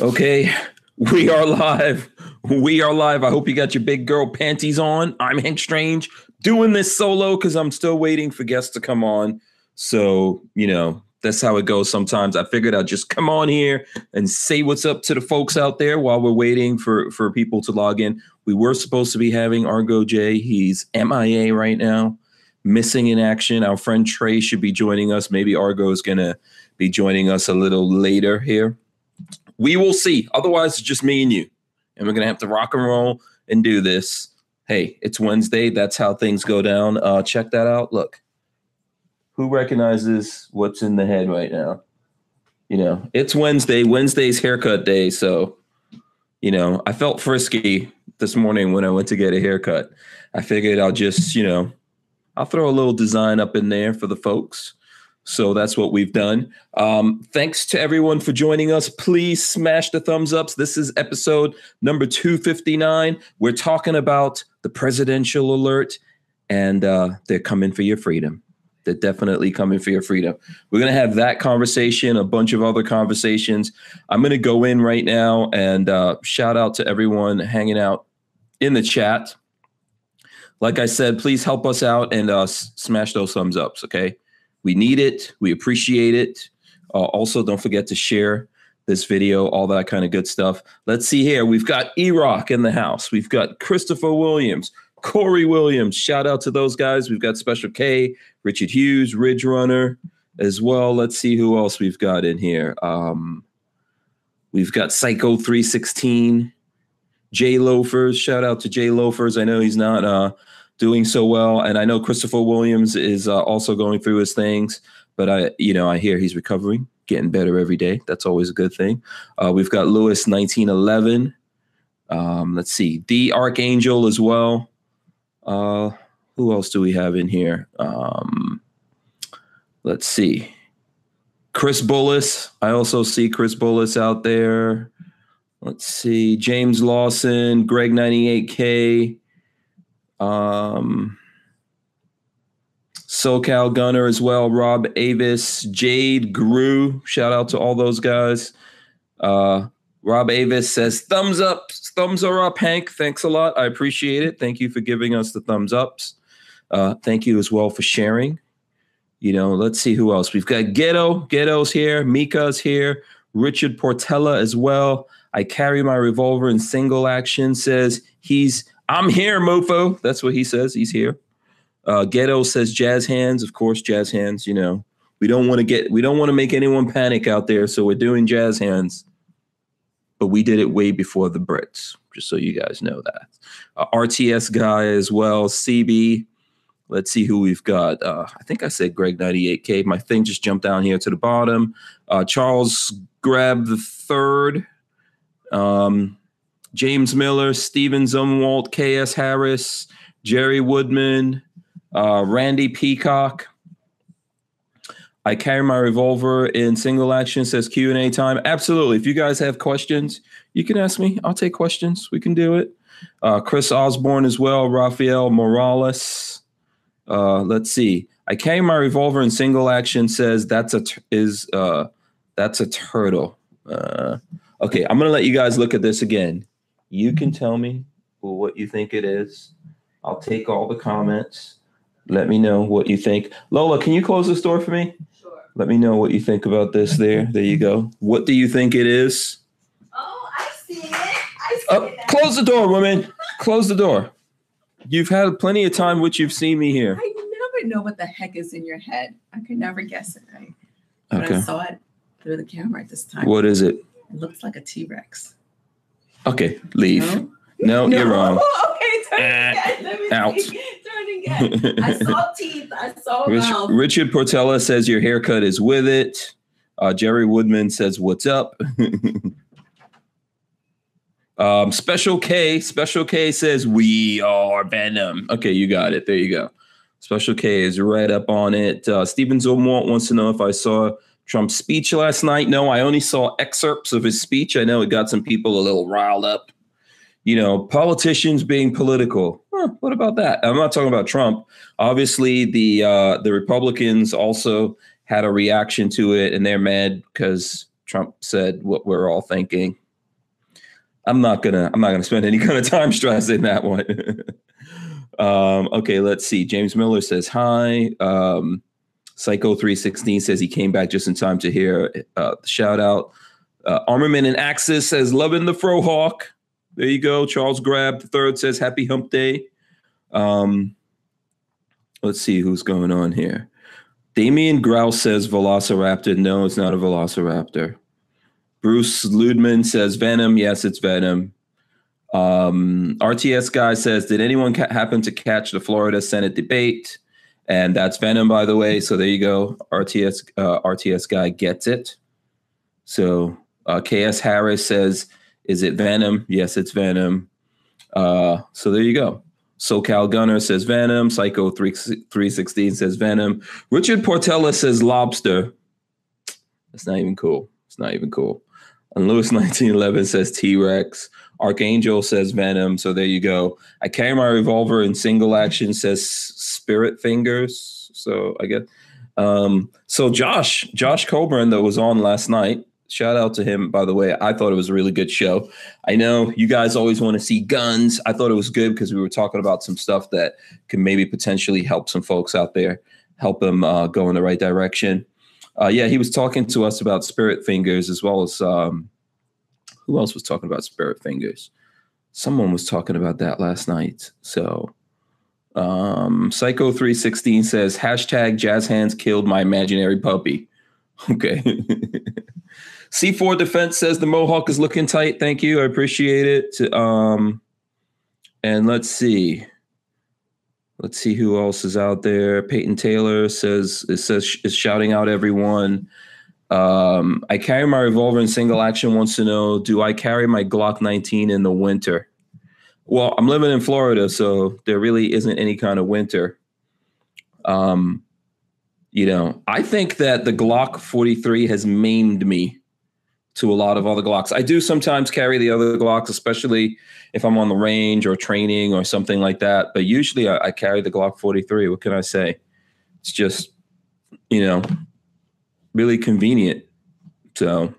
Okay, we are live. We are live. I hope you got your big girl panties on. I'm Hank Strange doing this solo because I'm still waiting for guests to come on. So, you know, that's how it goes sometimes. I figured I'd just come on here and say what's up to the folks out there while we're waiting for, for people to log in. We were supposed to be having Argo J. He's MIA right now, missing in action. Our friend Trey should be joining us. Maybe Argo is going to be joining us a little later here. We will see. Otherwise, it's just me and you. And we're going to have to rock and roll and do this. Hey, it's Wednesday. That's how things go down. Uh, check that out. Look, who recognizes what's in the head right now? You know, it's Wednesday. Wednesday's haircut day. So, you know, I felt frisky this morning when I went to get a haircut. I figured I'll just, you know, I'll throw a little design up in there for the folks. So that's what we've done. Um, thanks to everyone for joining us. Please smash the thumbs ups. This is episode number 259. We're talking about the presidential alert, and uh, they're coming for your freedom. They're definitely coming for your freedom. We're going to have that conversation, a bunch of other conversations. I'm going to go in right now and uh, shout out to everyone hanging out in the chat. Like I said, please help us out and uh, smash those thumbs ups, okay? We need it. We appreciate it. Uh, also, don't forget to share this video, all that kind of good stuff. Let's see here. We've got E in the house. We've got Christopher Williams, Corey Williams. Shout out to those guys. We've got Special K, Richard Hughes, Ridge Runner as well. Let's see who else we've got in here. Um, we've got Psycho 316, Jay Loafers. Shout out to Jay Loafers. I know he's not uh, doing so well. And I know Christopher Williams is uh, also going through his things, but I, you know, I hear he's recovering, getting better every day. That's always a good thing. Uh, we've got Lewis 1911. Um, let's see, the Archangel as well. Uh, who else do we have in here? Um, let's see. Chris Bullis. I also see Chris Bullis out there. Let's see. James Lawson, Greg 98K. Um, SoCal Gunner as well, Rob Avis, Jade Grew. Shout out to all those guys. Uh, Rob Avis says, thumbs up, thumbs are up, Hank. Thanks a lot. I appreciate it. Thank you for giving us the thumbs ups. Uh, thank you as well for sharing. You know, let's see who else. We've got Ghetto. Ghetto's here. Mika's here. Richard Portella as well. I carry my revolver in single action. Says he's I'm here, mofo. That's what he says. He's here. Uh, Ghetto says jazz hands. Of course, jazz hands. You know, we don't want to get, we don't want to make anyone panic out there. So we're doing jazz hands. But we did it way before the Brits, just so you guys know that. Uh, RTS guy as well. CB. Let's see who we've got. Uh, I think I said Greg 98K. My thing just jumped down here to the bottom. Uh, Charles Grab the third. Um, James Miller, Steven Zumwalt, K.S. Harris, Jerry Woodman, uh, Randy Peacock. I carry my revolver in single action. Says Q and A time. Absolutely. If you guys have questions, you can ask me. I'll take questions. We can do it. Uh, Chris Osborne as well. Rafael Morales. Uh, let's see. I carry my revolver in single action. Says that's a is uh, that's a turtle. Uh, okay, I'm gonna let you guys look at this again. You can tell me what you think it is. I'll take all the comments. Let me know what you think. Lola, can you close this door for me? Sure. Let me know what you think about this there. There you go. What do you think it is? Oh, I see it. I see Oh, it. close the door, woman. Close the door. You've had plenty of time which you've seen me here. I never know what the heck is in your head. I could never guess it right. But I saw it through the camera at this time. What is it? It looks like a T Rex. Okay, leave. No, you're wrong. okay, turn Eh, again. Let me out. Turn again. I saw teeth. I saw Rich, mouth. Richard Portella says your haircut is with it. Uh, Jerry Woodman says, "What's up?" um, Special K, Special K says, "We are Venom." Okay, you got it. There you go. Special K is right up on it. Uh, Stephen Zumwalt wants to know if I saw Trump's speech last night. No, I only saw excerpts of his speech. I know it got some people a little riled up. You know, politicians being political. Huh, what about that? I'm not talking about Trump. Obviously, the uh, the Republicans also had a reaction to it, and they're mad because Trump said what we're all thinking. I'm not gonna I'm not gonna spend any kind of time stressing that one. um, okay, let's see. James Miller says hi. Um, Psycho 316 says he came back just in time to hear uh, the shout out. Uh, Armament and Axis says loving the Frohawk. There you go. Charles Grab the third says happy hump day. Um, let's see who's going on here. Damien Grouse says Velociraptor. No, it's not a Velociraptor. Bruce Ludman says Venom. Yes, it's Venom. Um, RTS guy says, did anyone ca- happen to catch the Florida Senate debate? And that's Venom, by the way. So there you go. RTS uh, RTS guy gets it. So uh, KS Harris says, is it Venom? Yes, it's Venom. Uh, so there you go. SoCal Gunner says Venom. Psycho 3, 316 says Venom. Richard Portella says Lobster. That's not even cool. It's not even cool. And Lewis 1911 says T Rex. Archangel says Venom. So there you go. I carry my revolver in single action says Spirit Fingers. So I guess. Um, so Josh, Josh Coburn that was on last night. Shout out to him, by the way. I thought it was a really good show. I know you guys always want to see guns. I thought it was good because we were talking about some stuff that can maybe potentially help some folks out there, help them uh, go in the right direction uh, yeah, he was talking to us about Spirit Fingers as well as um, who else was talking about Spirit Fingers? Someone was talking about that last night. So, um, Psycho three sixteen says hashtag Jazz Hands killed my imaginary puppy. Okay. C4 Defense says the Mohawk is looking tight. Thank you. I appreciate it. Um, and let's see. Let's see who else is out there. Peyton Taylor says it says is shouting out everyone. Um, I carry my revolver in single action. Wants to know, do I carry my Glock 19 in the winter? Well, I'm living in Florida, so there really isn't any kind of winter. Um, you know, I think that the Glock 43 has maimed me to a lot of other Glocks. I do sometimes carry the other Glocks, especially if I'm on the range or training or something like that. But usually I, I carry the Glock 43. What can I say? It's just, you know, really convenient. So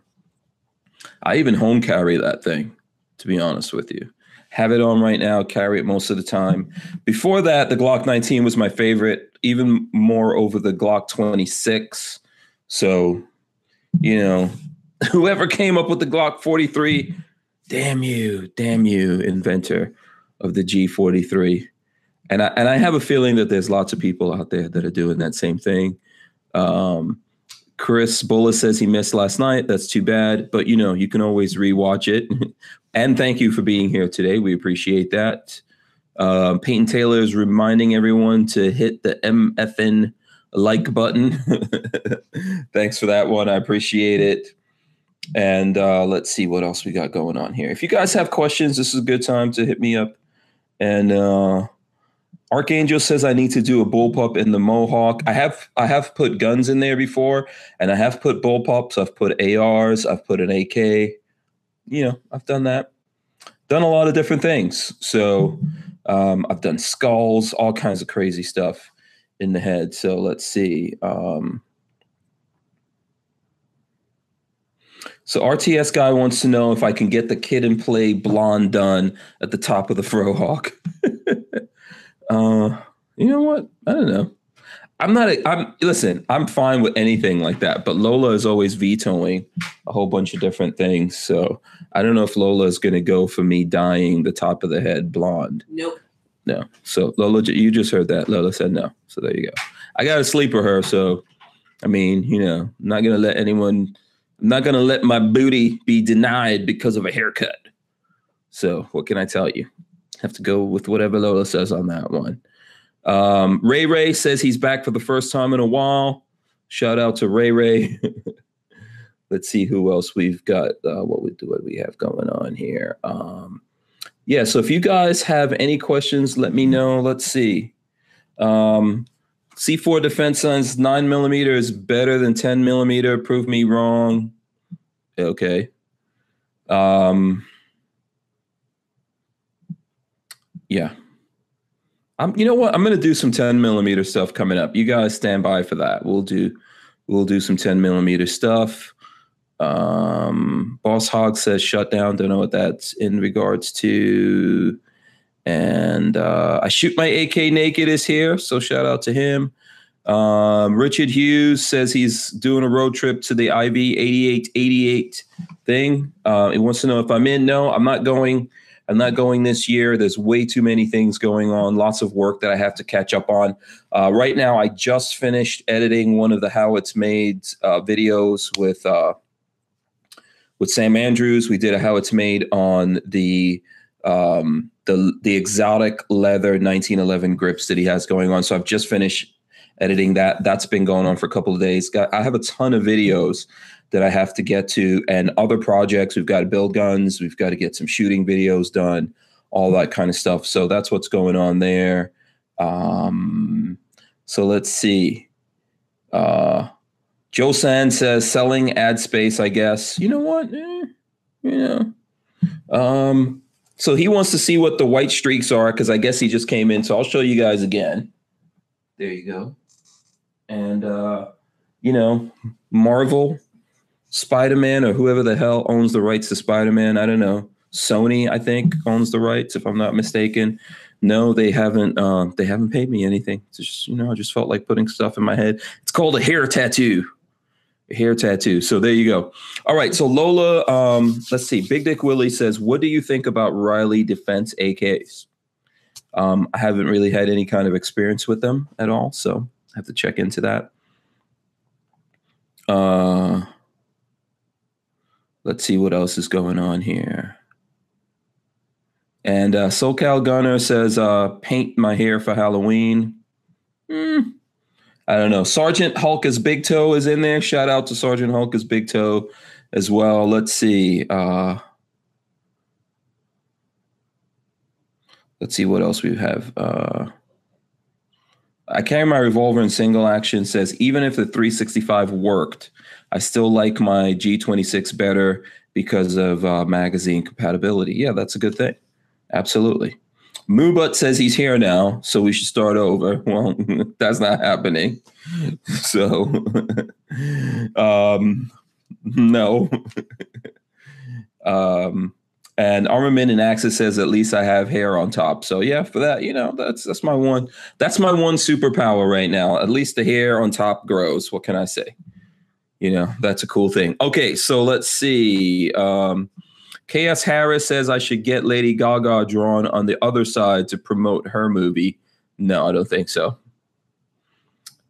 I even home carry that thing, to be honest with you. Have it on right now, carry it most of the time. Before that, the Glock 19 was my favorite, even more over the Glock 26. So, you know, whoever came up with the Glock 43, damn you, damn you, inventor of the G43. And I and I have a feeling that there's lots of people out there that are doing that same thing. Um, Chris Bullis says he missed last night. That's too bad, but you know you can always rewatch it. and thank you for being here today. We appreciate that. Uh, Peyton Taylor is reminding everyone to hit the MFN like button. Thanks for that one. I appreciate it. And uh, let's see what else we got going on here. If you guys have questions, this is a good time to hit me up. And uh, Archangel says I need to do a bullpup in the Mohawk. I have I have put guns in there before, and I have put bullpups. I've put ARs. I've put an AK. You know, I've done that. Done a lot of different things. So um, I've done skulls, all kinds of crazy stuff in the head. So let's see. Um, So RTS guy wants to know if I can get the kid and play blonde done at the top of the Frohawk. Uh, you know what? I don't know. I'm not. A, I'm listen. I'm fine with anything like that, but Lola is always vetoing a whole bunch of different things. So I don't know if Lola is going to go for me dyeing the top of the head blonde. Nope. No. So Lola, you just heard that. Lola said no. So there you go. I got to sleep with her. So I mean, you know, I'm not going to let anyone I'm not going to let my booty be denied because of a haircut. So, what can I tell you? Have to go with whatever Lola says on that one. Um, Ray Ray says he's back for the first time in a while. Shout out to Ray Ray. Let's see who else we've got. Uh, what we do? What we have going on here? Um, yeah. So if you guys have any questions, let me know. Let's see. Um, C4 defense signs nine millimeter is better than 10 millimeter. Prove me wrong. Okay. Um, yeah. I'm, you know what? I'm going to do some 10 millimeter stuff coming up. You guys stand by for that. We'll do, we'll do some 10 millimeter stuff. Um, Boss Hog says shut down. Don't know what that's in regards to. And uh, I shoot my AK naked is here, so shout out to him. Um, Richard Hughes says he's doing a road trip to the IV 8888 thing. Uh, he wants to know if I'm in. No, I'm not going. I'm not going this year. There's way too many things going on, lots of work that I have to catch up on. Uh, right now, I just finished editing one of the How It's Made uh, videos with uh, with Sam Andrews. We did a How It's Made on the um, the the exotic leather 1911 grips that he has going on. So I've just finished editing that. That's been going on for a couple of days. Got, I have a ton of videos that I have to get to, and other projects. We've got to build guns. We've got to get some shooting videos done, all that kind of stuff. So that's what's going on there. Um, so let's see. Uh, Joe Sand says selling ad space. I guess you know what. Eh, you know. Um, so he wants to see what the white streaks are because I guess he just came in. So I'll show you guys again. There you go. And uh, you know, Marvel Spider Man or whoever the hell owns the rights to Spider Man. I don't know. Sony, I think, owns the rights, if I'm not mistaken. No, they haven't. Uh, they haven't paid me anything. It's just you know, I just felt like putting stuff in my head. It's called a hair tattoo. A hair tattoo. So there you go. All right. So Lola, um, let's see. Big Dick Willie says, "What do you think about Riley Defense AKs?" Um, I haven't really had any kind of experience with them at all, so I have to check into that. Uh, Let's see what else is going on here. And uh, SoCal Gunner says, uh, paint my hair for Halloween. Mm, I don't know. Sergeant Hulka's Big Toe is in there. Shout out to Sergeant Hulka's Big Toe as well. Let's see. Uh, let's see what else we have. Uh, I carry my revolver in single action. Says even if the 365 worked, I still like my G26 better because of uh, magazine compatibility. Yeah, that's a good thing. Absolutely. Moobut says he's here now, so we should start over. Well, that's not happening. So, um, no. um, and Armament and Axis says at least I have hair on top. So yeah, for that, you know, that's that's my one. That's my one superpower right now. At least the hair on top grows. What can I say? You know that's a cool thing. Okay so let's see. Um ks harris says i should get lady gaga drawn on the other side to promote her movie. No i don't think so.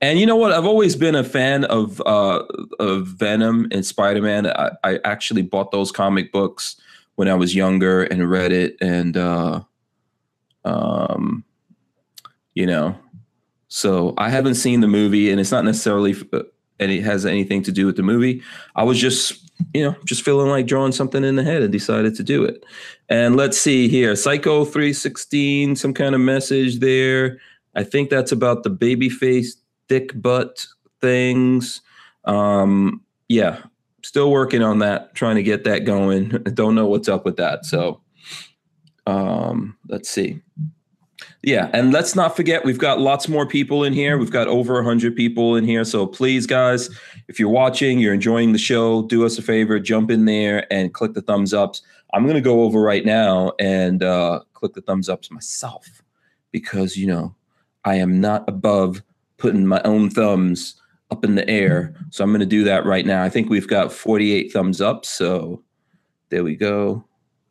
And you know what? I've always been a fan of uh of venom and spider-man. I, I actually bought those comic books when i was younger and read it and uh um you know so i haven't seen the movie and it's not necessarily and it has anything to do with the movie. I was just, you know, just feeling like drawing something in the head and decided to do it. And let's see here, Psycho 316, some kind of message there. I think that's about the baby face, thick butt things. Um, yeah, still working on that, trying to get that going. Don't know what's up with that. So um, let's see. Yeah, and let's not forget we've got lots more people in here. We've got over 100 people in here. So please guys, if you're watching, you're enjoying the show, do us a favor, jump in there and click the thumbs ups. I'm going to go over right now and uh, click the thumbs ups myself because you know, I am not above putting my own thumbs up in the air. So I'm going to do that right now. I think we've got 48 thumbs up, so there we go.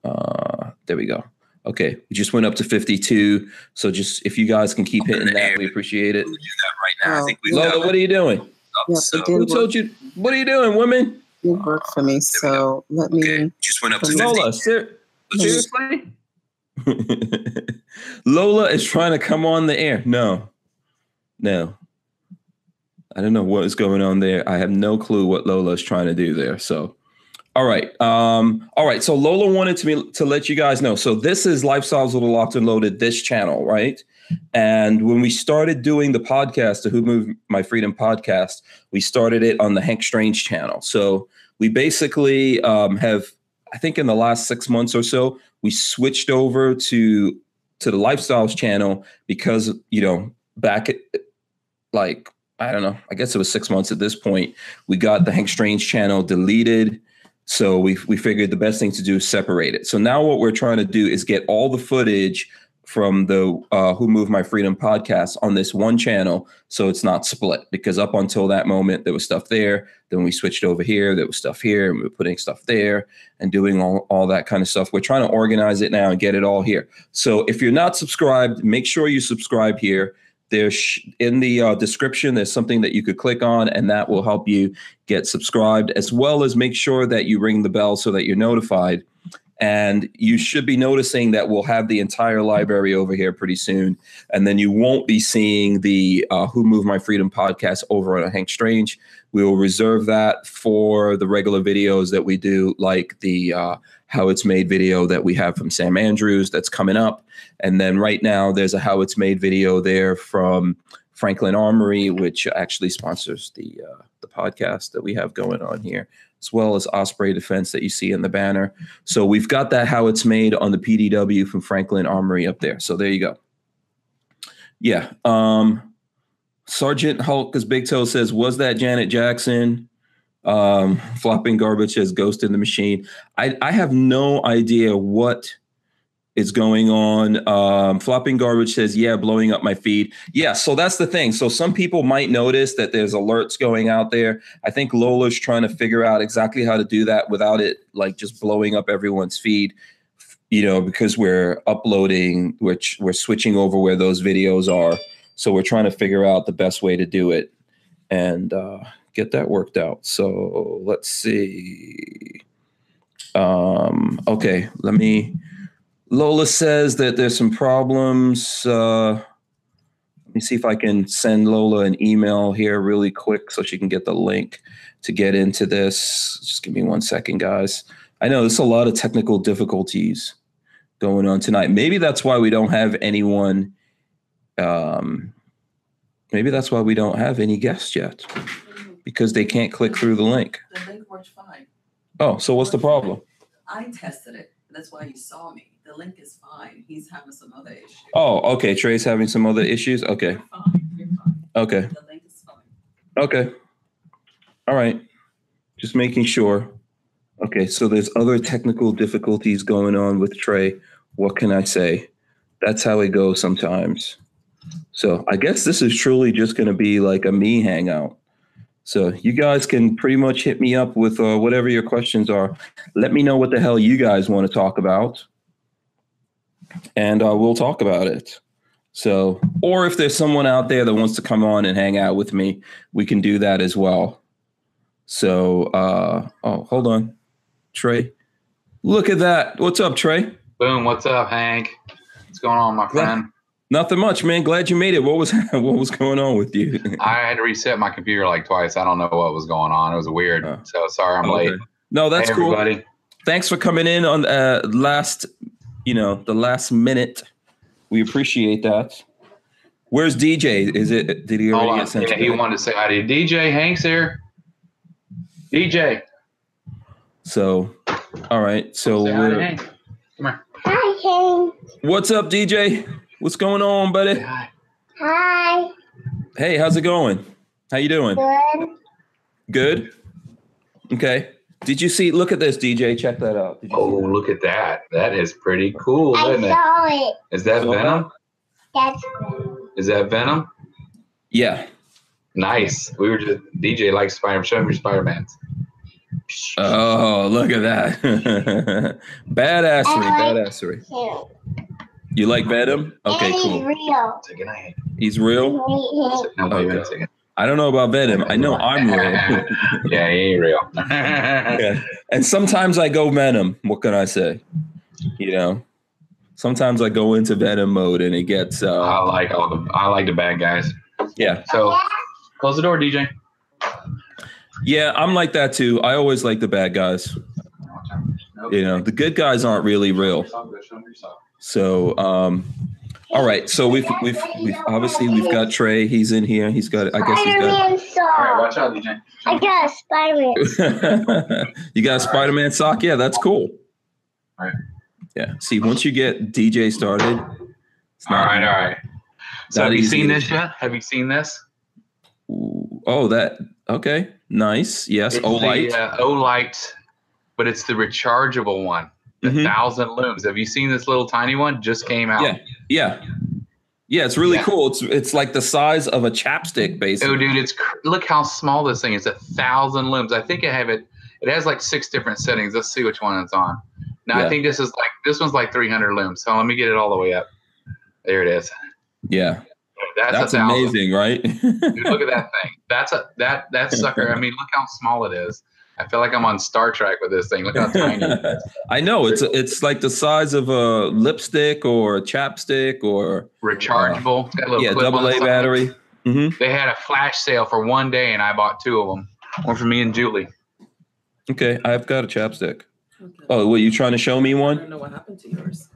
Uh, there we go. Okay, we just went up to 52. So just if you guys can keep hitting that, we appreciate it. do that right now. I oh, think we Lola, what are you doing? Yeah, so, Who told you? What are you doing, women? It worked for me. So let me. okay, just went up to 50. Lola, ser- seriously? Lola is trying to come on the air. No, no. I don't know what is going on there. I have no clue what Lola is trying to do there. So, all right, um, all right. So Lola wanted to me to let you guys know. So this is Lifestyles with Locked and Loaded. This channel, right? And when we started doing the podcast, the Who Moved My Freedom podcast, we started it on the Hank Strange channel. So we basically um, have, I think, in the last six months or so, we switched over to to the Lifestyles channel because you know back at like I don't know, I guess it was six months at this point, we got the Hank Strange channel deleted So we we figured the best thing to do is separate it. So now what we're trying to do is get all the footage from the uh, Who Moved My Freedom podcast on this one channel, so it's not split. Because up until that moment, there was stuff there. Then we switched over here. There was stuff here, and we were putting stuff there and doing all, all that kind of stuff. We're trying to organize it now and get it all here. So if you're not subscribed, make sure you subscribe here. There's in the uh, description, there's something that you could click on, and that will help you get subscribed, as well as make sure that you ring the bell so that you're notified. And you should be noticing that we'll have the entire library over here pretty soon. And then you won't be seeing the uh, Who Moved My Freedom podcast over on Hank Strange. We will reserve that for the regular videos that we do, like the uh, How It's Made video that we have from Sam Andrews that's coming up. And then right now, there's a How It's Made video there from Franklin Armory, which actually sponsors the uh, the podcast that we have going on here, as well as Osprey Defense that you see in the banner. So we've got that how it's made on the PDW from Franklin Armory up there. So there you go. Yeah. Um, Sergeant Hulk, as Big Toe says, was that Janet Jackson? Um, flopping garbage as Ghost in the Machine. I, I have no idea what is going on. Um, flopping garbage says, yeah, blowing up my feed. Yeah, so that's the thing. So some people might notice that there's alerts going out there. I think Lola's trying to figure out exactly how to do that without it like just blowing up everyone's feed. You know, because we're uploading, which we're switching over where those videos are. So we're trying to figure out the best way to do it and uh, get that worked out. So let's see. Um, okay, let me Lola says that there's some problems. Uh, let me see if I can send Lola an email here really quick so she can get the link to get into this. Just give me one second, guys. I know there's a lot of technical difficulties going on tonight. Maybe that's why we don't have anyone. Um, maybe that's why we don't have any guests yet because they can't click through the link. The link worked fine. Oh, so what's the problem? I tested it. That's why you saw me. The link is fine. He's having some other issue. Oh, okay. Trey's having some other issues. Okay. You're fine. You're fine. Okay. The link is fine. Okay. All right. Just making sure. Okay, so there's other technical difficulties going on with Trey. What can I say? That's how it goes sometimes. So I guess this is truly just going to be like a me hangout. So you guys can pretty much hit me up with uh, whatever your questions are. Let me know what the hell you guys want to talk about, and uh, we'll talk about it. So, or if there's someone out there that wants to come on and hang out with me, we can do that as well. So, uh, oh, hold on, Trey. Look at that. What's up, Trey? Boom. What's up, Hank? What's going on, my friend? Nothing much, man. Glad you made it. What was what was going on with you? I had to reset my computer like twice. I don't know what was going on. It was weird. Oh. So sorry I'm Okay. late. No, that's hey, cool. everybody. Thanks for coming in on uh last, you know, the last minute. We appreciate that. Where's DJ? Is it did he already Hold on. get sent? Yeah, he wanted to say hi to you. DJ Hank's here. DJ. So, all right. So, hi to we're, Come here. Hi, Hank. what's up, DJ? What's going on, buddy? hi. Hi. Hey, how's it going? How you doing? Good. Good. Okay. Did you see? Look at this, DJ. Check that out. Did you Oh, see that? look at that. That is pretty cool, I isn't it? saw it. Is that Saw Venom? That's good. Is that Venom? Yeah. Nice. We were just DJ likes Spider. Show me your Spider Mans. Oh, look at that. badassery, I like- badassery. Cute. You like Venom? Okay, and he's cool. real. Say goodnight, Hank. He's real. He- No, wait a minute. Okay. I don't know about Venom. I know I'm real. yeah, he ain't real. yeah. And sometimes I go Venom. What can I say? You know, sometimes I go into Venom mode and it gets, I uh, like all the I like the bad guys. yeah. So close the door, DJ. Yeah, I'm like that too. I always like the bad guys. You know, the good guys aren't really real. So, um, all right. So we've, we've, we've obviously we've got Trey. He's in here. He's got, I guess he's got. Spider-Man All right, watch out, DJ. I got a Spider-Man. you got a Spider Man sock? Yeah, that's cool. All right. Yeah. See, once you get DJ started, it's All not- right, all right. So have you easy. seen this yet? Have you seen this? Ooh, Oh, that okay. Nice. Yes. It's Oh, light. The, uh, Olight but it's the rechargeable one. The Mhm. thousand looms. Have you seen this little tiny one? Just came out. Yeah. Yeah. Yeah, it's really Yeah. cool. It's it's like the size of a chapstick, basically. Oh, dude, it's cr- look how small this thing is. A thousand looms. I think I have it. It has like six different settings. Let's see which one it's on. Now Yeah. I think this is like this one's like 300 looms. So let me get it all the way up. There it is. Yeah, That's, that's amazing, right? Dude, look at that thing. That's a that that sucker. I mean, look how small it is. I feel like I'm on Star Trek with this thing. Look how tiny. I know it's it's like the size of a lipstick or a chapstick or Rechargeable. It's got a yeah, clip double A side. battery. hmm They had a flash sale for one day, and I bought two of them. One for me and Julie. Okay, I've got a chapstick. Okay. Oh, what you trying to show me one? I don't know what happened to yours.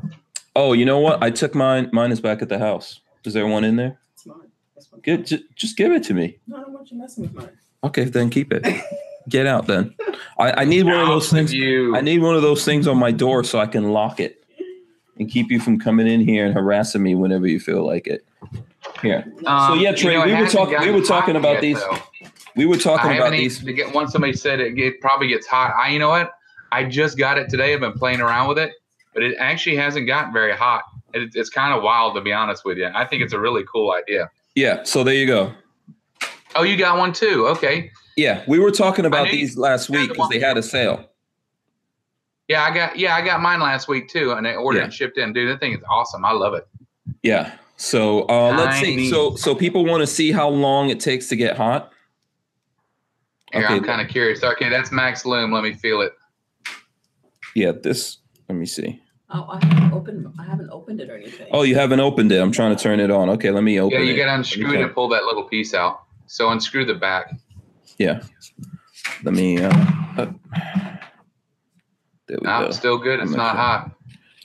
Oh, you know what? I took mine. Mine is back at the house. Is there one in there? It's mine. This one's Good. Just, just give it to me. No, I don't want you messing with mine. Okay, then keep it. Get out then. I, I need one of those things. You. I need one of those things on my door so I can lock it and keep you from coming in here and harassing me whenever you feel like it. Here. Um, yeah, Trey, you know, we were talking- we were talking about yet, these- though. We were talking about these. get once somebody said it, it probably gets hot. I, you know what? I just got it today. I've been playing around with it, but it actually hasn't gotten very hot. It, it's kind of wild to be honest with you. I think it's a really cool idea. Yeah. So there you go. Oh, you got one too? Okay. Yeah, we were talking about these last week because they had a sale. Yeah, I got yeah, I got mine last week too, and I ordered Yeah. it shipped in. Dude, that thing is awesome. I love it. Yeah. So uh, let's see. So so people want to see how long it takes to get hot. Here, Okay. I'm kind of curious. Okay, that's Max Loom. Let me feel it. Yeah. This. Let me see. Oh, I haven't opened. I haven't opened it or anything. Oh, you haven't opened it. I'm trying to turn it on. Okay, let me open it. Yeah, you it. got to unscrew it and pull that little piece out. So unscrew the back. Yeah. Let me. Uh, uh, there we No, go. still good. It's not hot.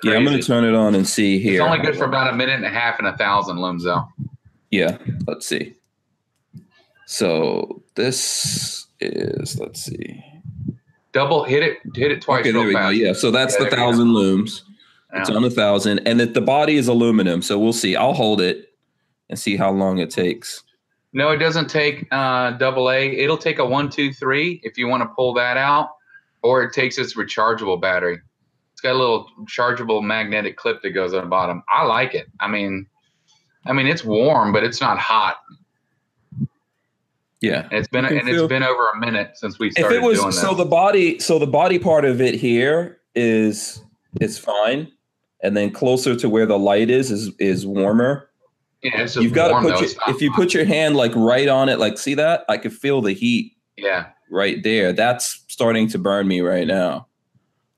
Yeah, I'm gonna turn it on and see here. It's only good for about a minute and a half and a thousand looms though. Yeah, let's see. So this is let's see. Double hit it, hit it twice Okay, there we go. Yeah, so that's Yeah, the there we go. thousand looms. It's on a thousand, and that the body is aluminum. So we'll see. I'll hold it and see how long it takes. No, it doesn't take uh, double A. It'll take a one, two, three if you want to pull that out, or it takes its rechargeable battery. It's got a little chargeable magnetic clip that goes on the bottom. I like it. I mean, I mean it's warm, but it's not hot. Yeah. And it's been and feel- it's been over a minute since we started. If it was doing so the body so the body part of it here is is fine, and then closer to where the light is is is warmer. Yeah, You've got to put your, if you put your hand like right on it, like see that I could feel the heat yeah, right there. That's starting to burn me right now.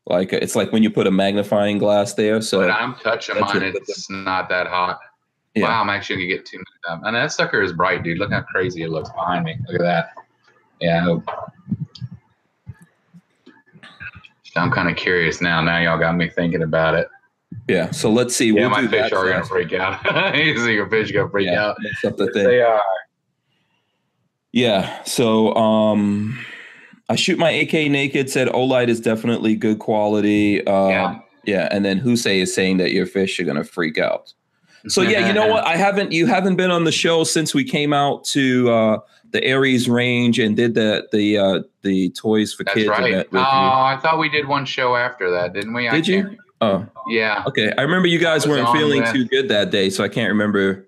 Like it's like when you put a magnifying glass there. So but I'm touching mine. it. It's not that hot. Yeah. Wow, I'm actually gonna get two minutes up. And that sucker is bright, dude. Look how crazy it looks behind me. Look at that. Yeah. I'm kind of curious now. Now y'all got me thinking about it. Yeah. So let's see. Yeah, we'll my do fish are gonna first. freak out. you see your fish gonna freak Yeah, out. that's up the Yes, thing. They are. Yeah. So um I shoot my AK naked said Olight is definitely good quality. Uh, Yeah. yeah. And then Husey is saying that your fish are gonna freak out. So yeah, you know what? I haven't you haven't been on the show since we came out to uh the Aries range and did the the uh the toys for That's kids right. Oh, I thought we did one show after that, didn't we? Did you? Oh, Yeah. okay. I remember you guys weren't feeling with- too good that day, so I can't remember.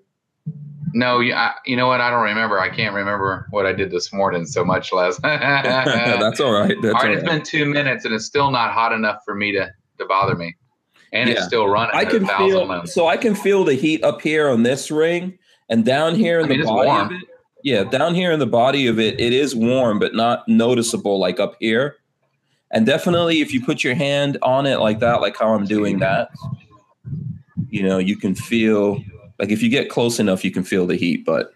No, you, I, you know what? I don't remember. I can't remember what I did this morning so much less. That's all right. That's all all right, it's right. been two minutes and it's still not hot enough for me to, to bother me. And Yeah. it's still running. I at can feel so I can feel the heat up here on this ring and down here in I mean, the body warm. of it. Yeah, down here in the body of it, it is warm, but not noticeable like up here. And definitely if you put your hand on it like that, like how I'm doing that, you know, you can feel like if you get close enough, you can feel the heat, but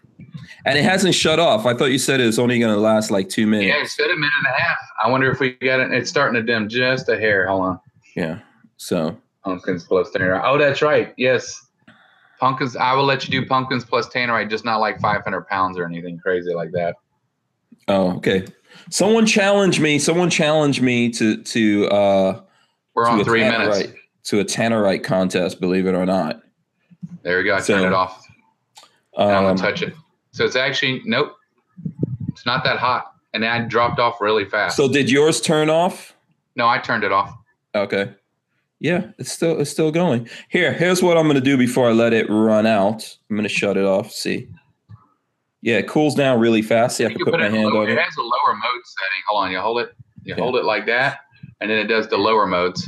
and it hasn't shut off. I thought you said it was only gonna last like two minutes. Yeah, it said a minute and a half. I wonder if we got it. It's starting to dim just a hair. Hold on. Yeah. So Pumpkins plus tannerite. Oh, that's right. Yes. Pumpkins. I will let you do pumpkins plus tannerite, just not like 500 pounds or anything crazy like that. oh, okay. Someone challenged me. Someone challenged me to to uh We're to on a three minutes. tannerite- to a tannerite contest, believe it or not. There we go. I So, turned it off. Um, gonna touch it. So it's actually nope. It's not that hot, and I dropped off really fast. so did yours turn off? No, I turned it off. Okay. Yeah, it's still it's still going. Here, here's what I'm gonna do before I let it run out. I'm gonna shut it off. See. Yeah, it cools down really fast. I You can can put my hand low- over It it. has a lower mode setting. Hold on, you hold it. You hold it like that, and then it does the lower modes.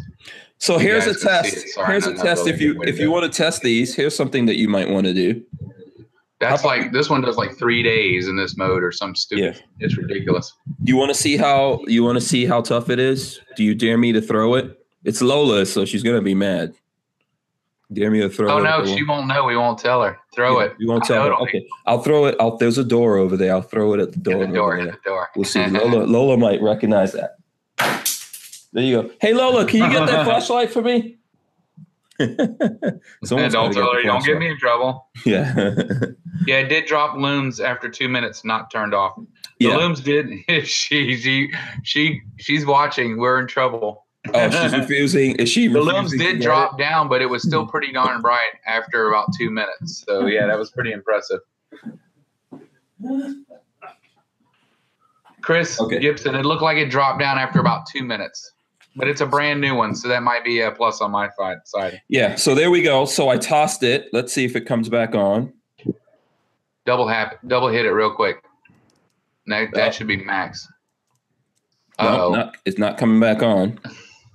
So You here's a guys can see test. Sorry, Here's a test if you to if you want to test these. Here's something that you might want to do. That's like this one does like three days in this mode or some stupid. Yeah. It's ridiculous. You want to see how you want to see how tough it is? Do you dare me to throw it? It's Lola, so she's gonna be mad. Dare me to throw Oh it? no, Lola? she won't know. We won't tell her. Throw Yeah, it. You won't tell know her. it'll Okay, I'll throw it. I'll, there's a door over there. I'll throw it at the Hit door. the door. over the door. We'll see. Lola, Lola might recognize that. There you go. Hey Lola, can you get that flashlight for me? Someone's don't gotta tell get her. You don't get me in trouble. Yeah. Yeah, it did drop looms after two minutes, not turned off. The yeah. looms did. she she she she's watching. We're in trouble. Oh, she's refusing. Is she? The looms did drop down, but it was still pretty hmm. darn bright after about two minutes. So yeah, that was pretty impressive. Chris Okay. Gibson, it looked like it dropped down after about two minutes, but it's a brand new one, so that might be a plus on my side. it? Yeah. So there we go. So I tossed it. Let's see if it comes back on. Double hap, double hit it real quick. That, that uh, should be max. No, Oh, not, it's not coming back on.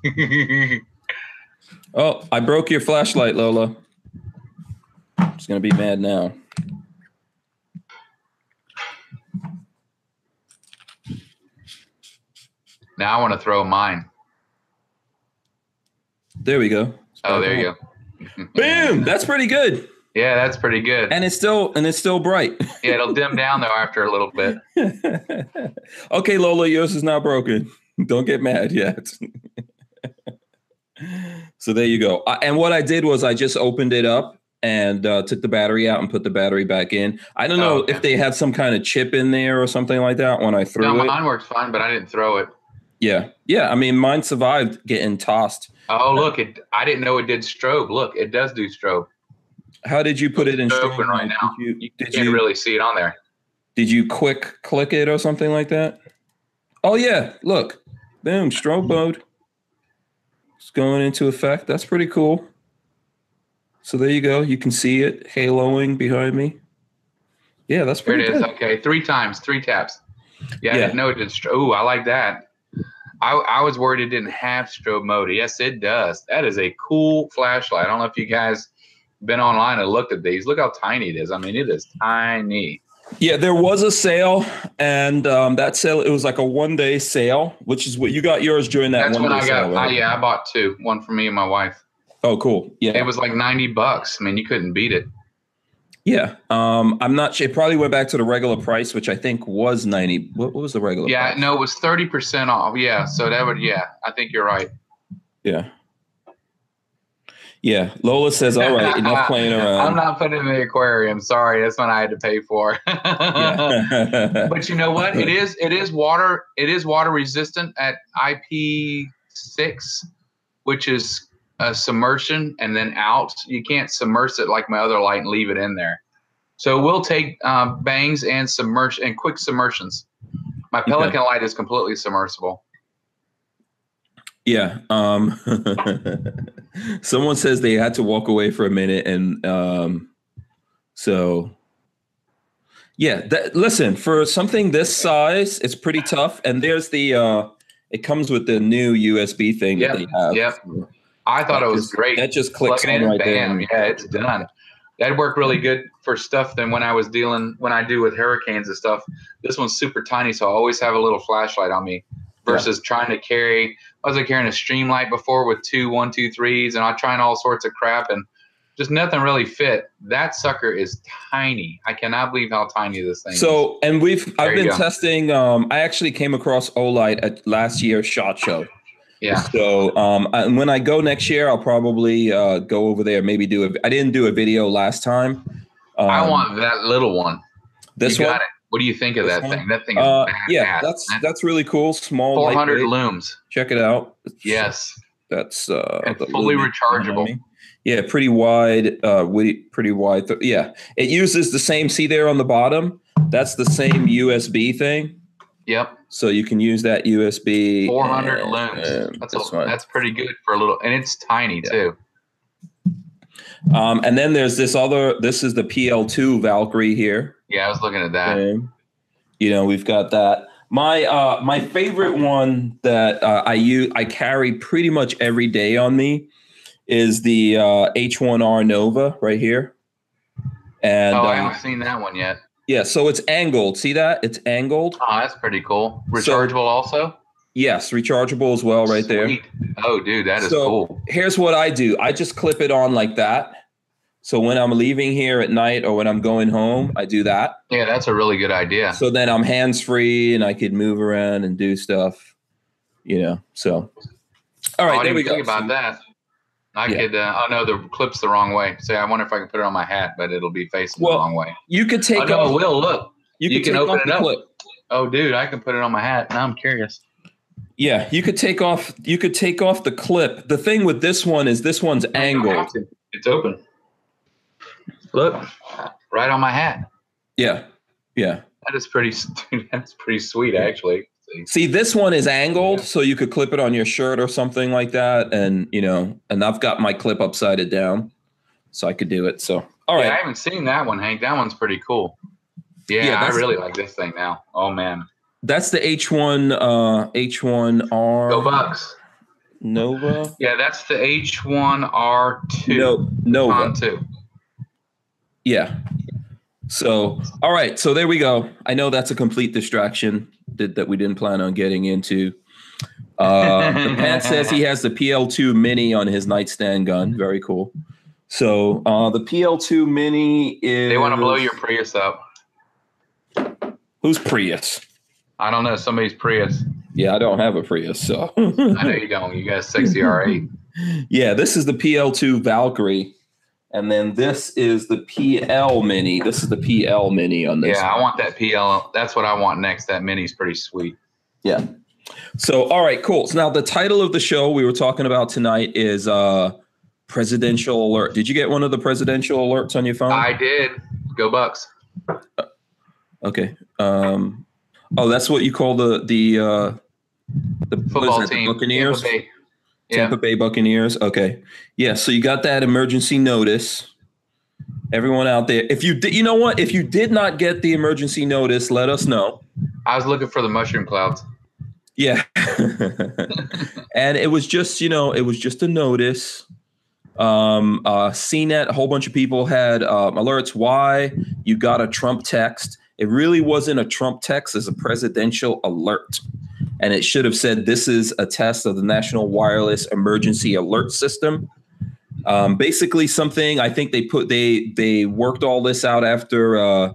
Oh, I broke your flashlight, Lola. She's gonna be mad now. now I want to throw mine. There we go. Oh, there you go. Boom! That's pretty good, Yeah, that's pretty good. and it's still and it's still bright. Yeah, it'll dim down though after a little bit. okay, Lola, yours is not broken. Don't get mad yet. So there you go. I, and what I did was I just opened it up and uh, took the battery out and put the battery back in. I don't know Oh, okay. if they had some kind of chip in there or something like that when I threw it. No, it. mine works fine, but I didn't throw it. Yeah, yeah. I mean, mine survived getting tossed. Oh, look! It. I didn't know it did strobe. Look, it does do strobe. How did you put it in? strobe? right now. Did you, You did can't you really see it on there. did you quick click it or something like that? Oh yeah, look, boom, strobe mode. It's going into effect. That's pretty cool. So there you go. You can see it haloing behind me. Yeah, that's There pretty it is. good. Okay, three times, three taps. Yeah, Yeah. know it did. Ooh, I like that. I, I was worried it didn't have strobe mode. Yes, it does. That is a cool flashlight. I don't know if you guys been online and looked at these. Look how tiny it is. I mean, it is tiny. Yeah, there was a sale, and um, that sale it was like a one day sale, which is what you got yours during that That's one when day I got. sale. I, yeah, I bought two. One for me and my wife. Oh, cool. Yeah, It was like ninety bucks. I mean, you couldn't beat it. Yeah. Um, I'm not sure. It probably went back to the regular price, which I think was 90. What, what was the regular Yeah, price? no, it was thirty percent off. Yeah, so that would. Yeah, I think you're right. Yeah. Yeah. Lola says, all right, enough playing around. I'm not putting it in the aquarium. Sorry, that's what I had to pay for. But you know what? It is it is water it is water resistant at IP six, which is a submersion and then out. You can't submerge it like my other light and leave it in there. So we'll take um, bangs and submerge and quick submersions. My Okay. Pelican light is completely submersible. Yeah. Um, someone says they had to walk away for a minute. And um, so, yeah, that, listen, for something this size, it's pretty tough. And there's the, uh, it comes with the new USB thing Yep, that they have. yep. I thought it was just- great. That just clicks in right bam, there. yeah, it's done. That'd work really good for stuff than when I was dealing when I do with hurricanes and stuff. This one's super tiny, so I always have a little flashlight on me versus trying to carry I was like carrying a Streamlight before with two one, two, threes, and I trying all sorts of crap and just nothing really fit. That sucker is tiny. I cannot believe how tiny this thing is. So, and we've There I've been go. testing. Um, I actually came across Olight at last year's Shot Show. Yeah. So, um, and when I go next year, I'll probably uh, go over there. Maybe do a. I didn't do a video last time. Um, I want that little one. this you one. What do you think of that one? thing? That thing is Uh, yeah, that's that's really cool. Small, 400 looms. Check it out. It's- Yes. that's uh, fully rechargeable. Yeah, pretty wide. Uh, pretty wide. Th- yeah, it uses the same. See there on the bottom. That's the same USB thing. Yep, So you can use that USB. 400 and- looms. and That's a, that's pretty good for a little, and it's tiny Yeah. too. Um, and then there's this other. This is the PL2 Valkyrie here. Yeah, I was looking at that. Um, you know, we've got that. My uh, my favorite one that uh, I use, I carry pretty much every day on me, is the uh, H1R Nova right here. And oh, I uh, haven't seen that one yet. yeah, so it's angled. See that? It's angled. Oh, that's pretty cool. So- Rechargeable also. Yes, rechargeable as well, right there. Oh, dude, that is So- cool. Here's what I do. I just clip it on like that. So when I'm leaving here at night or when I'm going home, I do that. Yeah, that's a really good idea. So then I'm hands free and I could move around and do stuff. You know. So all right, Oh, there we think go. about that. I Yeah. could. Uh, oh no, the clip's the wrong way. Say, I wonder if I can put it on my hat, but it'll be facing Well, the wrong way. You could take oh no, off. will. Look. You, you could can open it up. clip. Oh, dude, I can put it on my hat. Now I'm curious. Yeah, you could take off. You could take off the clip. The thing with this one is this one's angled. It's open. Look, right on my hat. Yeah, yeah. That is pretty. Dude, that's pretty sweet, actually. See? See, this one is angled, so you could clip it on your shirt or something like that, and you know, and I've got my clip upside down, so I could do it. So, all Yeah, I haven't seen that one, Hank. That one's pretty cool. Yeah, Yeah, I really like this thing now. Oh man, that's the H1 uh H1R go Bucks. Nova. Yeah, that's the H1R2 No, Nova. on two. Yeah. So, all right. So there we go. I know that's a complete distraction that, that we didn't plan on getting into. Uh, the Pat says he has the PL2 Mini on his nightstand gun. Very cool. So uh, the PL2 Mini is. They want to blow your Prius up. Who's Prius? I don't know. Somebody's Prius. Yeah, I don't have a Prius. So. I know you don't. You got a sexy R8. yeah, this is the PL2 Valkyrie. And then this is the PL Mini. This is the PL Mini on this. Yeah, I want that PL. That's what I want next. That Mini's pretty sweet. Yeah. So, all right, cool. So now the title of the show we were talking about tonight is uh presidential alert. Did you get one of the presidential alerts on your phone? I did. Go Bucks. okay. Um oh, that's what you call the the uh the Football that, the team. Buccaneers. Tampa Bay. Yeah. Tampa Bay Buccaneers. Okay. Yeah, so you got that emergency notice. Everyone out there, if you did, you know what? If you did not get the emergency notice, let us know. I was looking for the mushroom clouds. Yeah. and it was just, you know, it was just a notice. Um, uh, CNET, a whole bunch of people had um, alerts. Why you got a Trump text? It really wasn't a Trump text, it's a presidential alert. And it should have said, This is a test of the National Wireless Emergency Alert System. Um, basically, something I think they put they they worked all this out after uh,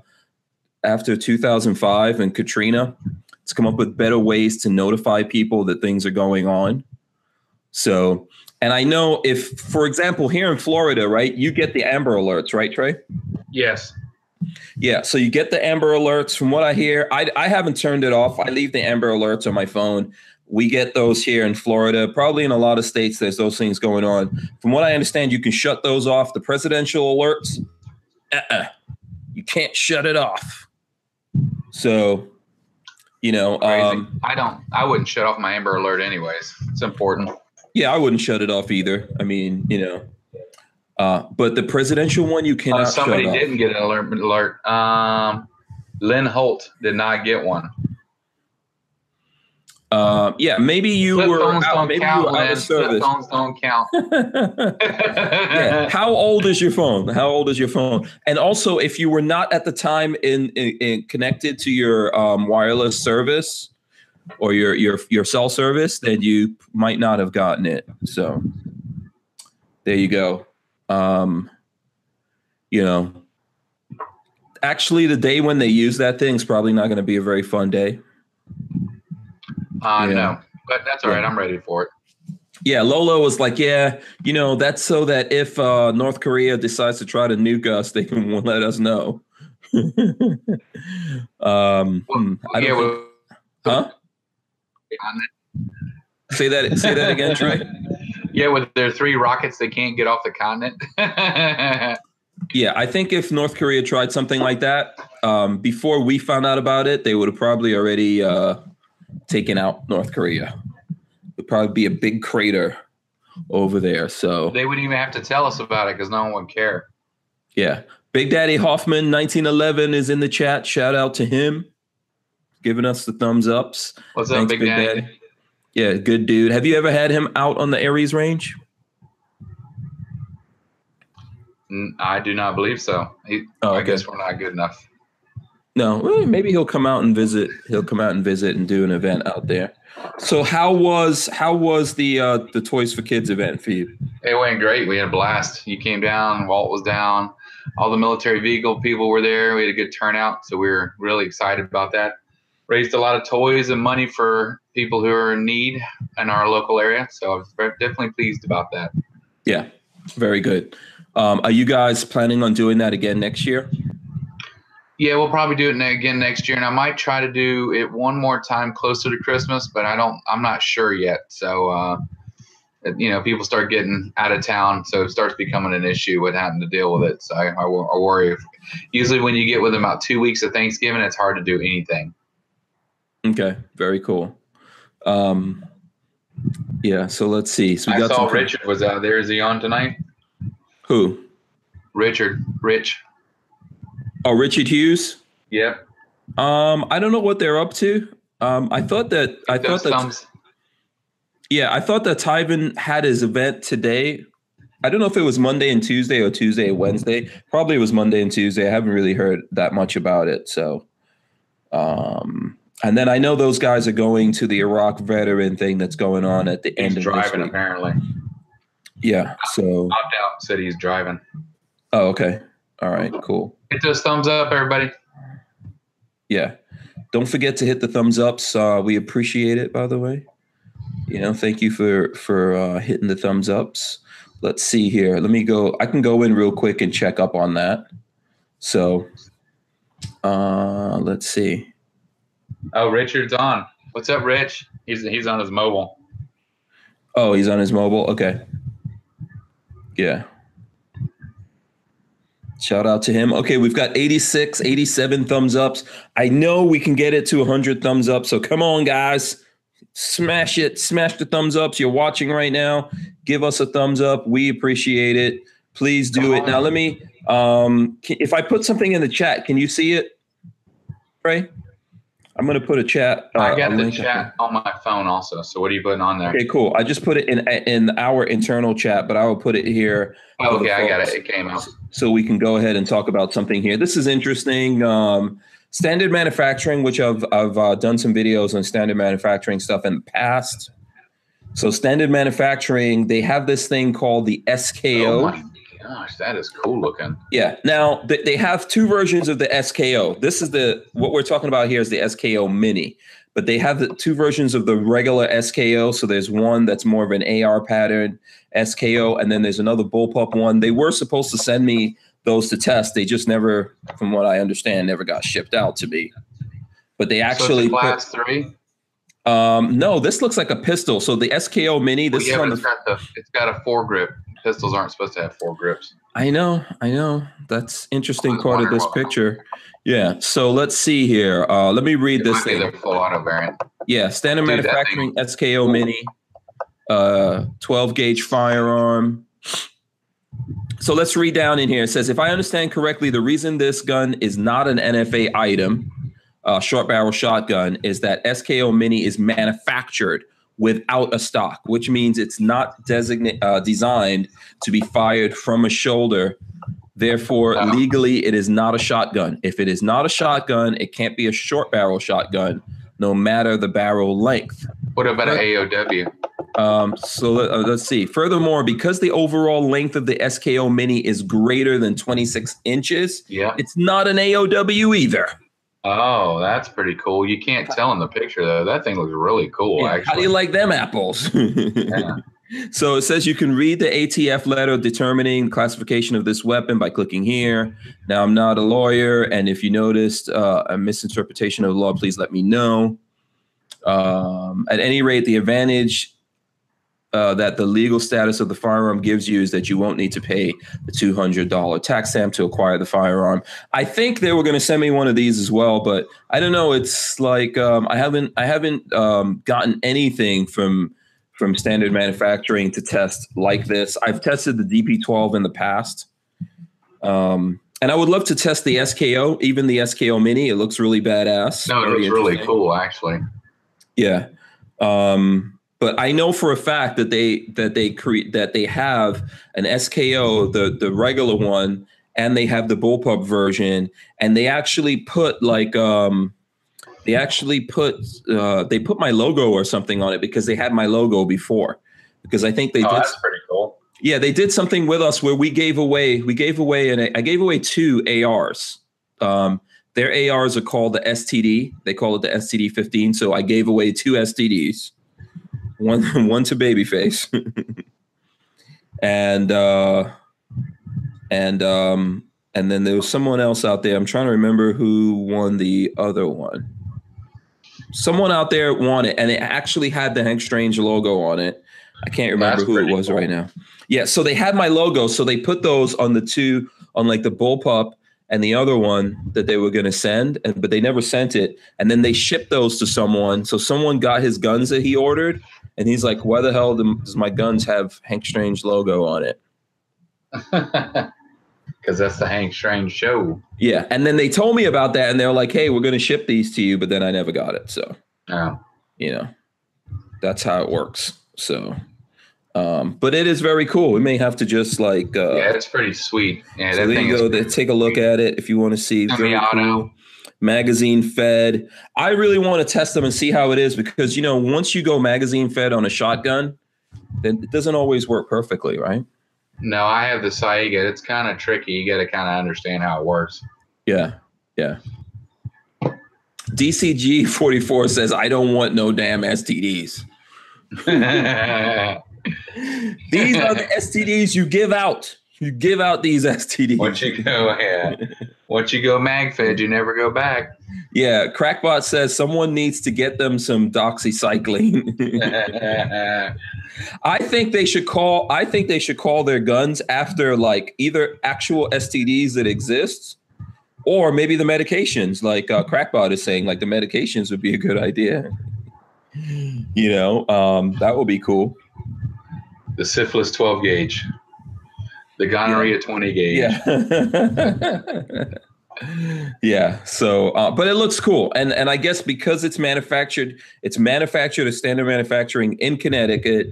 after 2005 and Katrina to come up with better ways to notify people that things are going on. So, and I know if, for example, here in Florida, right, you get the Amber Alerts, right, Trey? Yes. Yeah. So you get the Amber Alerts. From what I hear, I, I haven't turned it off. I leave the Amber Alerts on my phone. We get those here in Florida. Probably in a lot of states, there's those things going on. From what I understand, you can shut those off. The presidential alerts, uh-uh. you can't shut it off. So, you know, um, I don't. I wouldn't shut off my Amber Alert anyways. It's important. Yeah, I wouldn't shut it off either. I mean, you know, uh, but the presidential one you Uh, cannot somebody shut didn't get an alert. Alert. Um, Lynn Holt did not get one. Uh, yeah, maybe you Flip were phones out, don't maybe you count. were out Lynn. of Flip phones don't count. yeah. How old is your phone? How old is your phone? And also, if you were not at the time in, in, in connected to your um, wireless service or your your your cell service, then you might not have gotten it. So there you go. Um, you know, actually, the day when they use that thing is probably not going to be a very fun day. Uh, Yeah. No, but that's all right. I'm ready for it. Yeah, Lolo was like, yeah, you know, that's so that if uh, North Korea decides to try to nuke us, they can let us know. um, hmm, I yeah, well, think- huh? Say that. Say that again, Trey. Yeah, with their three rockets, they can't get off the continent. Yeah, I think if North Korea tried something like that um, before we found out about it, they would have probably already uh, taking out North Korea. It'd probably be a big crater over there. So They wouldn't even have to tell us about it because no one would care. yeah, Big Daddy Hoffman, 1911, is in the chat. Shout out to him, giving us the thumbs ups. What's up, Thanks, Big Big Daddy? Daddy. Yeah, good dude. Have you ever had him out on the Aries range? I do not believe so. He, Oh, I guess we're not good enough. No, maybe he'll come out and visit. He'll come out and visit and do an event out there. So how was how was the uh the Toys for Kids event for you? It went great. We had a blast. You came down, Walt was down, all the military vehicle people were there. We had a good turnout, so we were really excited about that. Raised a lot of toys and money for people who are in need in our local area. So I was very, definitely pleased about that. Yeah, very good. Um, are you guys planning on doing that again next year? Yeah, we'll probably do it again next year, and I might try to do it one more time closer to Christmas, but I don't. I'm not sure yet. So, uh, you know, people start getting out of town, so it starts becoming an issue with having to deal with it. So I, I, I worry. If, usually, when you get within about two weeks of Thanksgiving, it's hard to do anything. Okay, very cool. Um, yeah, so let's see. So we I got saw Richard was out there. Is he on tonight? who? Richard, Rich. Oh, Richard Hughes. Yep. Um, I don't know what they're up to. Um, I thought that I Those thought that thumbs. yeah, I thought that Tyven had his event today. I don't know if it was Monday and Tuesday or Tuesday and Wednesday. Probably it was Monday and Tuesday. I haven't really heard that much about it. So, um, and then I know those guys are going to the Iraq veteran thing that's going on at the end He's of driving apparently. Yeah. So, Opt out. Said he's driving. oh, okay. All right. Cool. Hit those thumbs up, everybody. Yeah. Don't forget to hit the thumbs ups. Uh, we appreciate it, by the way. You know, thank you for for uh, hitting the thumbs ups. Let's see here. Let me go. I can go in real quick and check up on that. So, uh, let's see. Oh, Richard's on. What's up, Rich? He's he's on his mobile. Oh, he's on his mobile. Okay. Yeah. Shout out to him. Okay, we've got 86, 87 thumbs ups. I know we can get it to 100 thumbs up. So come on, guys. Smash it. Smash the thumbs ups. You're watching right now. Give us a thumbs up. We appreciate it. Please do it. Now, let me, um, if I put something in the chat, can you see it? Ray? I'm going to put a chat. uh, I got the link up there. chat on my phone also. So what are you putting on there? Okay, cool. I just put it in in our internal chat, but I will put it here Oh, okay, I got it. It came out. so we can go ahead and talk about something here. This is interesting. Um, standard manufacturing, which I've I've uh, done some videos on standard manufacturing stuff in the past. So standard manufacturing, they have this thing called the SKO. Oh gosh, that is cool looking. Yeah. Now they, they have two versions of the SKO. This is the what we're talking about here is the SKO Mini, but they have the two versions of the regular SKO. So there's one that's more of an AR pattern SKO, and then there's another bullpup one. They were supposed to send me those to test. They just never, from what I understand, never got shipped out to me. But they actually so a put, three. um no, this looks like a pistol. So the SKO Mini, this Well, yeah, is on the it's got the it's got a four grip. Pistols aren't supposed to have four grips. I know, I know. That's interesting part of this picture. Yeah. So let's see here. Uh, let me read It this thing. the full auto variant. Yeah, standard Dude, manufacturing SKO Mini, uh, 12 gauge firearm. So let's read down in here. It says, if I understand correctly, the reason this gun is not an NFA item, uh, short barrel shotgun, is that SKO Mini is manufactured without a stock, which means it's not designate uh, designed to be fired from a shoulder. Therefore, Oh. legally, it is not a shotgun. If it is not a shotgun, it can't be a short barrel shotgun, no matter the barrel length. What about an AOW? Um, so let, us see. Furthermore, because the overall length of the SKO Mini is greater than 26 inches, Yeah. it's not an AOW either. Oh, that's pretty cool. You can't tell in the picture though. That thing looks really cool. Yeah, actually. How do you like them apples? Yeah. So it says you can read the ATF letter determining classification of this weapon by clicking here. Now, I'm not a lawyer, and if you noticed uh, a misinterpretation of the law, please let me know. Um, at any rate, the advantage uh, that the legal status of the firearm gives you is that you won't need to pay the two hundred dollar tax stamp to acquire the firearm. I think they were going to send me one of these as well, but I don't know. It's like um, I haven't I haven't um, gotten anything from from standard manufacturing to test like this. I've tested the DP12 in the past. Um, and I would love to test the SKO, even the SKO Mini. It looks really badass. No, it was really cool actually. Yeah. Um, but I know for a fact that they that they create that they have an SKO, the the regular one, and they have the bullpup version, and they actually put like um they actually put uh they put my logo or something on it because they had my logo before. Because I think they oh, did that's pretty cool. yeah, they did something with us where we gave away we gave away and I gave away two ARs. Um, their ARs are called the STD. They call it the STD 15. So I gave away two STDs, one one to Babyface, and uh, and um, and then there was someone else out there. I'm trying to remember who won the other one. Someone out there won it, and it actually had the Hank Strange logo on it. I can't remember That's who it was cool. right now. Yeah, so they had my logo, so they put those on the two on like the bullpup and the other one that they were going to send, and but they never sent it. And then they shipped those to someone. So someone got his guns that he ordered, and he's like, "Why the hell does my guns have Hank Strange logo on it?" Because that's the Hank Strange show. Yeah, and then they told me about that, and they're like, "Hey, we're going to ship these to you," but then I never got it. So Yeah. you know, that's how it works. So, um, but it is very cool. We may have to just like, uh, yeah, it's pretty sweet. Yeah, so there you go. take a look at it if you want to see. Semi-auto. cool. Magazine fed. I really want to test them and see how it is because you know once you go magazine fed on a shotgun, then it doesn't always work perfectly, right? No, I have the Saiga. It's kind of tricky. You got to kind of understand how it works. Yeah, yeah. DCG forty four says I don't want no damn STDs. These are the STDs you give out. You give out these STDs. Once you go, yeah. Once you go MagFed, you never go back. Yeah, Crackbot says someone needs to get them some doxycycline. I think they should call. I think they should call their guns after like either actual STDs that exist, or maybe the medications. Like uh, Crackbot is saying, like the medications would be a good idea. You know, um, that would be cool. the syphilis 12 gauge, the gonorrhea 20 gauge. Yeah. yeah. So, uh, but it looks cool, and and I guess because it's manufactured, it's manufactured as standard manufacturing in Connecticut,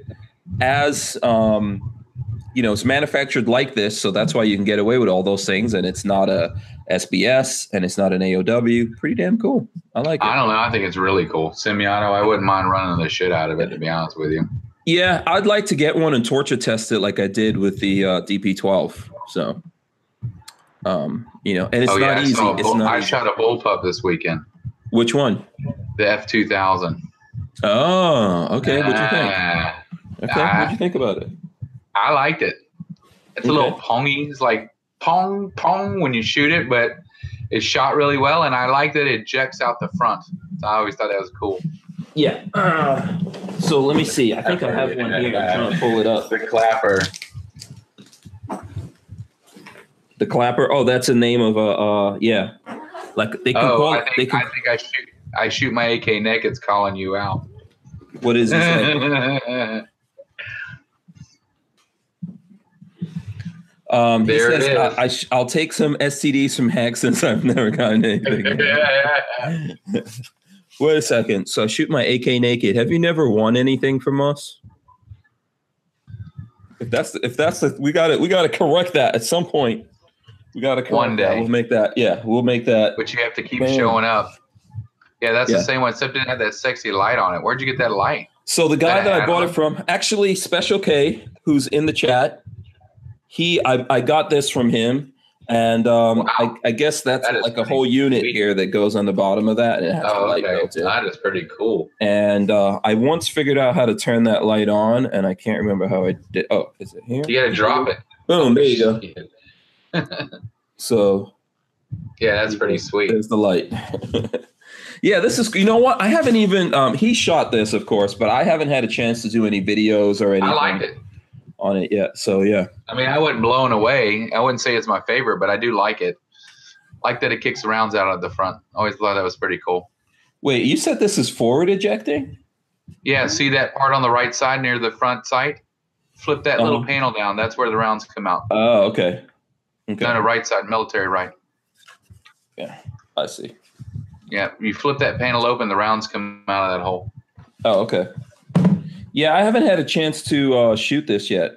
as um, you know, it's manufactured like this, so that's why you can get away with all those things, and it's not a SBS and it's not an AOW. Pretty damn cool. I like it. I don't know. I think it's really cool. Semi-auto, I wouldn't mind running the shit out of it, to be honest with you. Yeah, I'd like to get one and torture test it like I did with the uh, DP12. So, um, you know, and it's oh, not yeah. Easy. It's not I easy. shot a bullpup this weekend, Which one? the F2000. Oh, okay. What'd you think? Okay, what'd you think about it? I liked it. It's a little pongy. It's like pong, pong when you shoot it, but it's shot really well. And I like that it ejects out the front. So I always thought that was cool. Yeah. Uh, so let me see. I think I have one here. I'm trying to pull it up. The clapper. The clapper. Oh, that's a name of a. Uh, yeah. Like they can Oh, call I it. They can. I think I shoot. I shoot my AK naked's calling you out. what is this? Um, he There it says, is. I, I sh- I'll take some STDs from Hack since I've never gotten anything. Wait a second. So I shoot my AK naked. Have you never won anything from us? If that's if that's the we got it. we got to correct that at some point. We got to One day. We'll make that. Yeah, we'll make that. but you have to keep Man. showing up. Yeah, that's Yeah. the same one, except it didn't have that sexy light on it. Where'd you get that light? So the guy That that I bought it from, actually, Special K, who's in the chat, he I, I got this from him, and um, Wow. I, I guess that's That like a whole unit sweet. here that goes on the bottom of that, and it has a Oh, okay. That is pretty cool. And uh, I once figured out how to turn that light on, and I can't remember how I did. Oh, is it here? You got to drop it. Boom! There you go. So, yeah, that's pretty sweet. There's the light. yeah, this is. You know what? I haven't even. Um, he shot this, of course, but I haven't had a chance to do any videos or anything I liked it. On it yet. So yeah. I mean, I wasn't blown away. I wouldn't say it's my favorite, but I do like it. Like that it kicks the rounds out of the front. Always thought that was pretty cool. Wait, you said this is forward ejecting? Yeah, see that part on the right side near the front sight? Flip that little Uh-huh. panel down. That's where the rounds come out. Oh, okay. Okay. No, no, right side, military right. Yeah, I see. Yeah, you flip that panel open, the rounds come out of that hole. Oh, okay. Yeah, I haven't had a chance to uh, shoot this yet.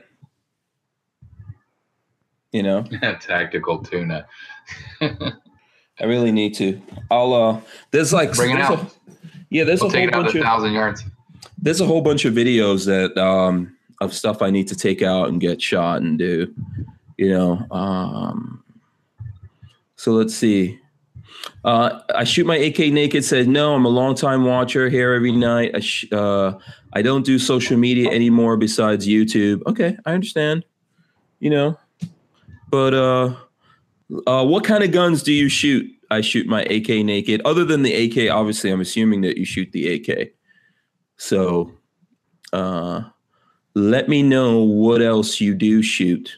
You know, Tactical tuna. I really need to. I'll. uh There's like Bring it there's a- out. yeah, there's We'll a whole take it out bunch of thousand yards. there's a whole bunch of videos that um of stuff I need to take out and get shot and do. You know, um so let's see. Uh, I shoot my AK naked. Said no. I'm a long time watcher here every night. I sh- uh, I don't do social media anymore besides YouTube. Okay, I understand. You know, but uh, uh, what kind of guns do you shoot? I shoot my AK naked. Other than the AK, obviously, I'm assuming that you shoot the AK. So, uh, let me know what else you do shoot.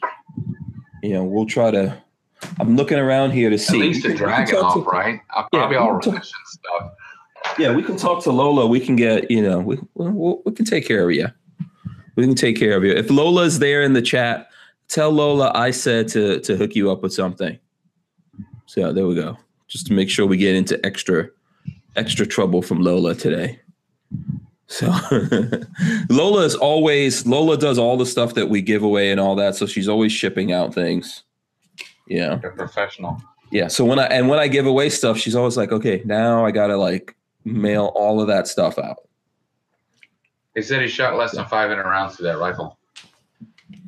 You know, we'll try to. I'm looking around here to see. At least a can- we can dragon off, to- right? Yeah, probably we all can Russian stuff. Yeah, we can talk to Lola. We can get, you know, we, we, we can take care of you. We can take care of you. If Lola's there in the chat, tell Lola I said to to hook you up with something. So there we go. Just to make sure we get into extra extra trouble from Lola today. So Lola is always Lola does all the stuff that we give away and all that. So she's always shipping out things. Yeah. They're professional. Yeah. So when I and when I give away stuff, she's always like, okay, now I gotta like mail all of that stuff out. They said he shot less than 500 rounds through that rifle.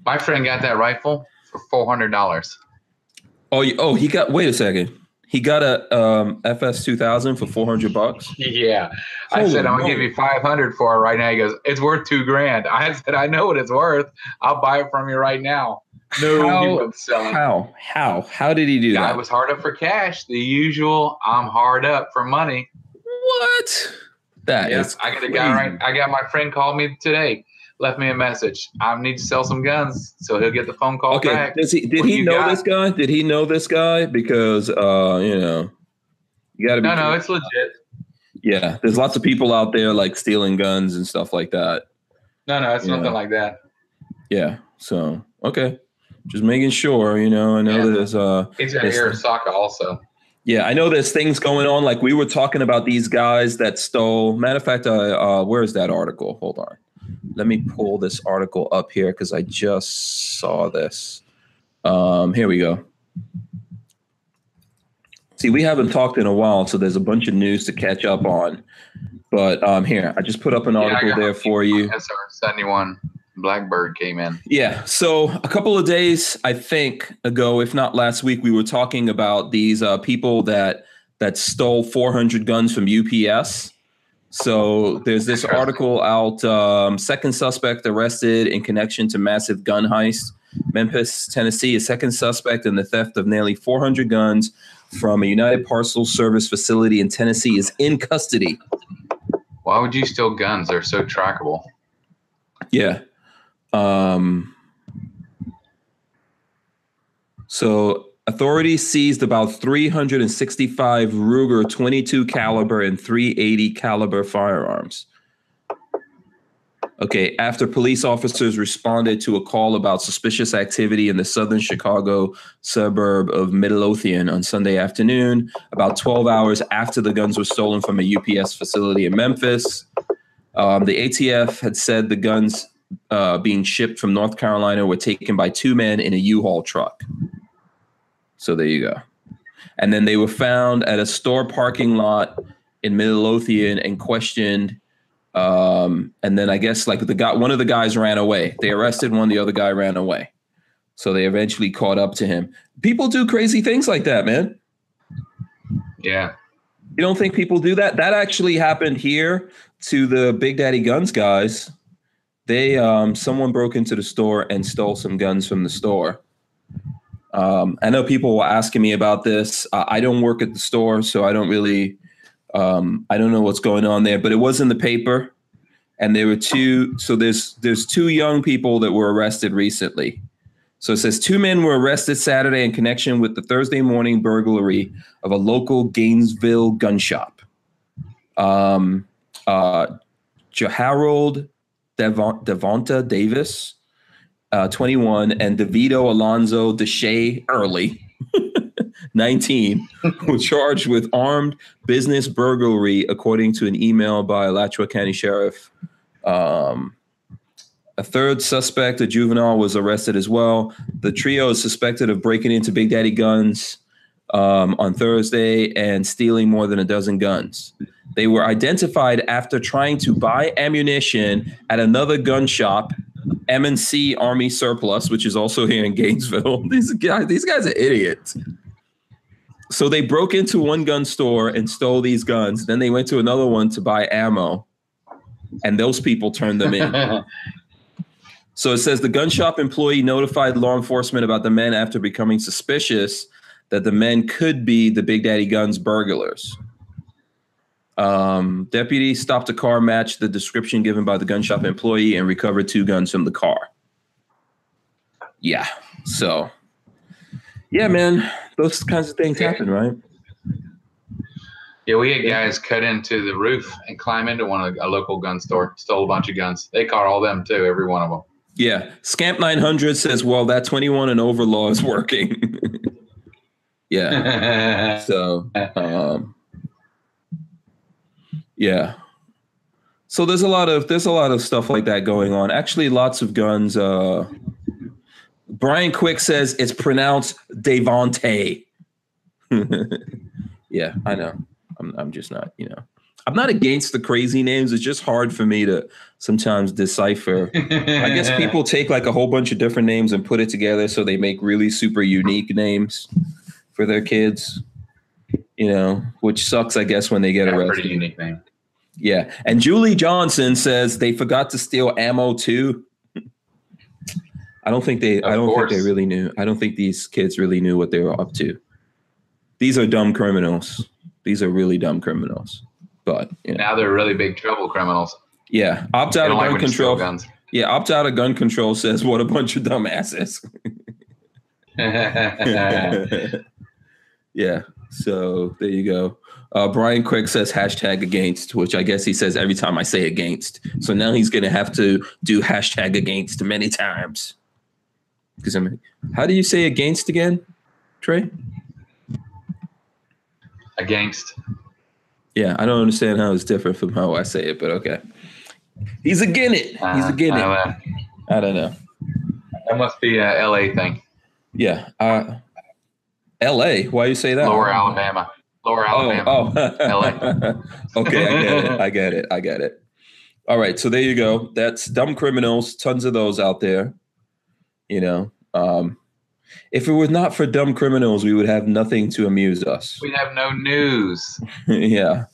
My friend got that rifle for $400. Oh, oh, he got. Wait a second. He got a um, FS two thousand for four hundred bucks. Yeah. I said, I'm moly. give you 500 for it right now. He goes, it's worth two grand. I said, I know what it's worth. I'll buy it from you right now. No, How- he wouldn't sell it. How? How? How did he do that? I was hard up for cash. The usual, I'm hard up for money. what? That Yeah, is I got a guy right. I got my friend called me today, left me a message. I need to sell some guns, so he'll get the phone call Okay. back. Does he? Did What he know got? this guy? Did he know this guy? Because uh, you know, you got to be. No, no, it's legit. yeah. There's lots of people out there like stealing guns and stuff like that. No, no, it's Yeah. nothing like that. Yeah. So okay, just making sure. You know, I know Yeah. there's uh. He's got Yes. Arasaka also. Yeah, I know there's things going on. Like we were talking about these guys that stole. Matter of fact, uh, uh, where is that article? Hold on. Let me pull this article up here because I just saw this. Um, here we go. See, we haven't talked in a while, so there's a bunch of news to catch up on. But um, here, I just put up an article got there for you. SR seventy one Blackbird came in. Yeah. So a couple of days, I think, ago, if not last week, we were talking about these uh, people that that stole 400 guns from UPS. So there's this article out. Um, second suspect arrested in connection to massive gun heist. Memphis, Tennessee, a second suspect in the theft of nearly 400 guns from a United Parcel Service facility in Tennessee is in custody. Why would you steal guns? They're so trackable. Yeah. Um, so authorities seized about 365 Ruger 22 caliber and 380 caliber firearms. Okay, after police officers responded to a call about suspicious activity in the southern Chicago suburb of Midlothian on Sunday afternoon, about 12 hours after the guns were stolen from a UPS facility in Memphis. Um, the ATF had said the guns uh, being shipped from North Carolina were taken by two men in a U-Haul truck. So there you go. And then they were found at a store parking lot in Midlothian and questioned. Um, and then I guess like the guy, one of the guys ran away. They arrested one, the other guy ran away. So they eventually caught up to him. People do crazy things like that, man. Yeah. You don't think people do that? That actually happened here to the Big Daddy Guns guys. They um someone broke into the store and stole some guns from the store. Um, I know people were asking me about this. Uh, I don't work at the store, so I don't really Um, I don't know what's going on there, but it was in the paper, and there were two. So there's there's two young people that were arrested recently. So it says two men were arrested Saturday in connection with the Thursday morning burglary of a local Gainesville gun shop. Um, uh, Harold Devon, Devonta Davis, uh, 21, and DeVito Alonzo Deshay Early, 19, were charged with armed business burglary, according to an email by Alachua County Sheriff. Um, a third suspect, a juvenile, was arrested as well. The trio is suspected of breaking into Big Daddy Guns um, on Thursday and stealing more than a dozen guns. They were identified after trying to buy ammunition at another gun shop, M&C Army Surplus, which is also here in Gainesville. these guys, these guys are idiots. So they broke into one gun store and stole these guns. Then they went to another one to buy ammo, and those people turned them in. So it says the gun shop employee notified law enforcement about the men after becoming suspicious that the men could be the Big Daddy Guns burglars. Um, deputy stopped a car, matched the description given by the gun shop employee, and recovered two guns from the car. Yeah. So, yeah, man, those kinds of things happen, right? Yeah, we had guys cut into the roof and climb into one of a local gun store, stole a bunch of guns. They caught all them too, every one of them. Yeah. Scamp 900 says, well, that 21 and over law is working. yeah. So, um, yeah. So there's a lot of there's a lot of stuff like that going on. Actually, lots of guns. Uh, Brian Quick says it's pronounced Devonte. yeah, I know. I'm I'm just not, you know. I'm not against the crazy names. It's just hard for me to sometimes decipher. I guess people take like a whole bunch of different names and put it together so they make really super unique names for their kids. You know, which sucks, I guess, when they get Yeah, arrested. pretty unique name. Yeah. And Julie Johnson says they forgot to steal ammo too. I don't think they I don't course. think they really knew. I don't think these kids really knew what they were up to. These are dumb criminals. These are really dumb criminals. But you know, Now they're really big trouble criminals. yeah, Opt out of gun steal control. guns. Yeah, opt out of gun control says what a bunch of dumbasses. yeah. So there you go. Uh, Brian Quick says hashtag against, which I guess he says every time I say against. So now he's going to have to do hashtag against many times. Because I mean, how do you say against again, Trey? Against. Yeah, I don't understand how it's different from how I say it, but okay. He's again it. He's Uh, again it. uh, I don't know. that must be a LA thing. Yeah. Uh, L.A. Why you say that? Lower Alabama. Lower Alabama. Oh, oh. okay, I get it. I get it. I get it. All right, so there you go. That's dumb criminals. Tons of those out there. You know, um, if it was not for dumb criminals, we would have nothing to amuse us. We have no news. yeah.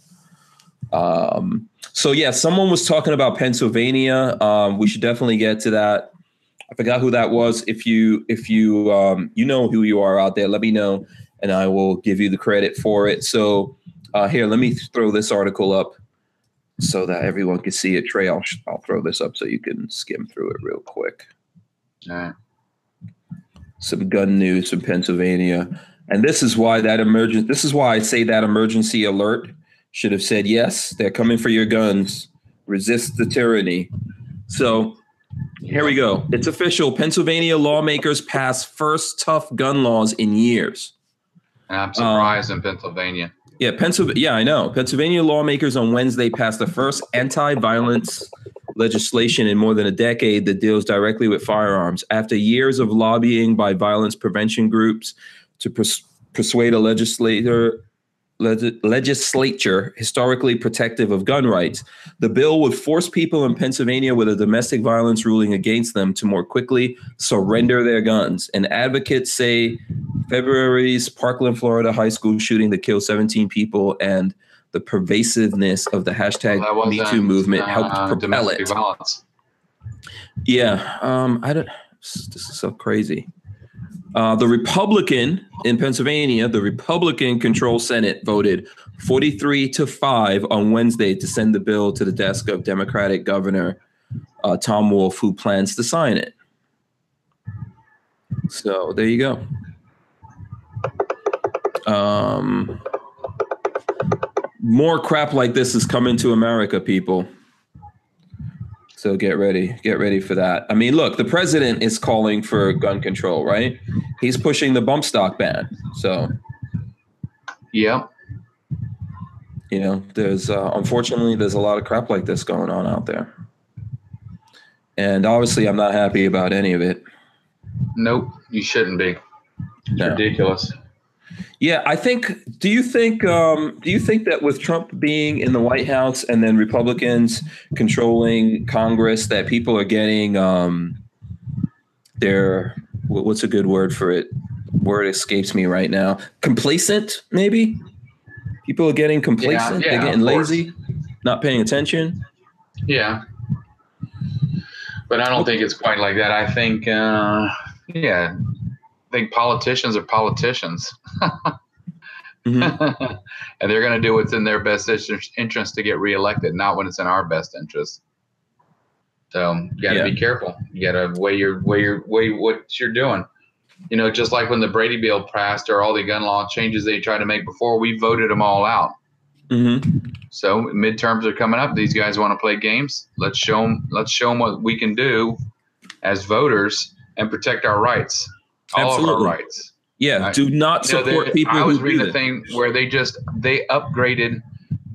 Um, so yeah, someone was talking about Pennsylvania. Um, we should definitely get to that. I forgot who that was. If you if you um, you know who you are out there, let me know, and I will give you the credit for it. So uh, here, let me throw this article up so that everyone can see it. Trey, I'll I'll throw this up so you can skim through it real quick All right. some gun news from Pennsylvania. And this is why that emergent this is why I say that emergency alert should have said yes, they're coming for your guns. Resist the tyranny. So here we go. It's official. Pennsylvania lawmakers pass first tough gun laws in years. And I'm um, surprised in Pennsylvania. Yeah, Pennsylvania. Yeah, I know. Pennsylvania lawmakers on Wednesday passed the first anti-violence legislation in more than a decade that deals directly with firearms. After years of lobbying by violence prevention groups to pers- persuade a legislator leg- legislature historically protective of gun rights, the bill would force people in Pennsylvania with a domestic violence ruling against them to more quickly surrender their guns. And advocates say February's Parkland, Florida high school shooting that killed 17 people and the pervasiveness of the hashtag That Me Too movement helped uh, propel it. violence. Yeah, um, I don't. This is so crazy. Uh, the Republican in Pennsylvania, the Republican controlled Senate voted 43 to 5 on Wednesday to send the bill to the desk of Democratic Governor uh, Tom Wolf, who plans to sign it. So there you go. Um, more crap like this is coming to America, people. So get ready, get ready for that. I mean, look, the president is calling for gun control, right? He's pushing the bump stock ban. So, yeah, you know, there's uh, unfortunately there's a lot of crap like this going on out there. And obviously, I'm not happy about any of it. Nope. You shouldn't be. It's No. ridiculous. Yeah, I think. Do you think? Um, do you think that with Trump being in the White House and then Republicans controlling Congress, that people are getting um, their what's a good word for it? Word escapes me right now. Complacent, maybe. People are getting complacent. yeah, They're of getting lazy, not paying attention. Yeah. But I don't think it's quite like that. I think, uh, yeah, think politicians are politicians. Mhm. and they're going to do what's in their best interest interest to get reelected, not when it's in our best interest. So you got to Yeah. be careful. You got to weigh your weigh your weigh what you're doing. You know, just like when the Brady bill passed or all the gun law changes they tried to make before, we voted them all out. Mhm. So midterms are coming up. These guys want to play games. Let's show them. Let's show them what we can do as voters and protect our rights, all of Absolutely. our rights. Yeah, I- do not You know, support people I was who reading the thing where they just they upgraded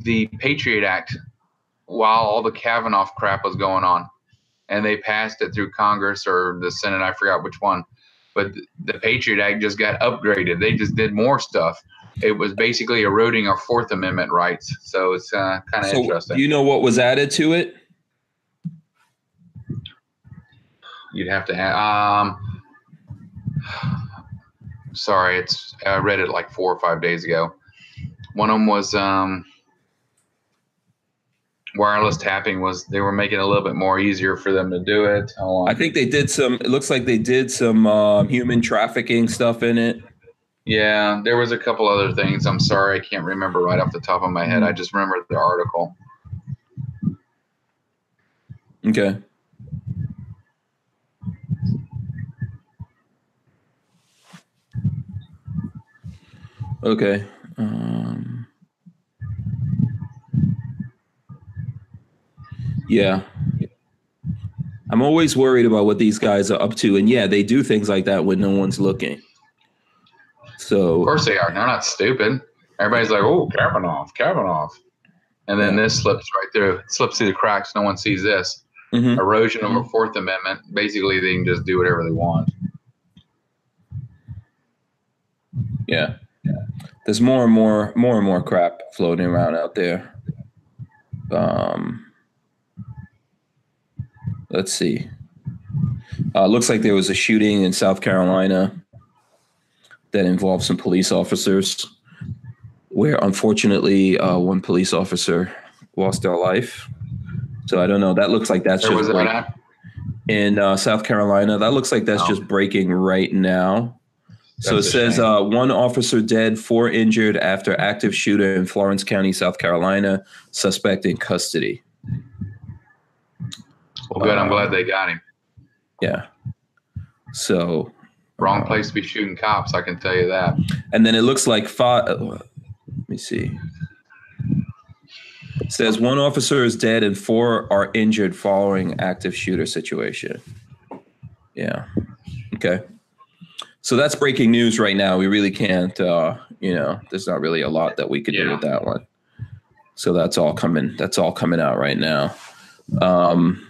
the Patriot Act while all the Kavanaugh crap was going on, and they passed it through Congress or the Senate. I forgot which one, but the Patriot Act just got upgraded. They just did more stuff. It was basically eroding our Fourth Amendment rights. So it's uh, kind of So, interesting. do you know what was added to it? You'd have to have. Um, sorry, it's I read it like four or five days ago. One of them was um, wireless tapping. Was they were making it a little bit more easier for them to do it. I think they did some. It looks like they did some um, human trafficking stuff in it. yeah, there was a couple other things. I'm sorry, I can't remember right off the top of my head. I just remember the article. Okay. Okay. Um, yeah. I'm always worried about what these guys are up to. And yeah, they do things like that when no one's looking. So, of course they are. They're not stupid. Everybody's like, "Oh, Kavanaugh, Kavanaugh," and then Yeah. this slips right through. It slips through the cracks. No one sees this. mhm. erosion of a Fourth Amendment. Basically, they can just do whatever they want. yeah. There's more and more, more and more crap floating around out there. Um, let's see. Uh, looks like there was a shooting in South Carolina that involved some police officers, where unfortunately uh, one police officer lost their life. So I don't know. That looks like that's Where was just break- at? in uh, South Carolina. That looks like that's Oh. just breaking right now. So it says uh, one officer dead, four injured after active shooter in Florence County, South Carolina. Suspect in custody. Well, good. I'm uh, glad they got him. Yeah. So Wrong uh, place to be shooting cops. I can tell you that. And then it looks like five. Let me see. It says one officer is dead and four are injured following active shooter situation. Yeah. Okay. So that's breaking news right now. We really can't. Uh, you know, there's not really a lot that we could do with that one. So that's all coming. That's all coming out right now. Um,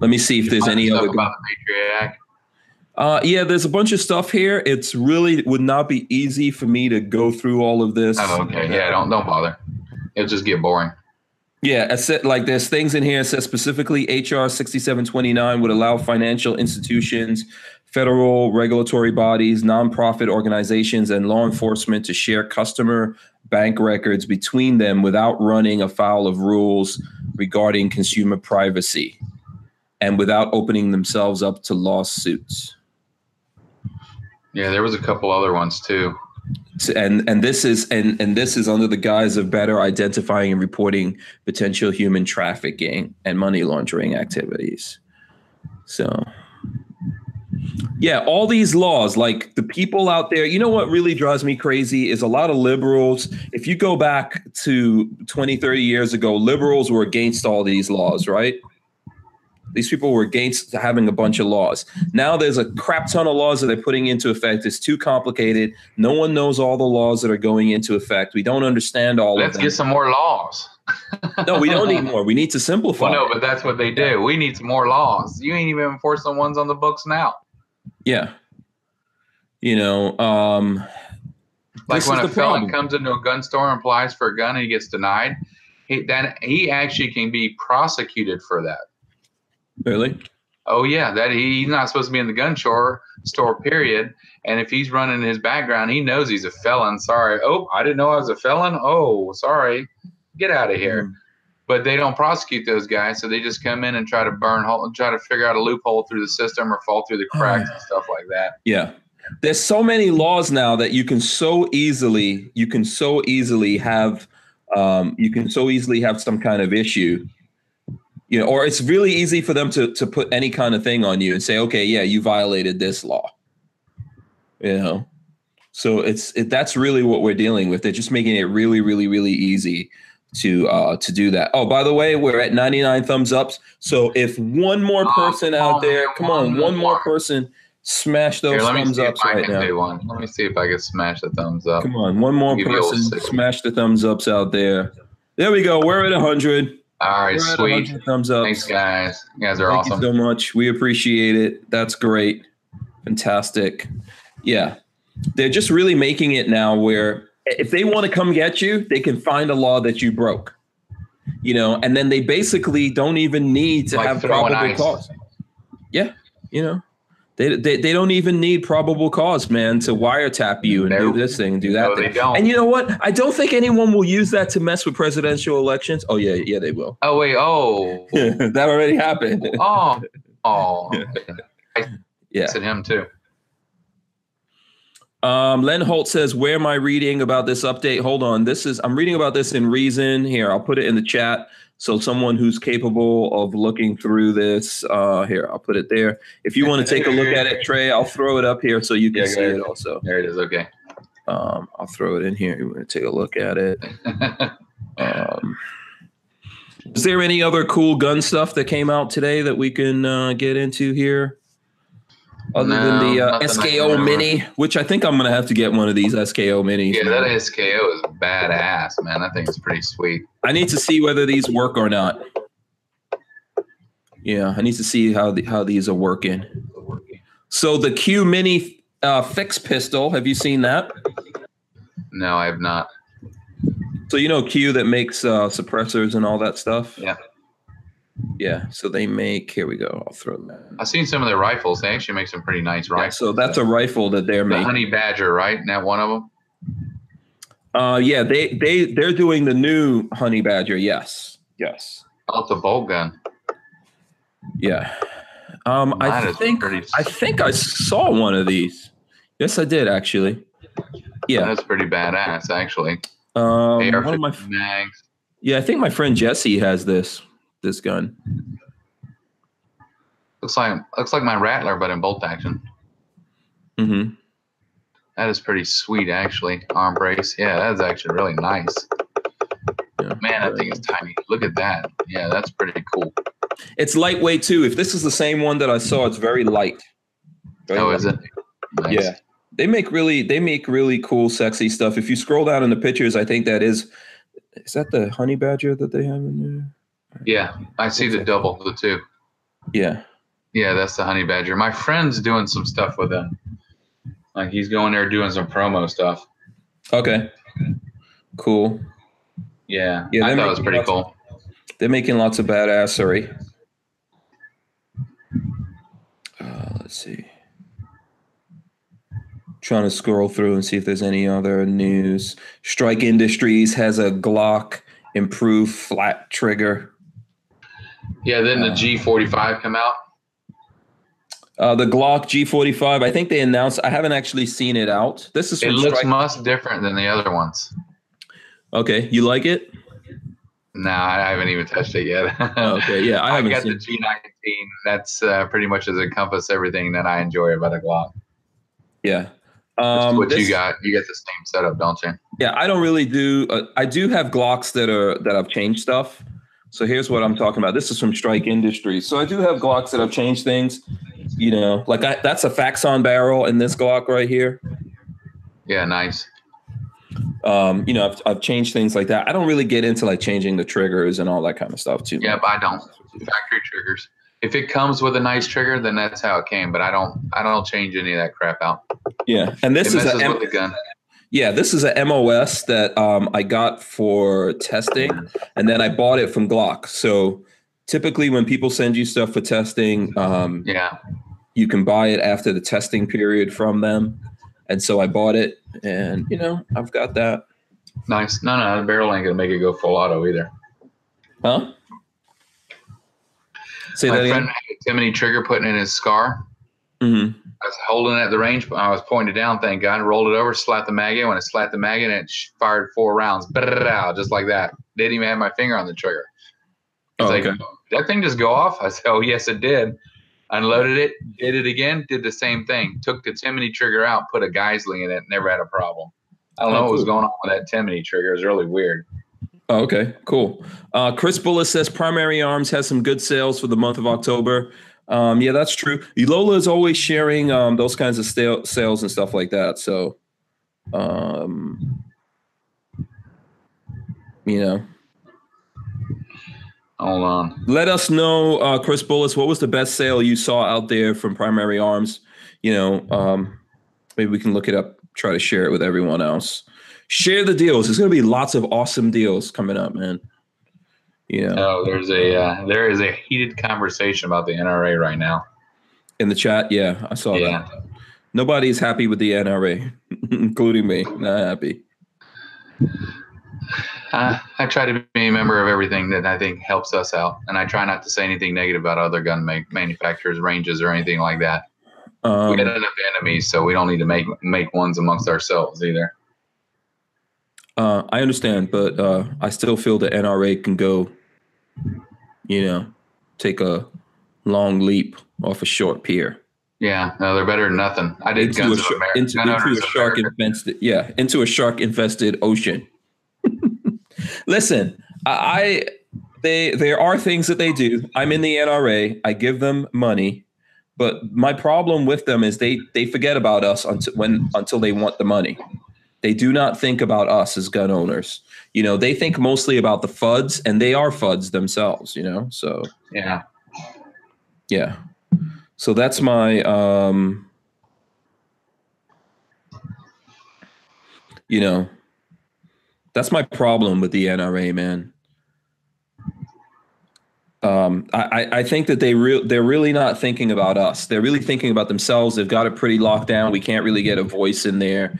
let me see if there's any other. about the. Uh, yeah, there's a bunch of stuff here. It's really would not be easy for me to go through all of this. Oh, okay. Yeah, don't don't bother. It'll just get boring. Yeah, it said like there's things in here. It says specifically HR 6729 would allow financial institutions, federal regulatory bodies, nonprofit organizations, and law enforcement to share customer bank records between them without running afoul of rules regarding consumer privacy and without opening themselves up to lawsuits. Yeah, there was a couple other ones too. and and this is and and this is under the guise of better identifying and reporting potential human trafficking and money laundering activities so yeah all these laws like the people out there you know what really drives me crazy is a lot of liberals if you go back to 20 30 years ago liberals were against all these laws right these people were against having a bunch of laws. Now there's a crap ton of laws that they're putting into effect. It's too complicated. No one knows all the laws that are going into effect. We don't understand all Let's of them. get some more laws. no, we don't need more. We need to simplify. Well, no, but that's what they do. We need some more laws. You ain't even enforcing the ones on the books now. Yeah. You know, um, Like when a felon problem. comes into a gun store and applies for a gun and he gets denied, he then he actually can be prosecuted for that. really? Oh yeah, that he, he's not supposed to be in the gun store store period. And if he's running his background, he knows he's a felon. Sorry. Oh, I didn't know I was a felon. Oh, sorry. Get out of here. But they don't prosecute those guys, so they just come in and try to burn hole, try to figure out a loophole through the system or fall through the cracks and stuff like that. Yeah. There's so many laws now that you can so easily, you can so easily have, um, you can so easily have some kind of issue, you know, or it's really easy for them to to put any kind of thing on you and say, okay, yeah, you violated this law, you know. So it's it, that's really what we're dealing with. They're just making it really, really, really easy to uh to do that. Oh, by the way, we're at 99 thumbs ups. So if one more Oh, person come out on, there, come on, one one more more. person, smash those Here, let me thumbs see if ups I right can now. Let me see if I can smash the thumbs up. Come on, one more person, smash the thumbs ups out there. There we go. We're at 100. All right, sweet. 100 thumbs up. Thanks, guys. You guys are Thank awesome. you so much. We appreciate it. That's great. Fantastic. Yeah. They're just really making it now where if they want to come get you, they can find a law that you broke. You know, and then they basically don't even need to Like have probable cause. Yeah. You know, they, they, they don't even need probable cause, man, to wiretap you and do this thing and do that No, thing. they don't. And you know what? I don't think anyone will use that to mess with presidential elections. Oh yeah, yeah, they will. oh wait, oh, that already happened. oh, oh. Yeah. At him too. Um, Len Holt says, "Where am I reading about this update? Hold on. This is I'm reading about this in Reason. Here, I'll put it in the chat. So someone who's capable of looking through this, uh, here, I'll put it there. If you want to take a look at it, Trey, I'll throw it up here so you can Yeah, see ahead. it also. There it is. Okay. Um, I'll throw it in here. You want to take a look at it. Um, is there any other cool gun stuff that came out today that we can uh, get into here? Other than the uh, nothing I can SKO. Mini, which I think I'm gonna have to get one of these SKO Minis. yeah, man. that SKO is badass, man. I think it's pretty sweet. I need to see whether these work or not. Yeah, I need to see how the, how these are working. So the Q Mini uh, fixed pistol, have you seen that? No, I have not. So you know Q that makes uh, suppressors and all that stuff. Yeah. Yeah. So they make. Here we go. I'll throw that. in. I've seen some of their rifles. They actually make some pretty nice Yeah, rifles. so that's a rifle that they're the making. Honey Badger, right? Isn't that one of them? Uh, yeah, they they they're doing the new Honey Badger. Yes. Yes. Oh, the bolt gun. Yeah. Um, I think pretty- I think I saw one of these. Yes, I did actually. Yeah. That's pretty badass, actually. Um, AR one of my, mags. yeah, I think my friend Jesse has this this gun. Looks like looks like my Rattler, but in bolt action. Mm-hmm. That is pretty sweet, actually. Arm brace. Yeah, that's actually really nice. Yeah. Man, that thing is tiny. Look at that. Yeah, that's pretty cool. It's lightweight too. If this is the same one that I saw, it's very light. Very Oh, light. is it? Nice. Yeah. They make really they make really cool, sexy stuff. If you scroll down in the pictures, I think that is is that the honey badger that they have in there? Yeah, I see the double, the two. Yeah. Yeah, that's the honey badger. My friend's doing some stuff with them. Like he's going there doing some promo stuff. Okay. Cool. Yeah, Yeah, I thought it was pretty lots of- cool. They're making lots of badassery. Uh, let's see. Trying to scroll through and see if there's any other news. Strike Industries has a Glock improved flat trigger. Yeah, then the Uh, G45 come out. Uh, the Glock G45. I think they announced. I haven't actually seen it out. This is It looks Strike- much different than the other ones. okay. You like it? No, I haven't even touched it yet. Okay. Yeah, I I, haven't I got seen. the G19. That's uh, pretty much as encompass everything that I enjoy about a Glock. Yeah. Um, what this- you got. You got the same setup, don't you? Yeah, I don't really do. Uh, I do have Glocks that are that I've changed stuff. So here's what I'm talking about. This is from Strike Industries. So I do have Glocks that have changed things. You know, like I, that's a Faxon barrel in this Glock right here. Yeah, nice. Um, you know, I've, I've changed things like that. I don't really get into like changing the triggers and all that kind of stuff too. Yeah, but I don't. Factory triggers. If it comes with a nice trigger, then that's how it came. But I don't. I don't change any of that crap out. yeah. And this it is a the gun. Yeah, this is a MOS that um, I got for testing, and then I bought it from Glock. So typically, when people send you stuff for testing, um, Yeah. you can buy it after the testing period from them. And so I bought it, and you know, I've got that. Nice. No, no, the barrel ain't gonna make it go full auto either. Huh? Say My that friend again. had Timney trigger putting in his scar. Hmm I was holding it at the range. I was pointed down, thank God. Rolled it over, slapped the mag in. When it slapped the mag in, it fired four rounds. Just like that. Didn't even have my finger on the trigger. He's Oh, like, okay. "Did that thing just go off? I said, oh, yes, it did. Unloaded it, did it again, did the same thing. Took the Timney trigger out, put a Geissele in it, never had a problem. I don't Oh, know what was going on with that Timney trigger. It was really weird. Oh, okay, cool. Uh, Chris Bullis says Primary Arms has some good sales for the month of October. Um, yeah, that's true. Lola is always sharing um, those kinds of stale, sales and stuff like that. So, um, you know, Hold on. let us know, uh, Chris Bullis, what was the best sale you saw out there from Primary Arms? You know, um, maybe we can look it up, try to share it with everyone else. Share the deals. There's going to be lots of awesome deals coming up, man. You know, Oh, there's a uh, there is a heated conversation about the NRA right now. in the chat, yeah, I saw Yeah. that. Nobody's happy with the NRA, including me. Not happy. Uh, I try to be a member of everything that I think helps us out, and I try not to say anything negative about other gun ma- manufacturers, ranges, or anything like that. we Um, got enough enemies, so we don't need to make make ones amongst ourselves either. Uh, I understand, but uh, I still feel the NRA can go, you know, take a long leap off a short pier. Yeah, no, they're better than nothing. I did into Guns a, of sh- America. into, into a shark America. infested yeah into a shark infested ocean listen I, I they there are things that they do i'm in the nra i give them money but my problem with them is they they forget about us until when until they want the money they do not think about us as gun owners. You know they think mostly about the fuds and they are fuds themselves you know so. Yeah, yeah. So that's my um you know that's my problem with the nra man. Um i I- i think that they real they're really not thinking about us. They're really thinking about themselves. They've got it pretty locked down. We can't really get a voice in there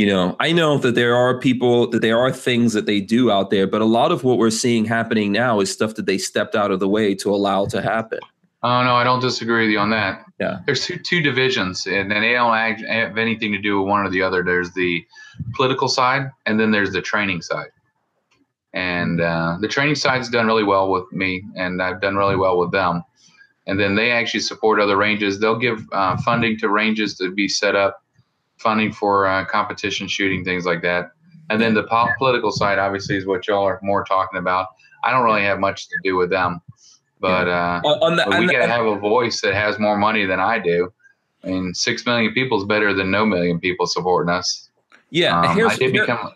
you know i know that there are people that there are things that they do out there but a lot of what we're seeing happening now is stuff that they stepped out of the way to allow to happen Oh no, I don't disagree with you on that. Yeah. There's two two divisions, and they don't act, have anything to do with one or the other. There's the political side, and then there's the training side. And uh, the training side's done really well with me, and I've done really well with them. And then they actually support other ranges. They'll give uh, funding to ranges to be set up, funding for uh, competition shooting, things like that. And then the po- political side, obviously, is what y'all are more talking about. I don't really have much to do with them, but. Uh, on, on the, but we got to have a voice that has more money than I do. I mean, six million people is better than no million people supporting us. yeah Um, here's I did here- become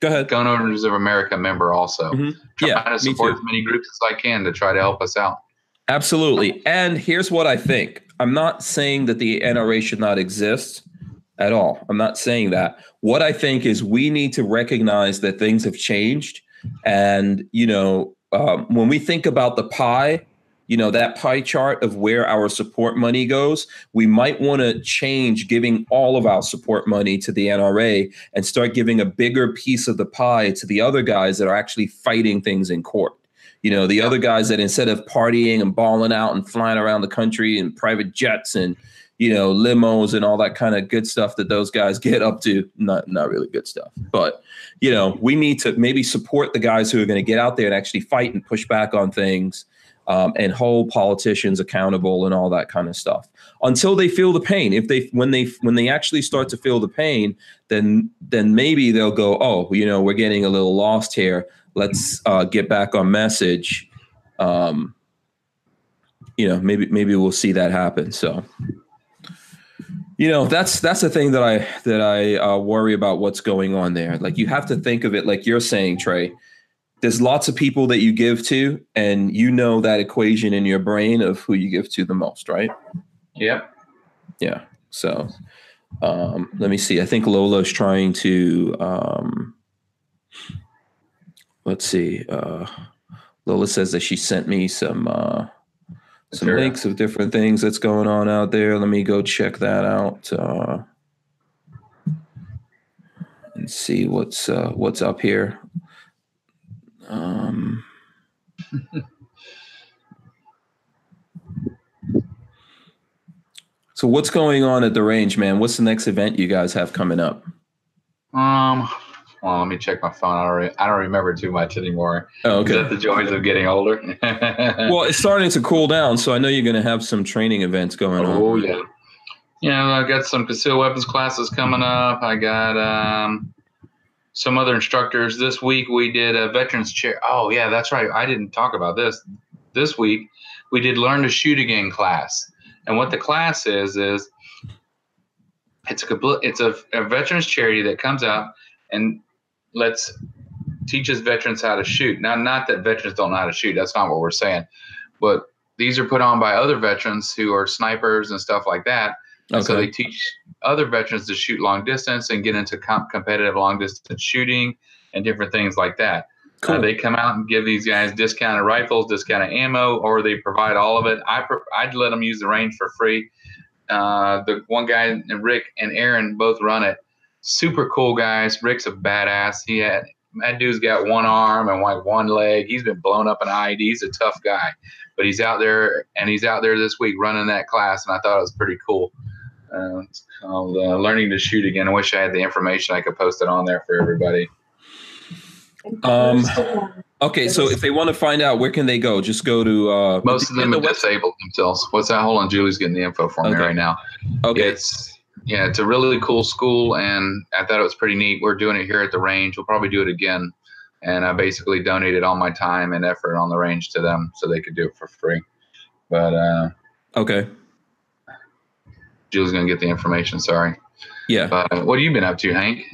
go ahead Gun Owners of America member also. Mhm. Trying Yeah, to support as many groups as I can to try to help us out. Absolutely. And here's what I think I'm not saying that the NRA should not exist at all. I'm not saying that. What I think is we need to recognize that things have changed. And, you know, um, when we think about the pie, you know, that pie chart of where our support money goes, we might want to change giving all of our support money to the NRA and start giving a bigger piece of the pie to the other guys that are actually fighting things in court You know, the other guys that instead of partying and balling out and flying around the country in private jets and you know limos and all that kind of good stuff that those guys get up to, not not really good stuff. But you know, we need to maybe support the guys who are going to get out there and actually fight and push back on things um, and hold politicians accountable and all that kind of stuff until they feel the pain. If they when they when they actually start to feel the pain, then then maybe they'll go, oh, you know, we're getting a little lost here. Let's uh, get back on message. Um, you know, maybe maybe we'll see that happen. So you know that's that's the thing that i that i uh, worry about what's going on there. Like you have to think of it like you're saying trey there's lots of people that you give to and you know that equation in your brain of who you give to the most right? Yep. yeah so um let me see. I think lola's trying to um let's see uh lola says that she sent me some uh some Material. links of different things that's going on out there let me go check that out uh and see what's uh what's up here um so what's going on at the range man what's the next event you guys have coming up Um. Well, let me check my phone. I don't. Re- I don't remember too much anymore. oh, Is that the joys of getting older? well it's starting to cool down so i know you're going to have some training events going on Oh yeah. Yeah, I got some concealed weapons classes coming up. I got um, some other instructors. This week we did a veterans chair. Oh yeah, that's right. I didn't talk about this. This week we did learn to shoot again class. And what the class is is it's a complete, it's a, a veterans charity that comes out and lets teaches veterans how to shoot. Now, not that veterans don't know how to shoot. That's not what we're saying. But these are put on by other veterans who are snipers and stuff like that. And So they teach other veterans to shoot long distance and get into com- competitive long distance shooting and different things like that. Uh, Cool. they come out and give these guys discounted rifles, discounted ammo, or they provide all of it. I pre- I'd let them use the range for free. Uh, the one guy, Rick and Aaron, both run it. Super cool guys. Rick's a badass. He had that dude's got one arm and like one leg. He's been blown up in IED. He's a tough guy, but he's out there and he's out there this week running that class, and I thought it was pretty cool. Uh, it's called uh, Learning to Shoot Again. I wish I had the information I could post it on there for everybody. Um, okay, so if they want to find out, where can they go? Just go to uh, Most of them the have website. disabled themselves. What's that? Hold on, Julie's getting the info for me right now. Okay, It's yeah, it's a really cool school, and I thought it was pretty neat. We're doing it here at the range. We'll probably do it again, and I basically donated all my time and effort on the range to them so they could do it for free. But uh, okay, Julie's gonna get the information. Sorry. yeah. But what have you been up to, Hank?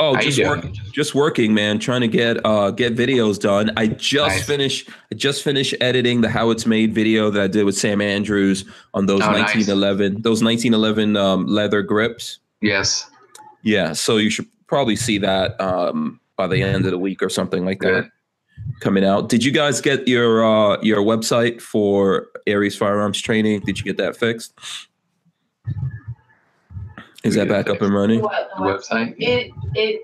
Oh, How just doing? work, just working, man. Trying to get uh get videos done. I just Nice. finished. I just finished editing the how it's made video that I did with Sam Andrews on those Oh, nice. 1911 those 1911 um, leather grips. Yes. Yeah, so you should probably see that um by the end of the week or something like Good. that coming out. Did you guys get your uh your website for Aries Firearms Training? Did you get that fixed? Is We that back up and running? What, The website. It it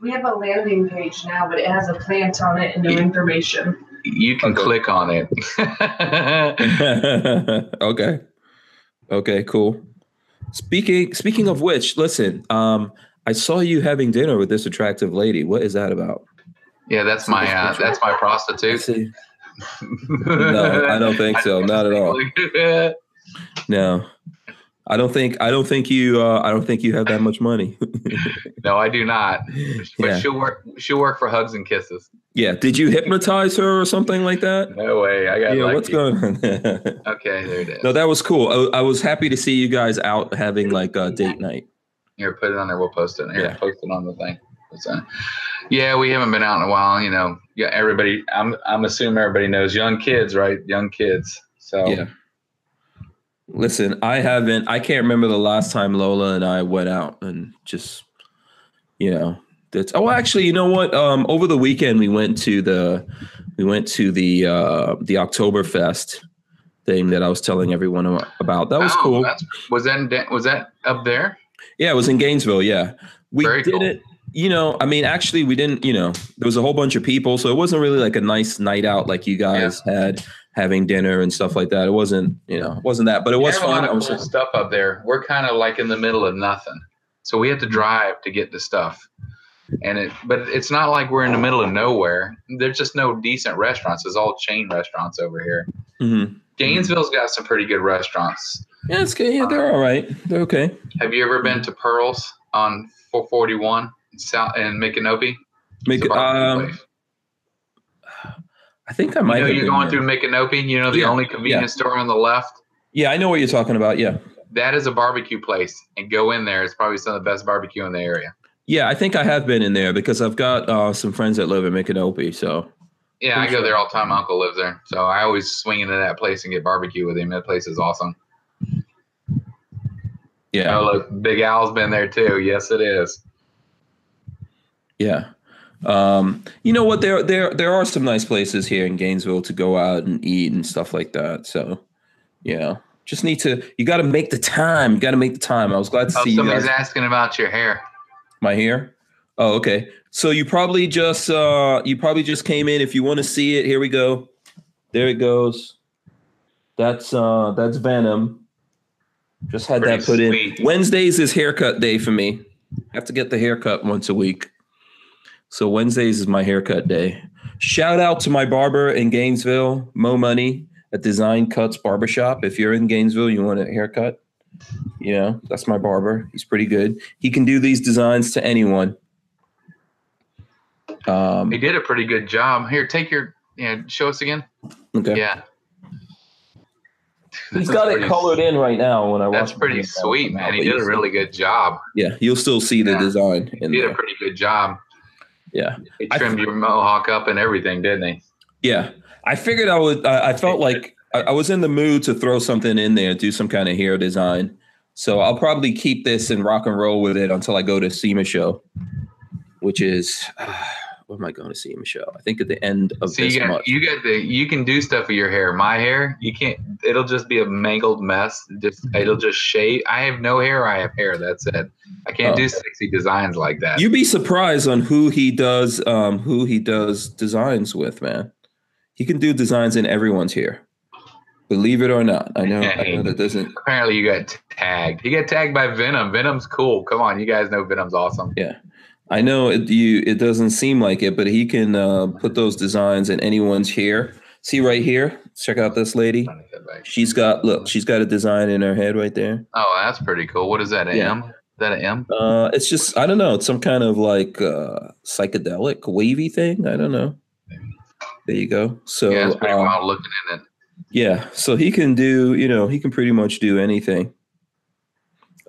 we have a landing page now, but it has a plant on it and no information. You can Okay. click on it. okay. Okay, cool. Speaking speaking of which, listen, um, I saw you having dinner with this attractive lady. What is that about? yeah, that's my uh, that's my prostitute. See, No, I don't think so. Not at all. no. I don't think I don't think you uh, I don't think you have that much money. no, I do not. But yeah. she'll work. She'll work for hugs and kisses. Yeah. Did you hypnotize her or something like that? No way. I got Yeah, lucky. what's going on? Okay, there it is. no, that was cool. I, I was happy to see you guys out having like a date night. Here, put it on there. We'll post it. Here, Yeah. post it on the thing. Uh, yeah, we haven't been out in a while. You know, yeah, everybody. I'm I'm assuming everybody knows young kids, right? Young kids. So Yeah. Listen, I haven't. I can't remember the last time Lola and I went out and just, you know, that's. Oh, actually, you know what? Um, over the weekend we went to the, we went to the uh the Oktoberfest thing that I was telling everyone about. That was Oh, cool. Was that was that up there? Yeah, it was in Gainesville. Yeah, we Very did cool. it. you know, I mean, actually, we didn't. You know, there was a whole bunch of people, so it wasn't really like a nice night out like you guys had having dinner and stuff like that. It wasn't, you know, it wasn't that, but it was fun. I of was cool stuff up there. We're kind of like in the middle of nothing, so we had to drive to get to stuff. And it, but it's not like we're in the middle of nowhere. There's just no decent restaurants. It's all chain restaurants over here. Mhm. Gainesville's got some pretty good restaurants. Yeah, it's good. Yeah, they're all right. They're okay. Have you ever been to Pearls on 441 in South in Micanopy? Make It's a barbecue um, place. I think I You might. know, you're going there. through Micanopy. You know, the Yeah, only convenience store on the left. Yeah, I know what you're talking about. Yeah, That is a barbecue place, and go in there. It's probably some of the best barbecue in the area. yeah, I think I have been in there because I've got uh, some friends that live in Micanopy. So Yeah, I go there all the time. My uncle lives there, so I always swing into that place and get barbecue with him. That place is awesome. yeah, Oh, look, Big Al's been there too. Yes, it is. yeah. Um, you know what? There, there, there are some nice places here in Gainesville to go out and eat and stuff like that. So, yeah, just need to. You got to make the time. You got to make the time. I was glad to Oh, see you somebody's asking about your hair. My hair. Oh, okay. So you probably just uh you probably just came in. If you want to see it, here we go. There it goes. That's uh that's Venom. Just had Pretty that put sweet. in. Wednesdays is haircut day for me. I have to get the haircut once a week. So Wednesdays is my haircut day. Shout out to my barber in Gainesville, Mo Money at Design Cuts Barbershop. If you're in Gainesville, you want a haircut, you know, that's my barber. He's pretty good. He can do these designs to anyone. Um, He did a pretty good job. Here, take your. Yeah, show us again. okay. Yeah. He's got it colored in right now. When I That's pretty sweet, man. He did a really good job. Yeah, you'll still see the Yeah. design in He did a pretty good job. Yeah, He I- trimmed your mohawk up and everything, didn't he? yeah. I figured I would. I, I felt like I, I was in the mood to throw something in there, do some kind of hair design. So I'll probably keep this and rock and roll with it until I go to SEMA show, which is uh, what am I going to see Michelle? I think at the end of See, this you got month. you got the you can do stuff with your hair. My hair, you can't. It'll just be a mangled mess. Just it'll just shave. I have no hair. I have hair. That's it. I can't Oh. do sexy designs like that. You'd be surprised on who he does um who he does designs with, man. He can do designs in everyone's hair. Believe it or not. I know, I know that doesn't Apparently, you got tagged. He got tagged by Venom. Venom's cool. Come on, you guys know Venom's awesome. I know it you it doesn't seem like it, but he can uh, put those designs in anyone's hair. See right here? Check out this lady. She's got look, she's got a design in her head right there. Oh, that's pretty cool. What is that? An Yeah. M? Is that an M? Uh it's just I don't know, it's some kind of like uh psychedelic wavy thing. I don't know. There you go. So yeah, it's pretty um, wild looking in it. Yeah, so he can do, you know, he can pretty much do anything.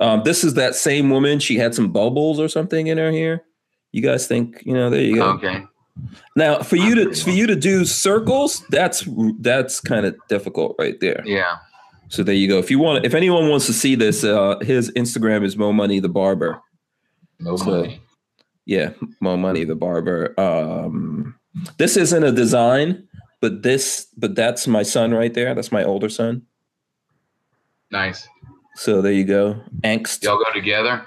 Um, this is that same woman. She had some bubbles or something in her hair. You guys think, you know, there you go. Okay. Now, for you to for you to do circles, that's that's kind of difficult right there. Yeah. So there you go. If you want, if anyone wants to see this, uh, his Instagram is Mo Money the Barber. No So- money. Yeah, Mo Money the Barber. Um, this isn't a design, but this, but that's my son right there. That's my older son. Nice. So there you go. Angst. Y'all go together?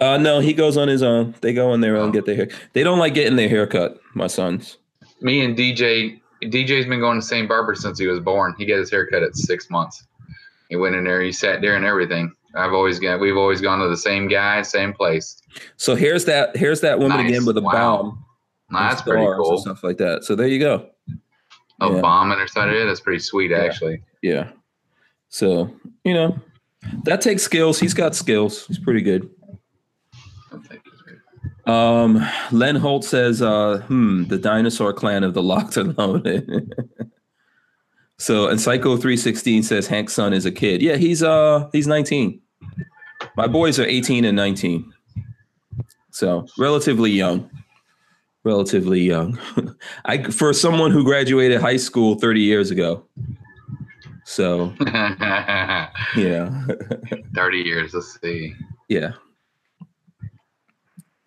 Uh, no, he goes on his own. They go on their own, get their hair. They don't like getting their hair cut. My sons. Me and DJ. DJ's been going to the same barber since he was born. He got his hair cut at six months. He went in there. He sat there and everything. I've always got. We've always gone to the same guy, same place. So here's that. Here's that woman Nice. again with a Wow. bomb. Nah, that's pretty cool. Stuff like that. So there you go. A Yeah. bomb in her side of it. That's pretty sweet, Yeah. actually. Yeah. So you know, that takes skills. He's got skills. He's pretty good. I'll take it. Um, Len Holt says, uh, hmm, the dinosaur clan of the locked and loaded. so and Psycho 316 says Hank's son is a kid. Yeah, he's uh he's 19. My boys are 18 and 19. So relatively young. Relatively young. I for someone who graduated high school 30 years ago. So yeah. 30 years. Let's see. Yeah.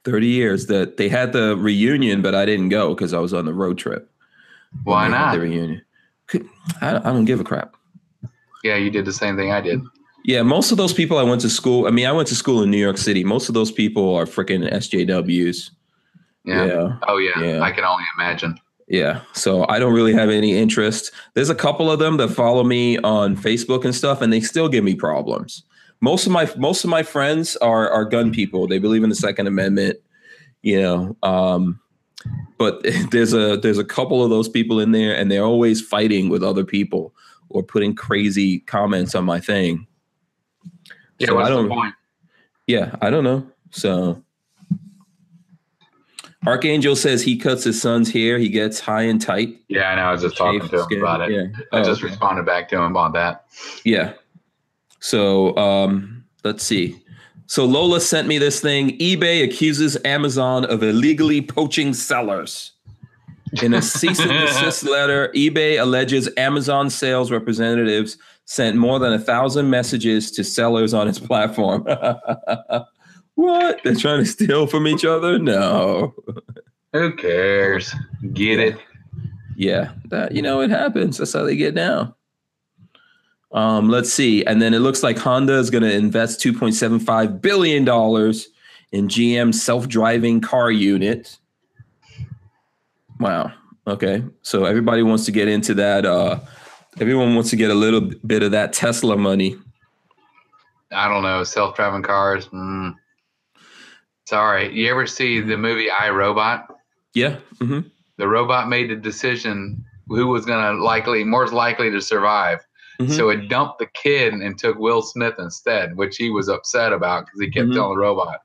30 years that they had the reunion, but I didn't go because I was on the road trip. Why not? The reunion. I, I don't give a crap. Yeah, you did the same thing I did. Yeah, most of those people I went to school. I mean, I went to school in New York City. Most of those people are freaking SJWs. Yeah. yeah. Oh yeah. Yeah. I can only imagine. Yeah. So I don't really have any interest. There's a couple of them that follow me on Facebook and stuff, and they still give me problems. Most of my most of my friends are are gun people. They believe in the Second Amendment, you know. Um, but there's a there's a couple of those people in there, and they're always fighting with other people or putting crazy comments on my thing. Yeah. So I don't- point? Yeah, I don't know. So Archangel says he cuts his son's hair. He gets high and tight. Yeah, I know. I was just talking to him skin. about it. Yeah. I Oh, just okay. responded back to him about that. Yeah. So um, let's see. So Lola sent me this thing. eBay accuses Amazon of illegally poaching sellers. In a cease and desist letter, eBay alleges Amazon sales representatives sent more than a thousand messages to sellers on its platform. what? They're trying to steal from each other? No. Who cares? Get it? Yeah, that you know it happens. That's how they get down. Um, let's see, and then it looks like Honda is going to invest 2.75 billion dollars in GM self-driving car unit. Wow. Okay, so everybody wants to get into that. Uh, everyone wants to get a little bit of that Tesla money. I don't know. Self-driving cars. Mm. Sorry. You ever see the movie I Robot? Yeah. hmm The robot made the decision who was going to likely, more likely to survive. Mhm. So it dumped the kid and took Will Smith instead, which he was upset about because he kept Mhm. telling the robot.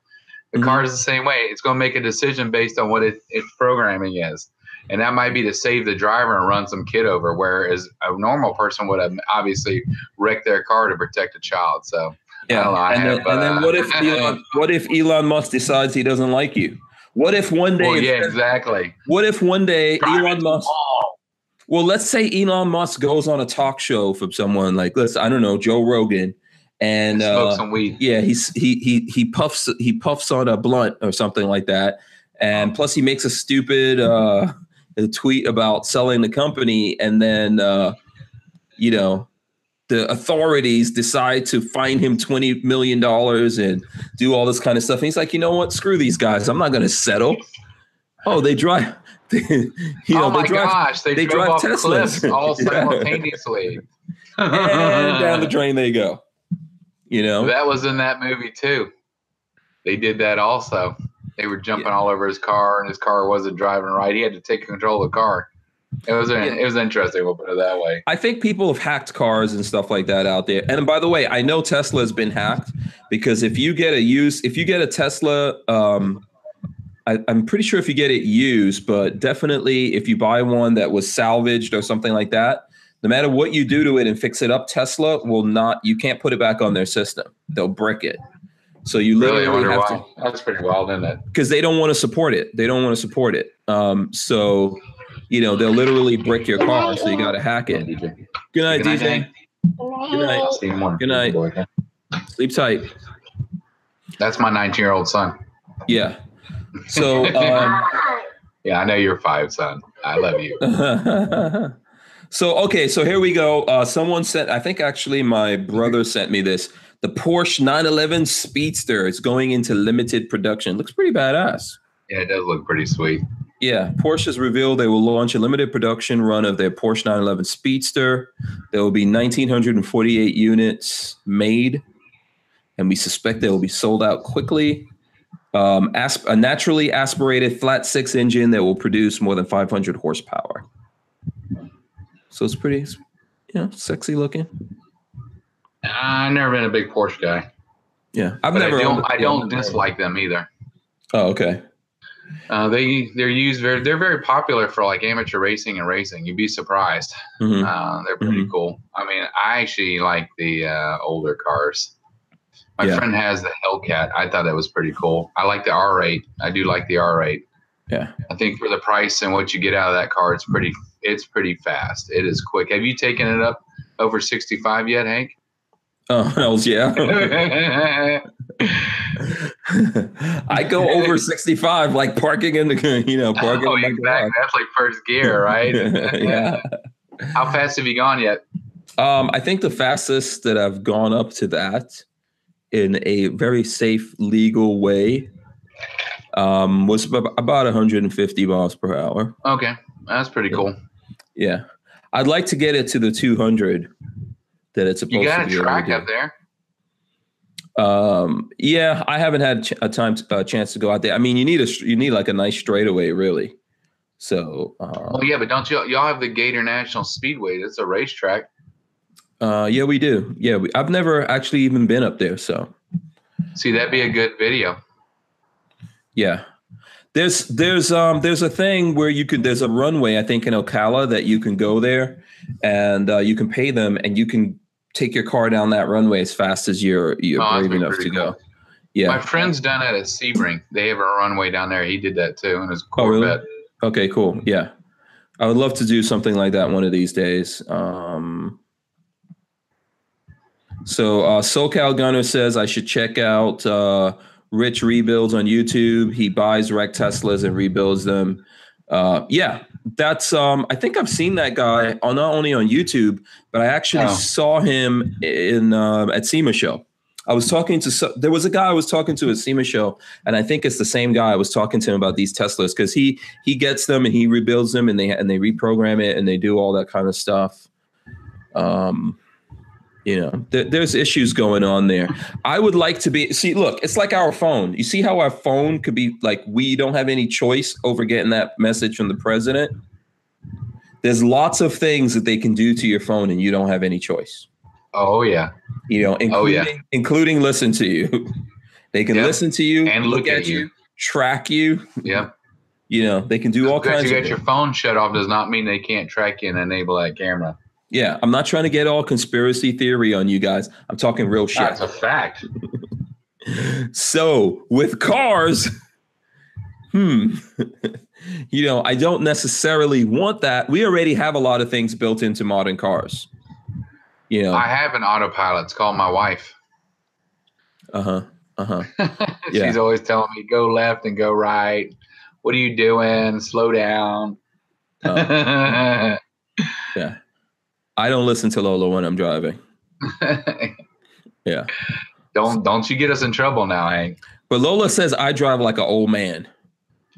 The Mhm. car is the same way. It's going to make a decision based on what it, its programming is. And that might be to save the driver and run some kid over, whereas a normal person would have obviously wrecked their car to protect a child. So Yeah. know, and, have, then, and then uh, what if Elon, what if Elon Musk decides he doesn't like you? What if one day well, yeah, exactly. What if one day Elon Musk? Well, let's say Elon Musk goes on a talk show from someone like, let's I don't know, Joe Rogan, and Smoke uh, some weed. yeah, he's he he he puffs he puffs on a blunt or something like that, and plus he makes a stupid uh, a tweet about selling the company, and then uh, you know the authorities decide to fine him twenty million dollars and do all this kind of stuff. And he's like, you know what? Screw these guys. I'm not going to settle. Oh, they drive. you know, oh my they drive gosh, they, they drove drive off Teslas. cliffs all simultaneously. and down the drain they go. You know, That was in that movie too. They did that also. They were jumping Yeah. all over his car, and his car wasn't driving right. He had to take control of the car. It was Yeah. it was interesting. We'll put it that way. I think people have hacked cars and stuff like that out there. And by the way, I know Tesla has been hacked because if you get a use, if you get a Tesla, um, I, I'm pretty sure if you get it used, but definitely if you buy one that was salvaged or something like that, no matter what you do to it and fix it up, Tesla will not. You can't put it back on their system. They'll brick it. So you literally wonder have to. That's pretty wild, isn't it? because they don't want to support it. They don't want to support it. Um, so you know they'll literally brick your car. So you got to hack it. Good night, Good night, DJ. Good night. See you tomorrow. Good night. Sleep tight. That's my 19 year old son. Yeah. So um, Yeah, I know you're five, son. I love you. so okay, so here we go. Uh, someone sent. I think actually my brother sent me this. The Porsche 911 Speedster. It's going into limited production. Looks pretty badass. Yeah, it does look pretty sweet. Yeah, Porsche has revealed they will launch a limited production run of their Porsche 911 Speedster. There will be 1,948 units made, and we suspect they will be sold out quickly. Um, asp- a naturally aspirated flat six engine that will produce more than 500 horsepower. So it's pretty, you know, sexy looking. I've never been a big Porsche guy. Yeah, I've But never. I don't, I don't dislike them either. Oh, okay. Uh, they they're used very they're very popular for like amateur racing and racing. You'd be surprised. Mhm. Uh, they're pretty cool. I mean, I actually like the uh, older cars. My Yeah. friend has the Hellcat. I thought that was pretty cool. I like the R8. I do like the R8. Yeah. I think for the price and what you get out of that car, it's pretty it's pretty fast. It is quick. Have you taken it up over 65 yet, Hank? Oh, hells yeah. I go over 65, like parking in the, you know, parking oh, in my exactly. That's like first gear, right? yeah. How fast have you gone yet? Um, I think the fastest that I've gone up to that in a very safe, legal way Um, was about 150 miles per hour. Okay, that's pretty cool. Yeah, I'd like to get it to the 200 that it's supposed You got to a to track up there. Um, yeah, I haven't had a time a chance to go out there. I mean, you need a you need like a nice straightaway, really. So, uh, Well, yeah, but don't you y'all have the Gator National Speedway? That's a racetrack. Uh, yeah, we do. Yeah, we, I've never actually even been up there. So, See, that'd be a good video. yeah, there's there's um there's a thing where you could there's a runway I think in Ocala that you can go there, and uh, you can pay them and you can take your car down that runway as fast as you're you're Oh, brave enough to pretty go. Yeah. My friend's done it at Sebring. They have a runway down there. He did that too in his Oh, really? Corvette. Okay, cool. Yeah. I would love to do something like that one of these days. Um, so uh, SoCal Gunner says I should check out uh, Rich Rebuilds on YouTube. He buys wrecked Teslas and rebuilds them. Uh, yeah, that's. Um, I think I've seen that guy on not only on YouTube, but I actually Oh. saw him in um at SEMA show. I was talking to so, there was a guy I was talking to at SEMA show, and I think it's the same guy I was talking to him about these Teslas because he he gets them and he rebuilds them and they and they reprogram it and they do all that kind of stuff. Um, you know, there, there's issues going on there. I would like to be see. Look, it's like our phone. You see how our phone could be like we don't have any choice over getting that message from the president. There's lots of things that they can do to your phone, and you don't have any choice. Oh yeah, You know, including, Oh, yeah. including listen to you. they can Yeah. listen to you and look, at you. track you. Yeah, You know, they can do all kinds you of got your phone shut off does not mean they can't track you and enable that camera. Yeah, I'm not trying to get all conspiracy theory on you guys. I'm talking real shit. That's a fact. So with cars, hmm, you know, I don't necessarily want that. We already have a lot of things built into modern cars. You know, I have an autopilot. It's called my wife. uh huh, uh huh. Yeah. She's always telling me go left and go right. What are you doing? Slow down. Oh. Yeah, I don't listen to Lola when I'm driving. Yeah. Don't don't you get us in trouble now, Hank. But Lola says I drive like an old man.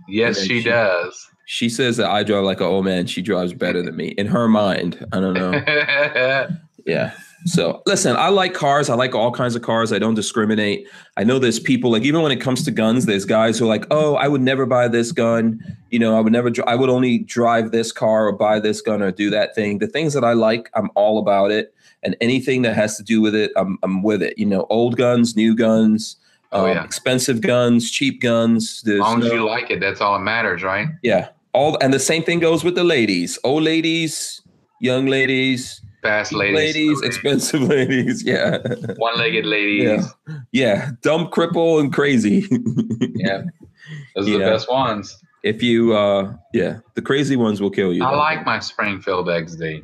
Yes, she she- does. She says that I drive like an old man. She drives better than me in her mind. I don't know. Yeah. So listen, I like cars. I like all kinds of cars. I don't discriminate. I know there's people like even when it comes to guns, there's guys who are like, oh, I would never buy this gun. You know, I would never. I would only drive this car or buy this gun or do that thing. The things that I like, I'm all about it. And anything that has to do with it, I'm I'm with it. You know, old guns, new guns, Oh, um, expensive guns, cheap guns. as long as no- you like it, that's all that matters, right? yeah. All and the same thing goes with the ladies, old ladies, young ladies, Fast ladies, ladies, expensive ladies. Yeah. one-legged ladies. Yeah. Yeah. Dumb, cripple, and crazy. Yeah. Those are the best ones. if you uh yeah, the crazy ones will kill you. I like my Springfield XD.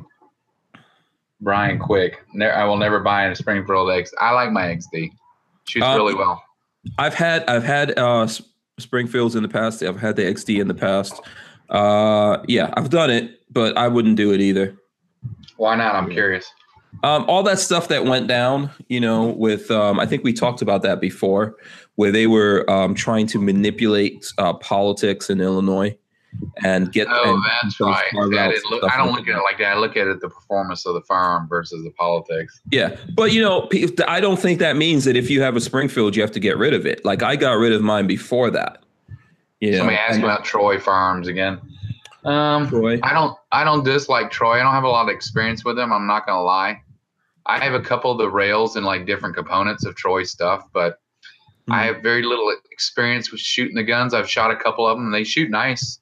Brian Quick. Ne- I will never buy a Springfield XD. I like my XD. Shoots Um, really well. I've had I've had uh Springfields in the past. I've had the XD in the past. Uh yeah, I've done it, but I wouldn't do it either. Why not? I'm curious. Um, all that stuff that went down, you know, with um, I think we talked about that before, where they were um, trying to manipulate uh, politics in Illinois and get. Oh, and that's right. carve See, I, outs didn't and look, I don't like look at it like that. I look at it the performance of the firearm versus the politics. Yeah, but you know, I don't think that means that if you have a Springfield, you have to get rid of it. Like I got rid of mine before that. You know, Somebody asked about Troy Firearms again. Um, Troy. I don't I don't dislike Troy. I don't have a lot of experience with him. I'm not gonna lie. I have a couple of the rails and like different components of Troy stuff, but Hmm. I have very little experience with shooting the guns. I've shot a couple of them. and They shoot nice.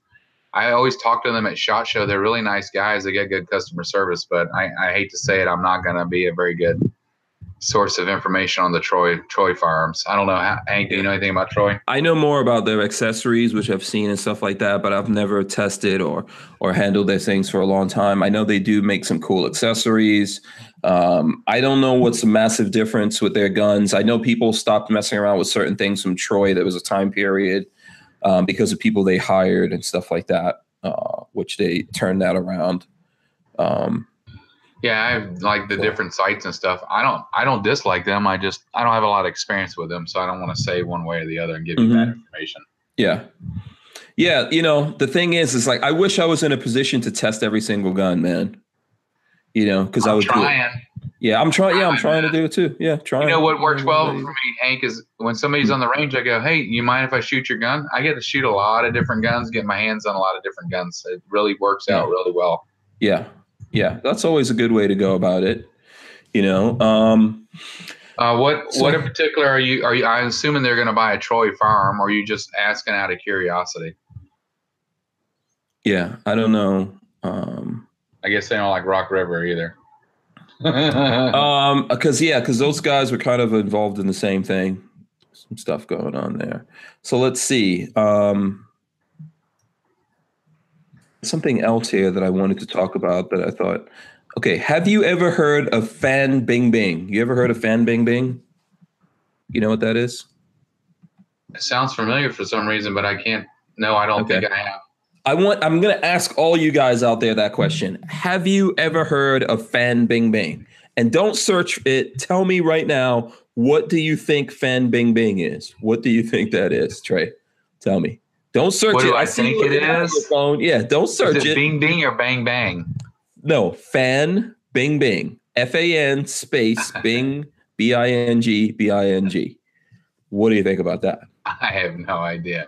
I always talk to them at Shot Show. They're really nice guys. They get good customer service, but I, I hate to say it, I'm not gonna be a very good source of information on the Troy Troy firearms. I don't know. Hank, do you know anything about Troy? I know more about their accessories, which I've seen and stuff like that, but I've never tested or or handled their things for a long time. I know they do make some cool accessories. Um, I don't know what's the massive difference with their guns. I know people stopped messing around with certain things from Troy. There was a time period um, because of people they hired and stuff like that, uh, which they turned that around. Um, Yeah, I have like the different sites and stuff. I don't I don't dislike them. I just I don't have a lot of experience with them, so I don't want to say one way or the other and give you bad Mhm. information. Yeah. Yeah, you know, the thing is, is like I wish I was in a position to test every single gun, man. You know, because I I'm would do it. trying. Yeah, I'm trying. Yeah, I'm Trying, trying to do it too. Yeah, trying. You know what works well for me, Hank, is when somebody's on the range, I go, "Hey, you mind if I shoot your gun?" I get to shoot a lot of different guns, get my hands on a lot of different guns. It really works out really well. Yeah, yeah, that's always a good way to go about it. You know, um, Uh, what So- what in particular are you? Are you? I'm assuming they're going to buy a Troy farm, or are you just asking out of curiosity? yeah, I don't know. Um, I guess they don't like Rock River either. um, because yeah, because those guys were kind of involved in the same thing. Some stuff going on there. So let's see. Um, something else here that I wanted to talk about that I thought. Okay, have you ever heard of Fan Bing Bing? You ever heard of Fan Bing Bing? You know what that is? it sounds familiar for some reason, but I can't. No, I don't Okay. think I have. I want I'm gonna ask all you guys out there that question. Have you ever heard of Fan Bing Bing? And don't search it. Tell me right now, what do you think Fan Bing Bing is? What do you think that is, Trey? Tell me. Don't search What it. do I think it is? Phone. Yeah, don't search Is it it. Bing Bing or Bang Bang? No, Fan Bing Bing. F A N space Bing B I N G B I N G. What do you think about that? I have no idea.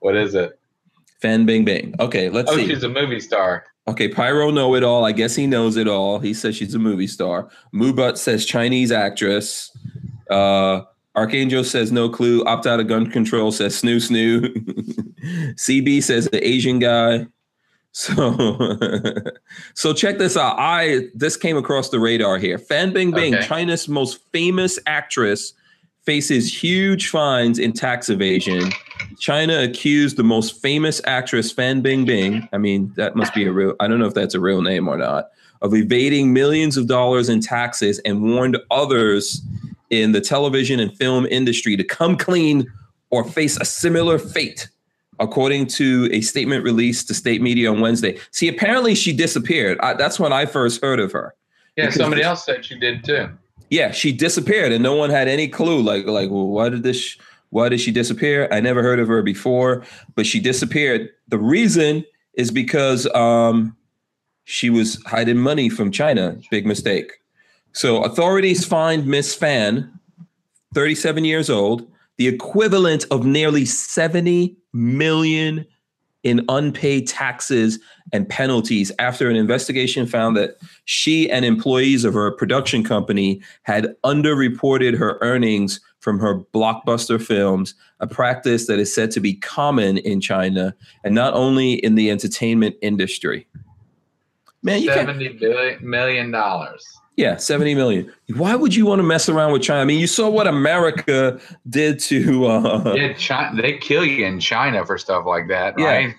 What is it? Fan Bing Bing. Okay, let's Oh, see. she's a movie star. Okay, Pyro know it all. I guess he knows it all. He says she's a movie star. Mubut says Chinese actress. Uh, Archangel says no clue. Opt out of gun control says snoo snoo. CB says the Asian guy. So, so check this out. I this came across the radar here. Fan Bing Bing, Okay. China's most famous actress, faces huge fines in tax evasion. China accused the most famous actress, Fan Bing Bing. I mean, that must be a real, I don't know if that's a real name or not, of evading millions of dollars in taxes and warned others in the television and film industry to come clean or face a similar fate, according to a statement released to state media on Wednesday. See, apparently she disappeared. I, that's when I first heard of her. Yeah, somebody else said she did too. Yeah, she disappeared, and no one had any clue. Like, like, well, why did this? Why did she disappear? I never heard of her before, but she disappeared. The reason is because um, she was hiding money from China. Big mistake. So authorities fined Miss Fan, 37 years old, the equivalent of nearly 70 million in unpaid taxes and penalties after an investigation found that she and employees of her production company had underreported her earnings from her blockbuster films, a practice that is said to be common in China and not only in the entertainment industry. Man, you can't, Seventy billion million dollars. Yeah, 70 million. Why would you want to mess around with China? I mean, you saw what America did to uh Yeah, China, they kill you in China for stuff like that, Yeah. right?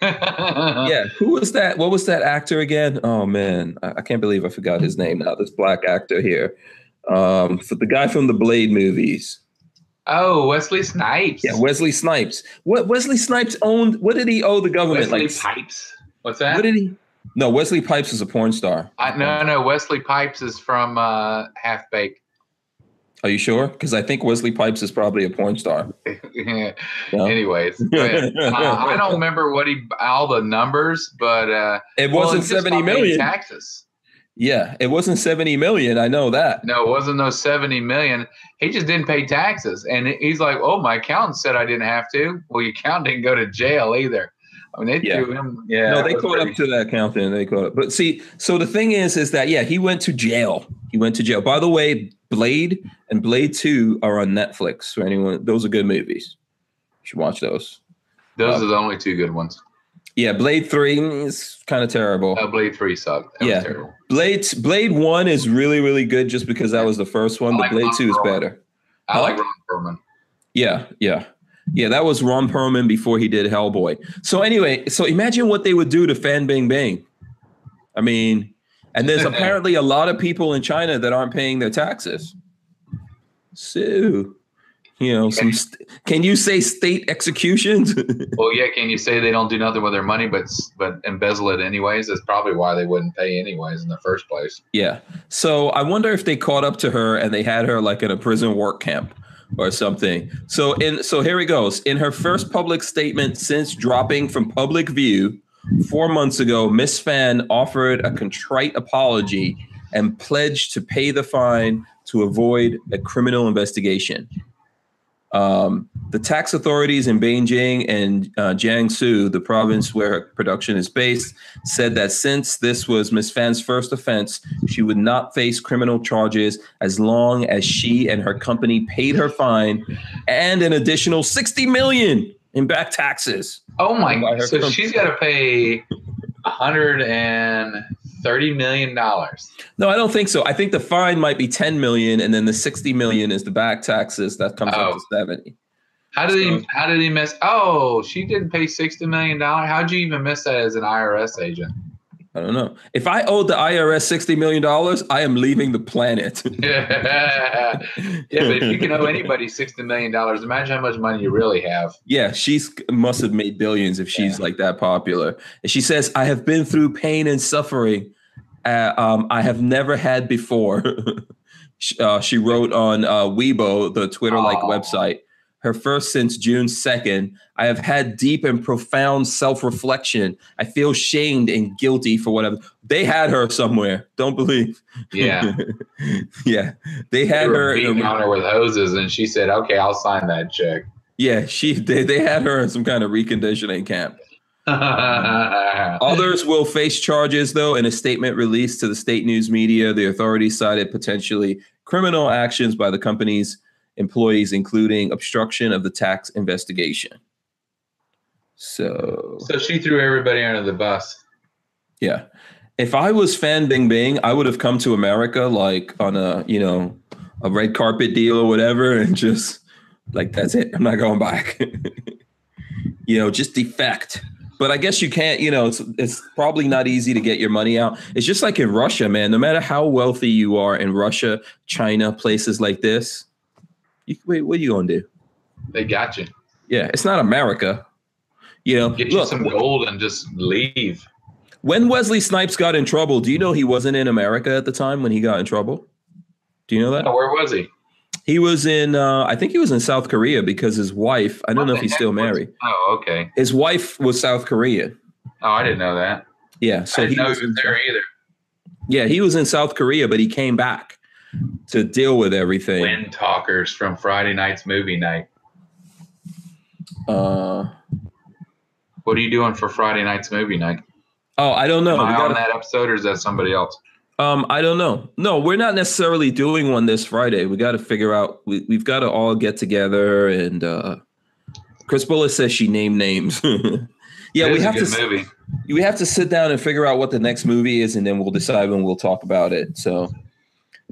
yeah, who was that? What was that actor again? Oh man, I, I can't believe I forgot his name now. This black actor here. Um, for the guy from the Blade movies. Oh, Wesley Snipes. Yeah, Wesley Snipes. What Wesley Snipes owned? What did he owe the government? Wesley like, Pipes. What's that? what did he? No, Wesley Pipes is a porn star. I, no, no. Wesley Pipes is from uh, Half Baked. Are you sure? Because I think Wesley Pipes is probably a porn star. No? Anyways, uh, I don't remember what he all the numbers, but uh, It wasn't just seventy million. taxes. Yeah, it wasn't seventy million. I know that. No, it wasn't those seventy million. He just didn't pay taxes, and he's like, "Oh, my accountant said I didn't have to." Well, your accountant didn't go to jail either. I mean, they Yeah. threw him. Yeah, no, they caught pretty- up to that accountant. They caught up. But see, so the thing is, is that yeah, he went to jail. He went to jail. By the way, Blade and Blade Two are on Netflix. For anyone, those are good movies. You should watch those. Those are the only two good ones. Yeah, Blade Three is kind of terrible. Uh, Blade Three sucked. That Yeah. terrible. Blade Blade One is really really good just because that was the first one. I But like Blade Ron Two is better. I like Ron Perlman. Yeah, yeah. Yeah, that was Ron Perlman before he did Hellboy. So anyway, so imagine what they would do to Fan Bing Bang. I mean, and there's apparently a lot of people in China that aren't paying their taxes. So, you know, some st- can you say state executions? Well, yeah. Can you say they don't do nothing with their money, but but embezzle it anyways? That's probably why they wouldn't pay anyways in the first place. yeah. So I wonder if they caught up to her and they had her like in a prison work camp. Or something. So in so here he goes. In her first public statement since dropping from public view four months ago, Miss Fan offered a contrite apology and pledged to pay the fine to avoid a criminal investigation. Um, the tax authorities in Beijing and uh, Jiangsu, the province where her production is based, said that since this was Miss Fan's first offense, she would not face criminal charges as long as she and her company paid her fine and an additional 60 million in back taxes. Oh my! So company. she's got to pay hundred and thirty million dollars. No, I don't think so. I think the fine might be 10 million and then the 60 million is the back taxes that comes up Oh. to 70. How did So- he? How did he miss? Oh, she didn't pay sixty million dollars. How'd you even miss that as an IRS agent? I don't know. If I owed the IRS 60 million dollars, I am leaving the planet. yeah, but if you can owe anybody sixty million dollars, imagine how much money you really have. Yeah, she's must have made billions if she's like that popular. And she says, "I have been through pain and suffering uh, um, I have never had before." She- uh, she wrote on uh, Weibo, the Twitter-like website. Her first since June second. I have had deep and profound self-reflection. I feel shamed and guilty for whatever they had her somewhere. Don't believe. Yeah, yeah, they they had were her. beating on her with hoses, and she said, "Okay, I'll sign that check." yeah, she they, they had her in some kind of reconditioning camp. Others will face charges, though. In a statement released to the state news media, the authorities cited potentially criminal actions by the company's employees, including obstruction of the tax investigation. So, so she threw everybody under the bus. yeah. If I was Fan Bing Bing, I would have come to America like on a, you know, a red carpet deal or whatever and just like, that's it. I'm not going back. you know, just defect. But I guess you can't, you know, it's, it's probably not easy to get your money out. It's just like in Russia, man. No matter how wealthy you are in Russia, China, places like this, you, wait, what are you going to do? They got you. Yeah, it's not America. You know, Get you some gold and just leave. when Wesley Snipes got in trouble, do you know he wasn't in America at the time when he got in trouble? Do you know that? Oh, where was he? He was in, uh, I think he was in South Korea because his wife, I don't know if he's still married. Oh, okay. His wife was South Korean. Oh, I didn't know that. Yeah. So he was he was there either. yeah, he was in South Korea, but he came back to deal with everything. Wind talkers from Friday night's movie night. Uh, What are you doing for Friday night's movie night? oh, I don't know. Am I on gotta- that episode or is that somebody else? Um, I don't know. No, we're not necessarily doing one this Friday. We got to figure out. We, we've got to all get together. And uh, Chris Bullis says she named names. yeah, we have to. movie. We have to sit down and figure out what the next movie is, and then we'll decide when we'll talk about it. So,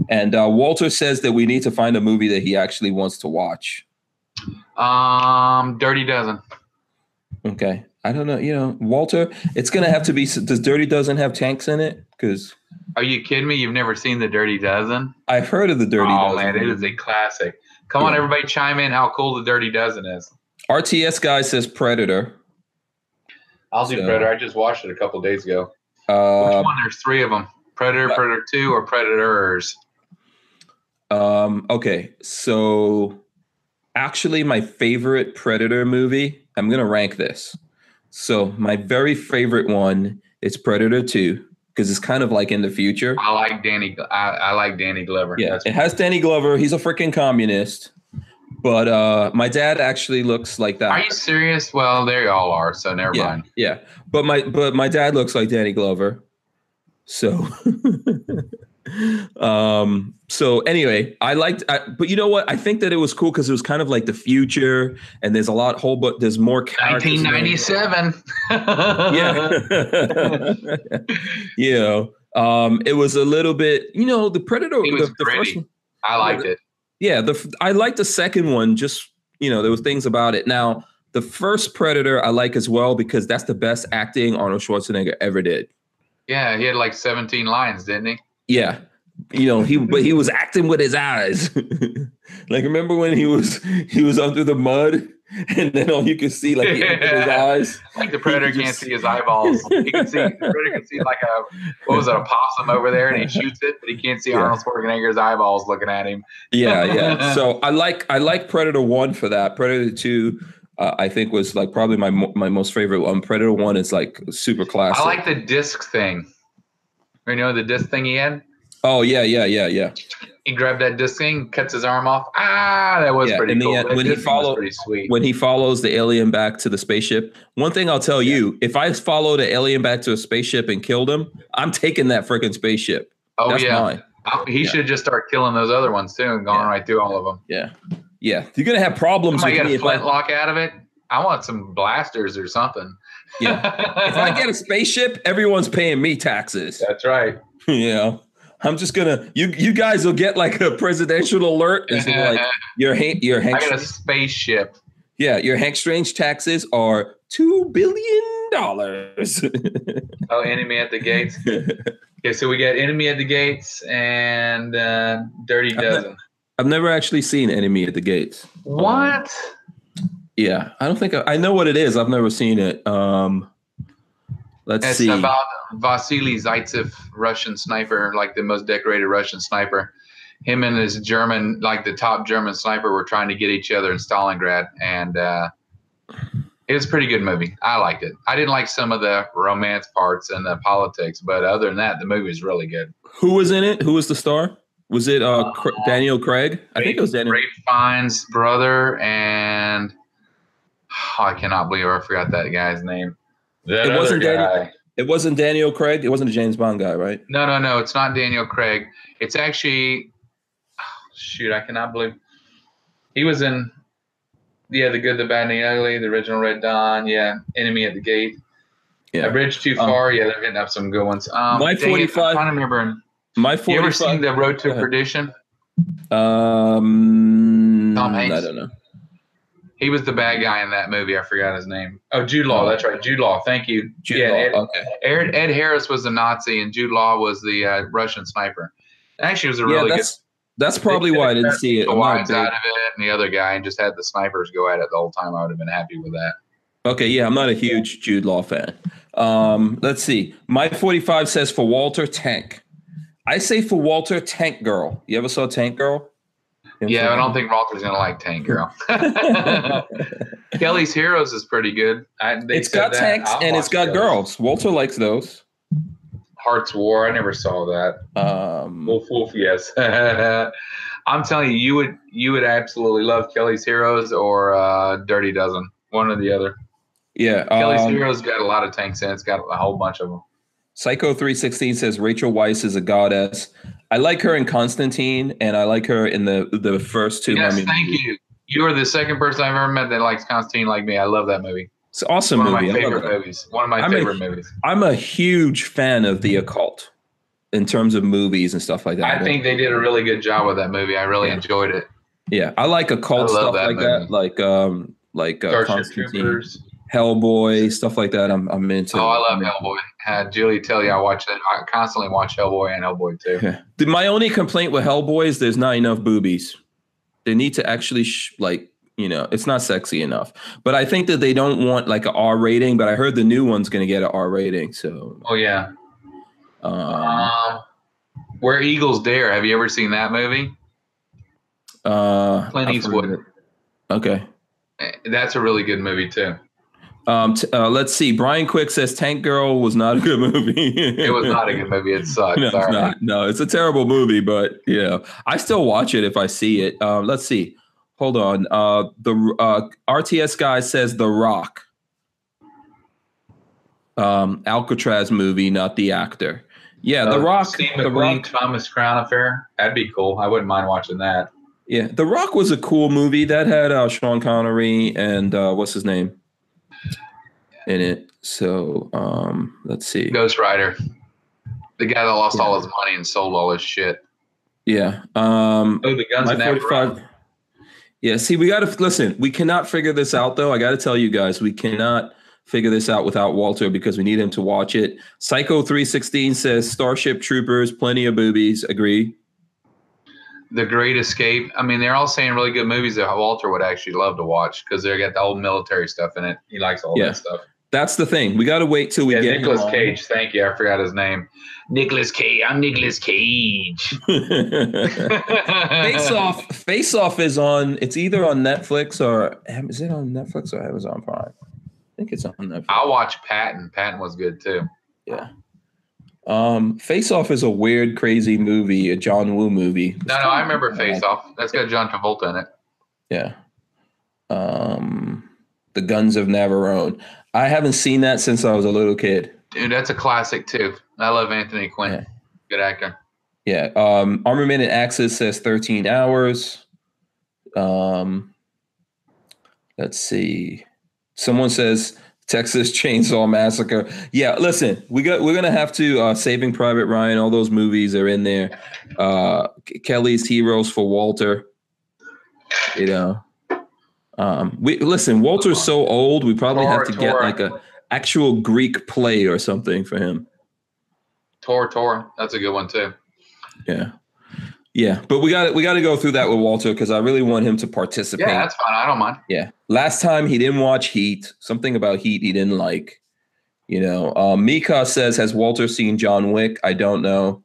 and uh, Walter says that we need to find a movie that he actually wants to watch. Um, Dirty Dozen. Okay, I don't know. You know, Walter, it's gonna have to be. Does Dirty Dozen have tanks in it? Because Are you kidding me? You've never seen the Dirty Dozen? I've heard of the Dirty oh Dozen. man, it is a classic. Come on, everybody, chime in how cool the Dirty Dozen is. RTS guy says Predator. I'll do So- Predator. I just watched it a couple days ago. Which Uh, one? There's three of them: Predator, Predator Two, or Predators. Um, okay, so actually, my favorite Predator movie, I'm gonna rank this. So my very favorite one is Predator 2, because it's kind of like in the future. I like Danny. I, I like Danny Glover. Yeah, That's it has Danny Glover. He's a freaking communist. But uh my dad actually looks like that. Are you serious? Well, there you all are. So never yeah, mind. yeah. But my but my dad looks like Danny Glover. So um so anyway, I liked I, but you know what? I think that it was cool because it was kind of like the future and there's a lot whole but there's more characters. 1997. Yeah. you know, um it was a little bit, you know, the Predator It was the, the first one, I liked it. yeah, the i like the second one. Just you know, there was things about it. Now, the first Predator I like as well because that's the best acting Arnold Schwarzenegger ever did. Yeah, he had like 17 lines, didn't he? Yeah, you know he but he was acting with his eyes. like remember when he was he was under the mud and then all you can see like the end his eyes. Like the predator can can't just- see his eyeballs. He can see the predator can see like a what was it, a possum over there, and he shoots it, but he can't see Yeah. Arnold Schwarzenegger's eyeballs looking at him. Yeah, yeah. So I like I like Predator One for that. Predator Two, uh, I think was like probably my mo- my most favorite one. Predator One is like super classic. I like the disc thing. You know the disc thing he had? oh yeah, yeah, yeah, yeah. He grabbed that disc thing, cuts his arm off. Ah, that was Yeah, pretty cool. That when he disc thing was follow- pretty sweet. When he follows the alien back to the spaceship, one thing I'll tell you: if I followed an alien back to a spaceship and killed him, I'm taking that freaking spaceship. oh That's yeah, mine. He Yeah. should just start killing those other ones too, and going Yeah. right through all of them. Yeah, yeah. You're gonna have problems Somebody with get me a flintlock out of it. I want some blasters or something. Yeah. if I get a spaceship. Everyone's paying me taxes. That's right. you know i'm just gonna you you guys will get like a presidential alert and so like your hank your Hank. I got a spaceship. yeah your hank strange taxes are two billion dollars Oh, enemy at the gates. Okay, so we got enemy at the gates and uh, dirty dozen. i've never actually seen enemy at the gates What? Yeah i don't think I, I know what it is i've never seen it um let's It's see about Vasily Zaitsev, Russian sniper, like the most decorated Russian sniper. Him and his German, like the top German sniper, were trying to get each other in Stalingrad, and uh, it was a pretty good movie. I liked it. I didn't like some of the romance parts and the politics, but other than that, the movie was really good. who was in it who was the star was it uh Cr- daniel craig i think it was daniel Ralph Fiennes' brother, and oh, I cannot believe I forgot that guy's name. That It wasn't other Daniel- guy. it wasn't daniel craig it wasn't a james bond guy right No, no, no. It's not Daniel Craig. It's actually, shoot, I cannot believe he was in. Yeah, the good, the bad, and the ugly. The original Red Dawn. Yeah, Enemy at the Gate. Yeah. A Bridge Too Um, Far. yeah, they're hitting up some good ones. Um, My dang it, 45 I'm trying to remember. my You ever seen the Road to. Perdition? um Tom Hanks? i don't know He was the bad guy in that movie. I forgot his name. Oh, Jude Law. That's right, Jude Law. Thank you. Jude yeah, Law, Ed, okay Ed, Ed Harris was the Nazi, and Jude Law was the uh, Russian sniper. Actually, it was a really yeah, good that's that's probably why I didn't see it. the I'm not a wives out of it and the other guy and just had the snipers go at it the whole time. I would have been happy with that. okay, yeah, I'm not a huge Jude Law fan. Um, let's see. My 45 says for Walter Tank. I say for Walter Tank Girl. You ever saw Tank Girl? You ever Yeah, I don't think Walter's gonna like Tank Girl. Kelly's Heroes is pretty good. I, they it's said got that. tanks I'll and it's got those. girls. Walter likes those. Hart's War. I never saw that. Um, Wolf Wolf. Yes. I'm telling you, you would you would absolutely love Kelly's Heroes or uh, Dirty Dozen. One or the other. yeah. Kelly's um, Heroes got a lot of tanks in. it. It's got a whole bunch of them. Psycho 316 says Rachel Weisz is a goddess. I like her in Constantine, and I like her in the the first two. yes, Mummy thank movies. you. You are the second person I've ever met that likes Constantine like me. I love that movie. It's an awesome One of movie. my I love favorite it. movies. One of my I'm a- favorite movies. I'm a huge fan of the occult in terms of movies and stuff like that. I think they did a really good job with that movie. I really Yeah. enjoyed it. yeah, I like occult I stuff that like that, like um, like uh, Starship Constantine, Troopers. Hellboy, stuff like that. I'm I'm into. Oh, I love Hellboy. Uh, Julie tell you I watch that. I constantly watch Hellboy and Hellboy too. Yeah. The- My only complaint with Hellboy is there's not enough boobies. They need to actually sh- like you know it's not sexy enough. But I think that they don't want like a R rating. But I heard the new one's gonna get an R rating. So Oh yeah. um, Um, Where Eagles Dare. Have you ever seen that movie? uh, Clint I've Eastwood. of it. Okay. Eh, That's a really good movie too. Um, t- uh, let's see. Brian Quick says Tank Girl was not a good movie. It was not a good movie. It sucked. no, it's Sorry. not. No, it's a terrible movie, but yeah, I still watch it if I see it. Um, let's see. Hold on. Uh, the uh, RTS guy says The Rock. Um, Alcatraz movie, not the actor. Yeah, The Uh, Rock. Steve The McQueen, Rock. Thomas Crown Affair. That'd be cool. I wouldn't mind watching that. Yeah, The Rock was a cool movie that had uh, Sean Connery and uh, what's his name in it. So um, let's see. Ghost Rider. The guy that lost Yeah. all his money and sold all his shit. Yeah. Um, Oh, the guns My in that 45 Yeah, see, we got to listen. We cannot figure this out, though. I got to tell you guys, we cannot figure this out without Walter because we need him to watch it. Psycho 316 says Starship Troopers, plenty of boobies. Agree. The Great Escape. I mean, they're all saying really good movies that Walter would actually love to watch because they got the old military stuff in it. He likes all Yeah. that stuff. That's the thing. We got to wait till we yeah, get him Nicholas on. Cage. Thank you. I forgot his name. Nicholas Cage. I'm Nicholas Cage. Face Off. Face Off is on. It's either on Netflix or is it on Netflix or Amazon Prime? I think it's on Netflix. I'll watch Patton. Patton was good too. Yeah. Um, Face Off is a weird, crazy movie, a John Woo movie. No, no, I remember Face Off. That's got John Travolta in it. Yeah. Um, The Guns of Navarone. I haven't seen that since I was a little kid. Dude, that's a classic too. I love Anthony Quinn. Yeah. Good actor. Yeah. Um, Armament and Axis says 13 hours. Um, let's see. Someone says Texas Chainsaw Massacre. Yeah, listen, we got we're gonna have to uh, Saving Private Ryan. All those movies are in there. Uh, Kelly's Heroes for Walter. You know. Um, we listen. Walter's so old. We probably have to get like a actual Greek play or something for him. Tor Tor. That's a good one too. Yeah. Yeah, but we got we got to go through that with Walter because I really want him to participate. Yeah, that's fine. I don't mind. Yeah. Last time he didn't watch Heat. Something about Heat he didn't like. You know, um, Mika says, "Has Walter seen John Wick?" I don't know.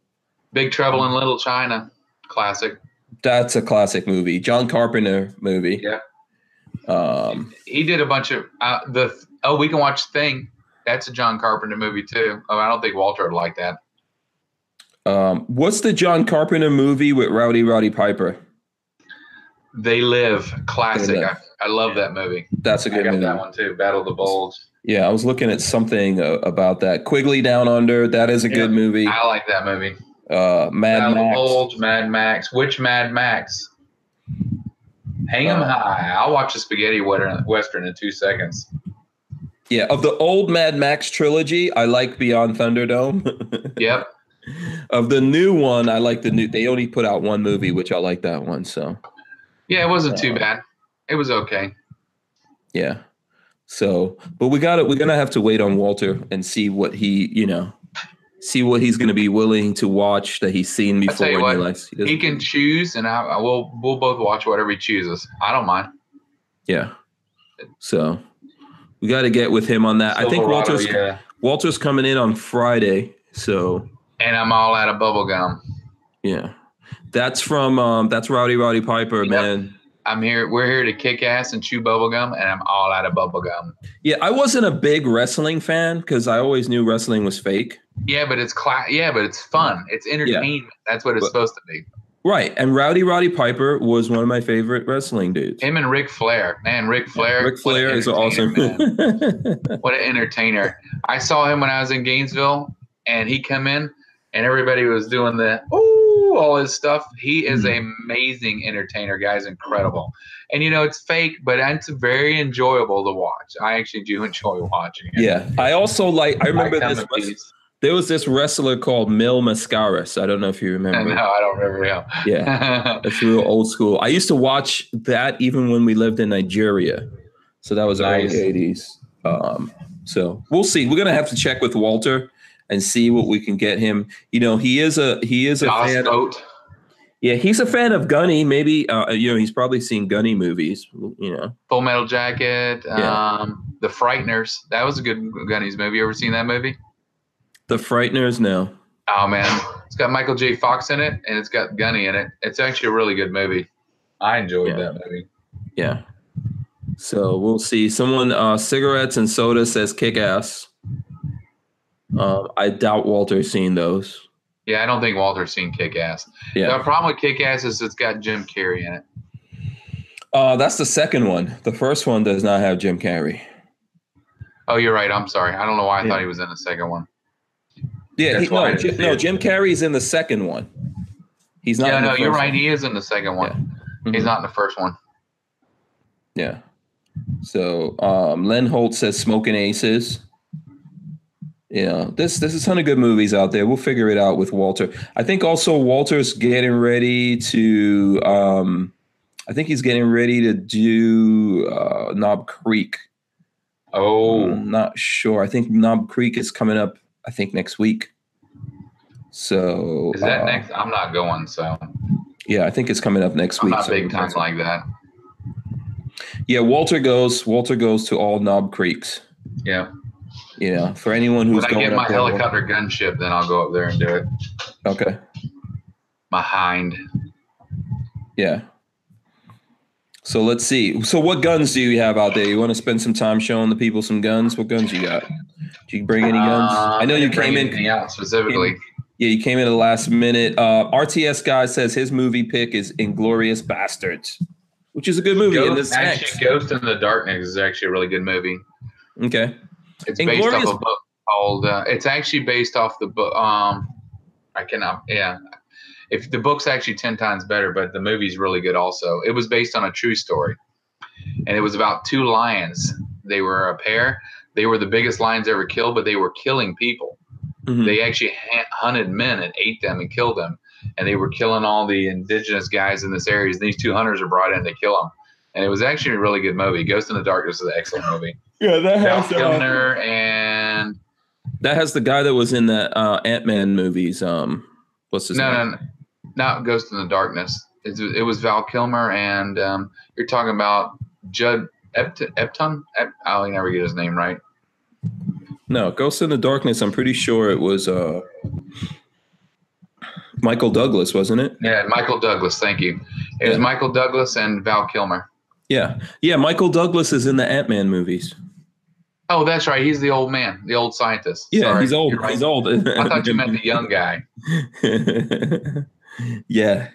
Big Trouble in Little China. Classic. That's a classic movie. John Carpenter movie. Yeah. Um, He did a bunch of uh, the oh we can watch Thing. That's a John Carpenter movie too. Oh, I don't think Walter would like that. um, what's the John Carpenter movie with Rowdy Roddy Piper? They Live. Classic. They Live. I, I love that movie. That's a good I got movie. that one too. Battle of the Bulge. Yeah, I was looking at something uh, about that. Quigley Down Under. That is a Yeah. good movie. I like that movie. Uh, Mad Battle Max. Mad Max. Which Mad Max? Hang 'em Uh, high. I'll watch a spaghetti western in two seconds. Yeah, of the old Mad Max trilogy, I like Beyond Thunderdome. Yep. of the new one, I like the new. They only put out one movie, which I like that one. So Yeah, it wasn't too Uh, bad. It was okay. yeah. So, but we got to We're gonna have to wait on Walter and see what he, you know, see what he's gonna be willing to watch that he's seen before. and what, he likes. He He can choose, and I, I will. We'll both watch whatever he chooses. I don't mind. yeah. So we got to get with him on that. I think Walter's Yeah. Walter's coming in on Friday. So And I'm all out of bubble gum. yeah, that's from um, that's Rowdy Rowdy Piper, Yep. man. I'm here. We're here to kick ass and chew bubble gum, and I'm all out of bubble gum. Yeah, I wasn't a big wrestling fan because I always knew wrestling was fake. Yeah, but it's cla- Yeah, but it's fun. It's entertainment. That's what it's But- supposed to be. Right, and Rowdy Roddy Piper was one of my favorite wrestling dudes. Him and Ric Flair, man. Ric Flair. Ric what Flair is awesome. man. what an entertainer. I saw him when I was in Gainesville, and he come in, and everybody was doing the ooh, all his stuff. He is Mhm. an amazing entertainer. Guy's incredible, and you know it's fake, but it's very enjoyable to watch. I actually do enjoy watching it. yeah, I also like. I remember Like this. Apiece. There was this wrestler called Mil Mascaras. I don't know if you remember. No. I don't remember him. Yeah, It's real old school. I used to watch that even when we lived in Nigeria. So that was Nice. early eighties. Um, so we'll see. We're gonna have to check with Walter and see what we can get him. You know, he is a he is a fan. Boat. Yeah, he's a fan of Gunny. Maybe uh, you know he's probably seen Gunny movies. You know, Full Metal Jacket. Yeah. Um, the Frighteners. That was a good Gunny's movie. You ever seen that movie? The Frighteners. No, Oh man, it's got Michael J. Fox in it, and it's got Gunny in it. It's actually a really good movie. I enjoyed Yeah. that movie. yeah. So we'll see. Someone uh, cigarettes and soda says kick ass. Uh, I doubt Walter's seen those. Yeah, I don't think Walter's seen Kick Ass. Yeah. The problem with Kick Ass is it's got Jim Carrey in it. Uh, that's the second one. The first one does not have Jim Carrey. Oh, you're right. I'm sorry. I don't know why I Yeah. thought he was in the second one. Yeah, he, no, Jim, no. Jim Carrey's in the second one. He's not. yeah, in the no, you're first right. one. He is in the second one. He's Mhm. not in the first one. Yeah. So um, Len Holt says Smoking Aces. Know, this there's a ton of good movies out there. We'll figure it out with Walter. I think also Walter's getting ready to. Um, I think he's getting ready to do uh, Knob Creek. Oh, I'm not sure. I think Knob Creek is coming up. I think next week. So is that uh, next? I'm not going. So Yeah, I think it's coming up next I'm week. not so- big time like that. Yeah, Walter goes. Walter goes to all Knob Creeks. Yeah. You know, for anyone who's When I going get my there- helicopter gunship, then I'll go up there and do it. Okay. My hind. Yeah. So let's see. So what guns do you have out there? You want to spend some time showing the people some guns? What guns you got? Did you bring any guns? Uh, I know you came in. out specifically. Yeah, you came in at the last minute. Uh, RTS guy says his movie pick is Inglorious Bastards, which is a good movie in this actually, text. Ghost in the Darkness is actually a really good movie. Okay. It's based off a book called. Uh, it's actually based off the book. Um, I cannot. Yeah, if the book's actually ten times better, but the movie's really good also. It was based on a true story, and it was about two lions. They were a pair. They were the biggest lions ever killed, but they were killing people. Mhm. They actually ha- hunted men and ate them and killed them, and they were killing all the indigenous guys in this area. These two hunters are brought in to kill them, and it was actually a really good movie. Ghost in the Darkness is an excellent movie. Yeah, that Val has uh, Kilmer and that has the guy that was in the uh, Ant Man movies. Um, what's his no, name? no, no, not Ghost in the Darkness. It's, it was Val Kilmer and um, you're talking about Judd Epton. Epton? Ep, I'll never get his name right. No, Ghost in the Darkness. I'm pretty sure it was uh, Michael Douglas, wasn't it? Yeah, Michael Douglas. Thank you. It was Michael Douglas and Val Kilmer. Yeah, yeah. Michael Douglas is in the Ant Man movies. Oh, that's right. He's the old man, the old scientist. Yeah, Sorry, he's old. right. He's old. I thought you meant the young guy. yeah.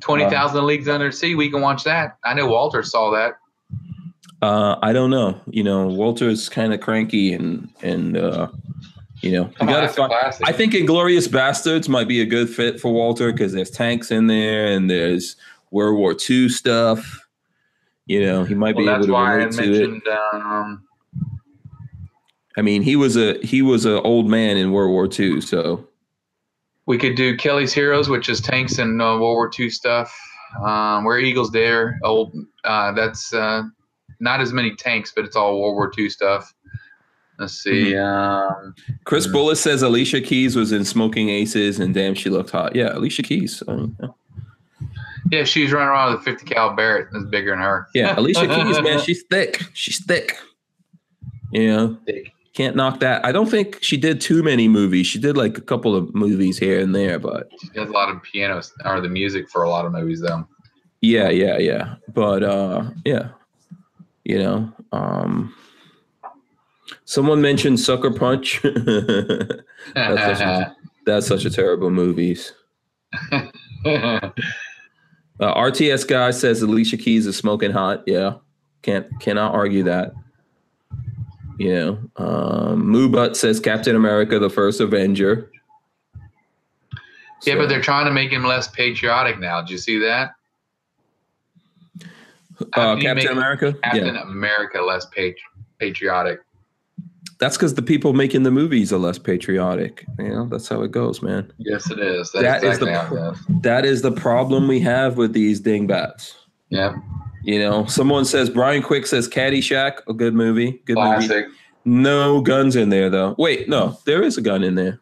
Twenty thousand leagues under the sea. We can watch that. I know Walter saw that. Uh, I don't know. You know, Walter's kind of cranky and and uh, you know, you gotta find. I think Inglorious Bastards might be a good fit for Walter because there's tanks in there and there's World War II stuff. You know, he might well, be able to relate to it. Um, I mean, he was a he was an old man in World War II, so We could do Kelly's Heroes, which is tanks and uh, World War II stuff. Um, Where Eagles Dare, old. Uh, that's uh, not as many tanks, but it's all World War II stuff. Let's see. Mm-hmm. Um, Chris. Bullis says Alicia Keys was in Smoking Aces, and damn, she looked hot. Yeah, Alicia Keys. I mean, yeah. Yeah, she's running around with a 50 cal Barrett. That's bigger than her. Yeah, Alicia Keys, man, she's thick. She's thick. You know, Thick. can't knock that. I don't think she did too many movies. She did like a couple of movies here and there, but She does a lot of pianos or the music for a lot of movies, though. yeah, yeah, yeah. But uh, yeah, you know, um, someone mentioned Sucker Punch. That's such a- That's such a terrible movies. Uh, RTS guy says Alicia Keys is smoking hot. Yeah, can't cannot argue that. You know, um, Moo Butt says Captain America: The First Avenger. yeah, So, but they're trying to make him less patriotic now. Did you see that? Uh, Captain America. Captain Yeah, America less patri- patriotic. That's because the people making the movies are less patriotic. You know, that's how it goes, man. Yes, it is. That's That is exactly the how it is. That is the problem we have with these dingbats. Yeah. You know, someone says Brian Quick says Caddyshack, a good movie. Good movie. Classic. No guns in there though. Wait, no, there is a gun in there.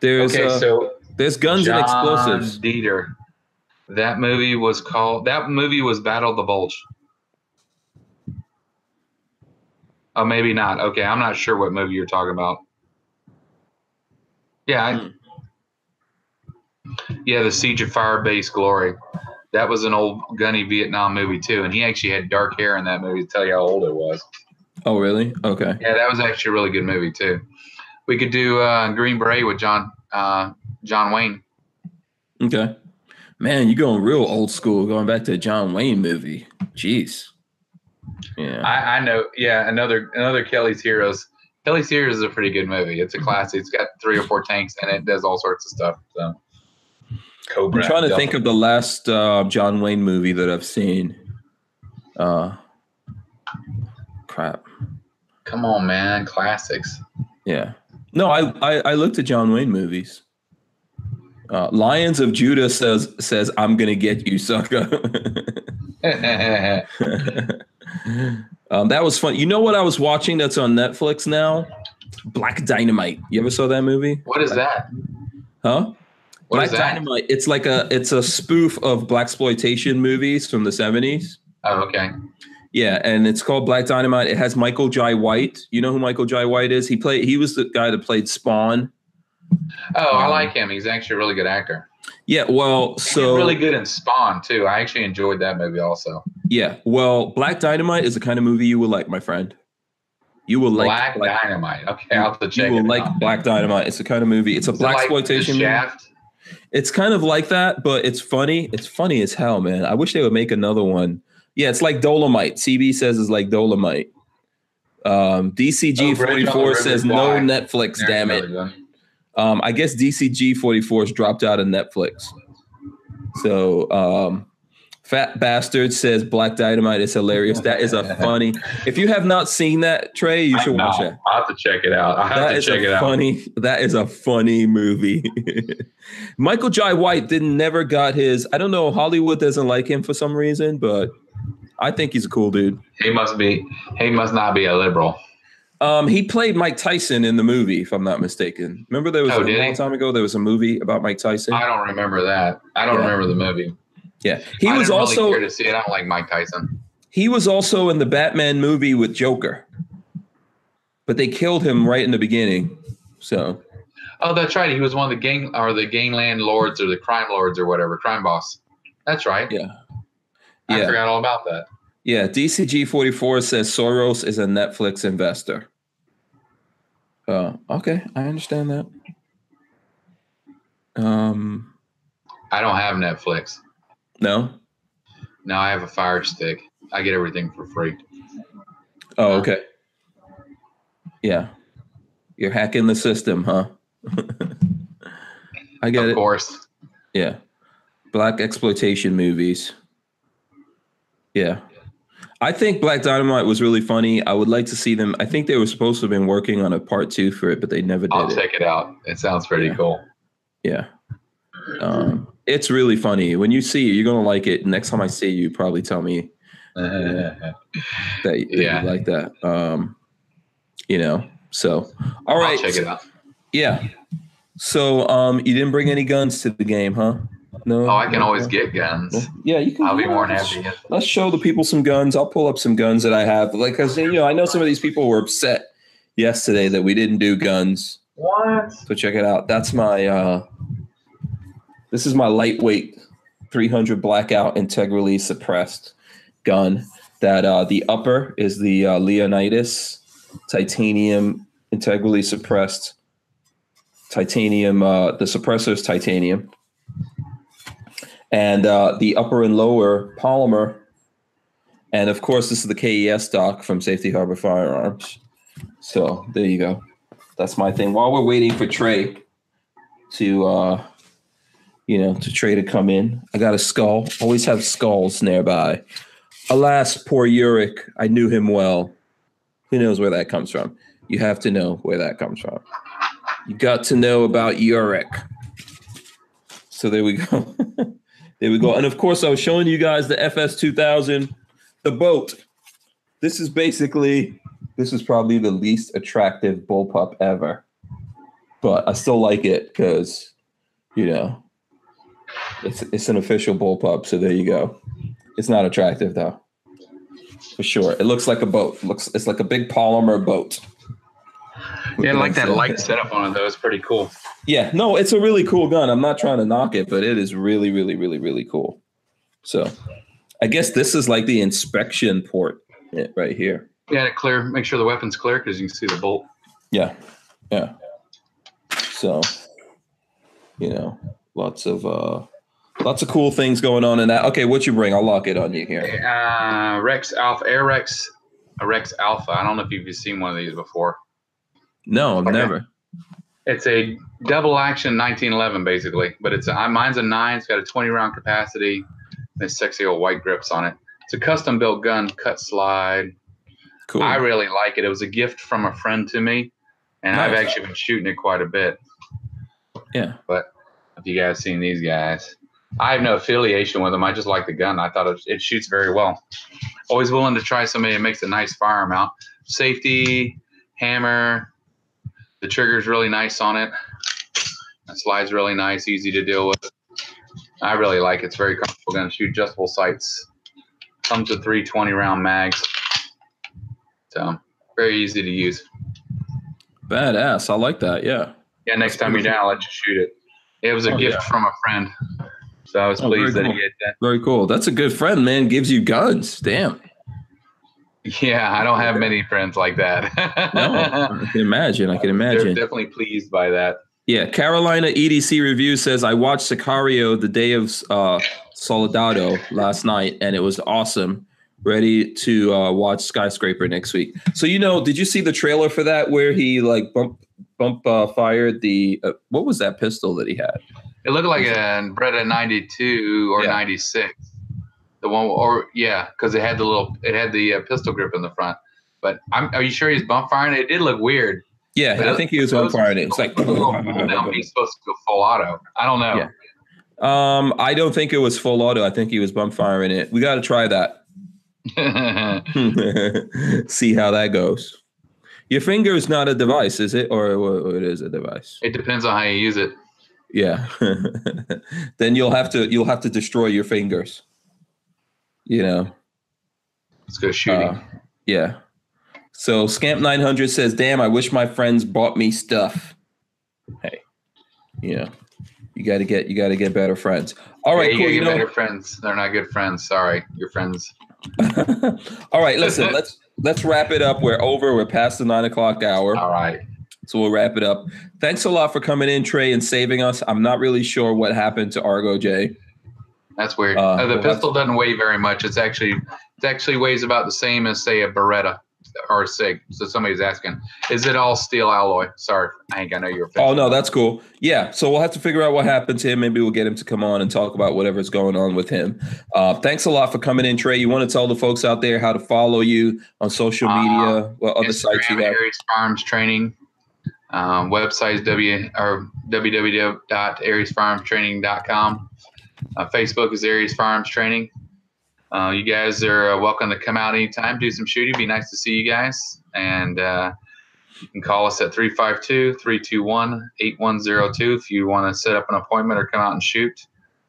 There's okay, uh, so there's guns John and explosives. Dieter. That movie was called. That movie was Battle of the Bulge. Oh, maybe not. Okay, I'm not sure what movie you're talking about. Yeah, I, yeah, the Siege of Fire Base Glory. That was an old gunny Vietnam movie too, and he actually had dark hair in that movie to tell you how old it was. Oh, really? Okay. Yeah, that was actually a really good movie too. We could do uh, Green Beret with John uh, John Wayne. Okay. Man, you're going real old school, going back to a John Wayne movie. Jeez. Yeah. I, I know. Yeah, another another Kelly's Heroes. Kelly's Heroes is a pretty good movie. It's a classic. It's got three or four tanks and it does all sorts of stuff. So Cobra. I'm trying to Delta. think of the last uh, John Wayne movie that I've seen. Uh, crap. Come on, man, classics. Yeah. No, I, I I looked at John Wayne movies. Uh, Lions of Judah says says I'm gonna get you, sucker. um, that was fun. You know what I was watching that's on Netflix now? Black Dynamite. You ever saw that movie? what is that? Huh? What Black? Dynamite. It's like a it's a spoof of black exploitation movies from the seventies. Oh, okay. Yeah, and it's called Black Dynamite. It has Michael Jai White. You know who Michael Jai White is? He played. He was the guy that played Spawn. Oh, I Um, like him. He's actually a really good actor. Yeah. Well, so really good in Spawn too. I actually enjoyed that movie also. yeah. Well, Black Dynamite is the kind of movie you will like, my friend. You will like Black, Dynamite. Okay, I'll have to check you will it like out. Black Dynamite. It's the kind of movie. It's a black like exploitation movie. It's kind of like that, but it's funny. It's funny as hell, man. I wish they would make another one. Yeah, it's like Dolomite. CB says it's like Dolomite. Um, DCG Oh, the 44 says no Netflix, They're damn it. really. Um, I guess DCG 44 has dropped out of Netflix. So um, Fat Bastard says Black Dynamite is hilarious. That is a funny. If you have not seen that, Trey, you should watch it. I'll have to check it out. I have That to check it a out. funny. That is a funny movie. Michael Jai White didn't never got his. I don't know. Hollywood doesn't like him for some reason, but I think he's a cool dude. He must be. He must not be a liberal. Um, he played Mike Tyson in the movie, if I'm not mistaken. Remember there was Oh, a long time ago there was a movie about Mike Tyson. I don't remember that. I don't Yeah. remember the movie. yeah, he I was also really care to see it. I don't like Mike Tyson. he was also in the Batman movie with Joker, but they killed him right in the beginning. So Oh, that's right. He was one of the gang or the gangland lords or the crime lords or whatever, crime boss. That's right. Yeah. I Yeah. forgot all about that. Yeah, DCG 44 says Soros is a Netflix investor. Uh, okay, I understand that. Um, I don't have Netflix. no. No, I have a Fire Stick. I get everything for free. Oh, okay. Yeah, you're hacking the system, huh? I get of it. Of course. Yeah, black exploitation movies. Yeah, I think Black Dynamite was really funny. I would like to see them. I think they were supposed to have been working on a part two for it, but they never did I'll it. check it out. It sounds pretty Yeah. cool. Yeah. Um, it's really funny. When you see it, you're gonna like it. Next time I see you, probably tell me that, that Yeah. you like that. Um, you know. So, all right. I'll check it out. Yeah. So, um, you didn't bring any guns to the game, huh? No. Oh, I can No? always get guns. Yeah, you can. I'll be more than let's- happy Let's show the people some guns. I'll pull up some guns that I have. Like, cause you know, I know some of these people were upset yesterday that we didn't do guns. What? So check it out. That's my uh this is my lightweight 300 blackout integrally suppressed gun. That uh the upper is the uh, Leonidas titanium integrally suppressed titanium uh the suppressor is titanium. And uh the upper and lower polymer and of course this is the KES stock from Safety Harbor Firearms. So there you go that's my thing. While we're waiting for Trey to uh you know to Trey to come in, I got a skull. Always have skulls nearby. Alas, poor Yorick. I knew him well. Who knows where that comes from? You have to know where that comes from. You got to know about Yorick. So there we go. there we go. And of course, I was showing you guys the FS 2000, the boat. This is basically this is probably the least attractive bullpup ever. But I still like it because, you know, it's it's an official bullpup. So there you go. It's not attractive though, for sure. It looks like a boat. It looks it's like a big polymer boat. Yeah, I like that light setup on it though. It's pretty cool. Yeah, no, it's a really cool gun. I'm not trying to knock it, but it is really, really, really, really cool. So, I guess this is like the inspection port right here. Yeah, to clear. Make sure the weapon's clear because you can see the bolt. Yeah, yeah. So, you know, lots of uh, lots of cool things going on in that. Okay, what you bring? I'll lock it on you here. Uh, Rex Alpha, Arex, Rex Alpha. I don't know if you've seen one of these before. No, Okay. never. It's a double action 1911 basically, but it's a, mine's a nine. It's got a 20 round capacity. There's sexy old white grips on it. It's a custom built gun, cut slide. Cool. I really like it. It was a gift from a friend to me, and I've actually been shooting it quite a bit. Yeah. But have you guys seen these guys? I have no affiliation with them. I just like the gun. I thought it, it shoots very well. Always willing to try somebody that makes a nice firearm out. Safety, hammer. The trigger's really nice on it. It slides really nice, easy to deal with. I really like it. It's very comfortable gun. To shoot adjustable sights. Comes with three 20 round mags. So very easy to use. Badass. I like that. Yeah. Yeah, next time you're down, I'll let you shoot it. It was a Oh, gift yeah. from a friend. So I was Oh, pleased that cool. he had that. Very cool. That's a good friend, man. Gives you guns. Damn. Yeah, I don't have many friends like that. No, I can imagine. I can They're imagine. definitely pleased by that. Yeah, Carolina EDC review says I watched Sicario the day of uh, Soldado last night, and it was awesome. Ready to uh, watch Skyscraper next week. So you know, did you see the trailer for that where he like bump bump uh, fired the uh, what was that pistol that he had? It looked like a Beretta 92 or Yeah. 96. The one, or yeah, because it had the little, it had the uh, pistol grip in the front. But I'm, are you sure he's bump firing? It did look weird. Yeah, But I think he was bump firing it. It's like now he's supposed to go full auto. I don't know. Yeah. um, I don't think it was full auto. I think he was bump firing it. We got to try that. See how that goes. Your finger is not a device, is it, or, or it is a device? it depends on how you use it. Yeah. then you'll have to you'll have to destroy your fingers. You know. Let's go shooting. Uh, yeah. So Scamp 900 says, "Damn, I wish my friends bought me stuff." Hey. You know. You got to get you got to get better friends. All right, yeah, cool. you, You gotta get know, better friends. They're not good friends. Sorry, your friends. All right, listen, let's let's wrap it up. We're over. We're past the nine o'clock hour. All right. So we'll wrap it up. Thanks a lot for coming in, Trey, and saving us. I'm not really sure what happened to Argo J. That's weird. Uh, Uh, the we'll pistol doesn't weigh very much. It's actually it actually weighs about the same as say a Beretta or a Sig. So somebody's asking, is it all steel alloy? Sorry, Hank. I know you were. Oh no, that's cool. Yeah, so we'll have to figure out what happened to him. Maybe we'll get him to come on and talk about whatever's going on with him. Uh, thanks a lot for coming in, Trey. You want to tell the folks out there how to follow you on social Uh, media? what other sites you Instagram, have? Aries Farms Training. Um, website is w or www.ariesfarmstraining.com. Uh, Facebook is Aries Farms Training. Uh, you guys are uh, welcome to come out anytime, do some shooting. Be nice to see you guys. And uh, you can call us at 352 321 8102 if you want to set up an appointment or come out and shoot.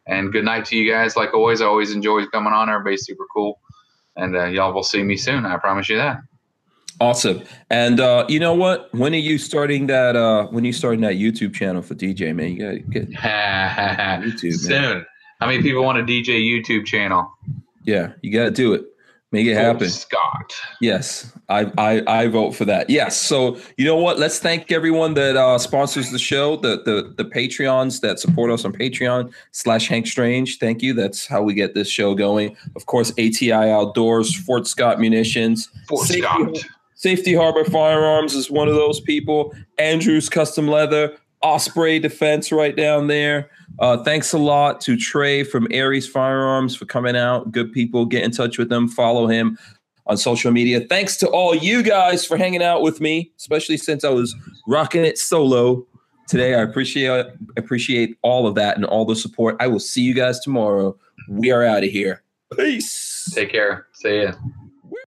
And good night to you guys. Like always, I always enjoy coming on. Everybody's super cool. And uh, y'all will see me soon. I promise you that. Awesome. And uh, you know what? When are you starting that? Uh, when are you starting that YouTube channel for DJ man? You gotta get YouTube. Man. How many people want a DJ YouTube channel? Yeah, you gotta do it. Make it happen. Scott. Yes, I, I I vote for that. Yes. So you know what? Let's thank everyone that uh, sponsors the show, the the the Patreons that support us on Patreon slash Hank Strange. Thank you. That's how we get this show going. Of course, ATI Outdoors, Fort Scott Munitions, Fort Safety- Scott. Safety Harbor Firearms is one of those people. Andrews Custom Leather, Osprey Defense right down there. Uh, thanks a lot to Trey from Aries Firearms for coming out. Good people. Get in touch with them. Follow him on social media. Thanks to all you guys for hanging out with me, especially since I was rocking it solo today. I appreciate appreciate all of that and all the support. I will see you guys tomorrow. We are out of here. Peace. Take care. See ya.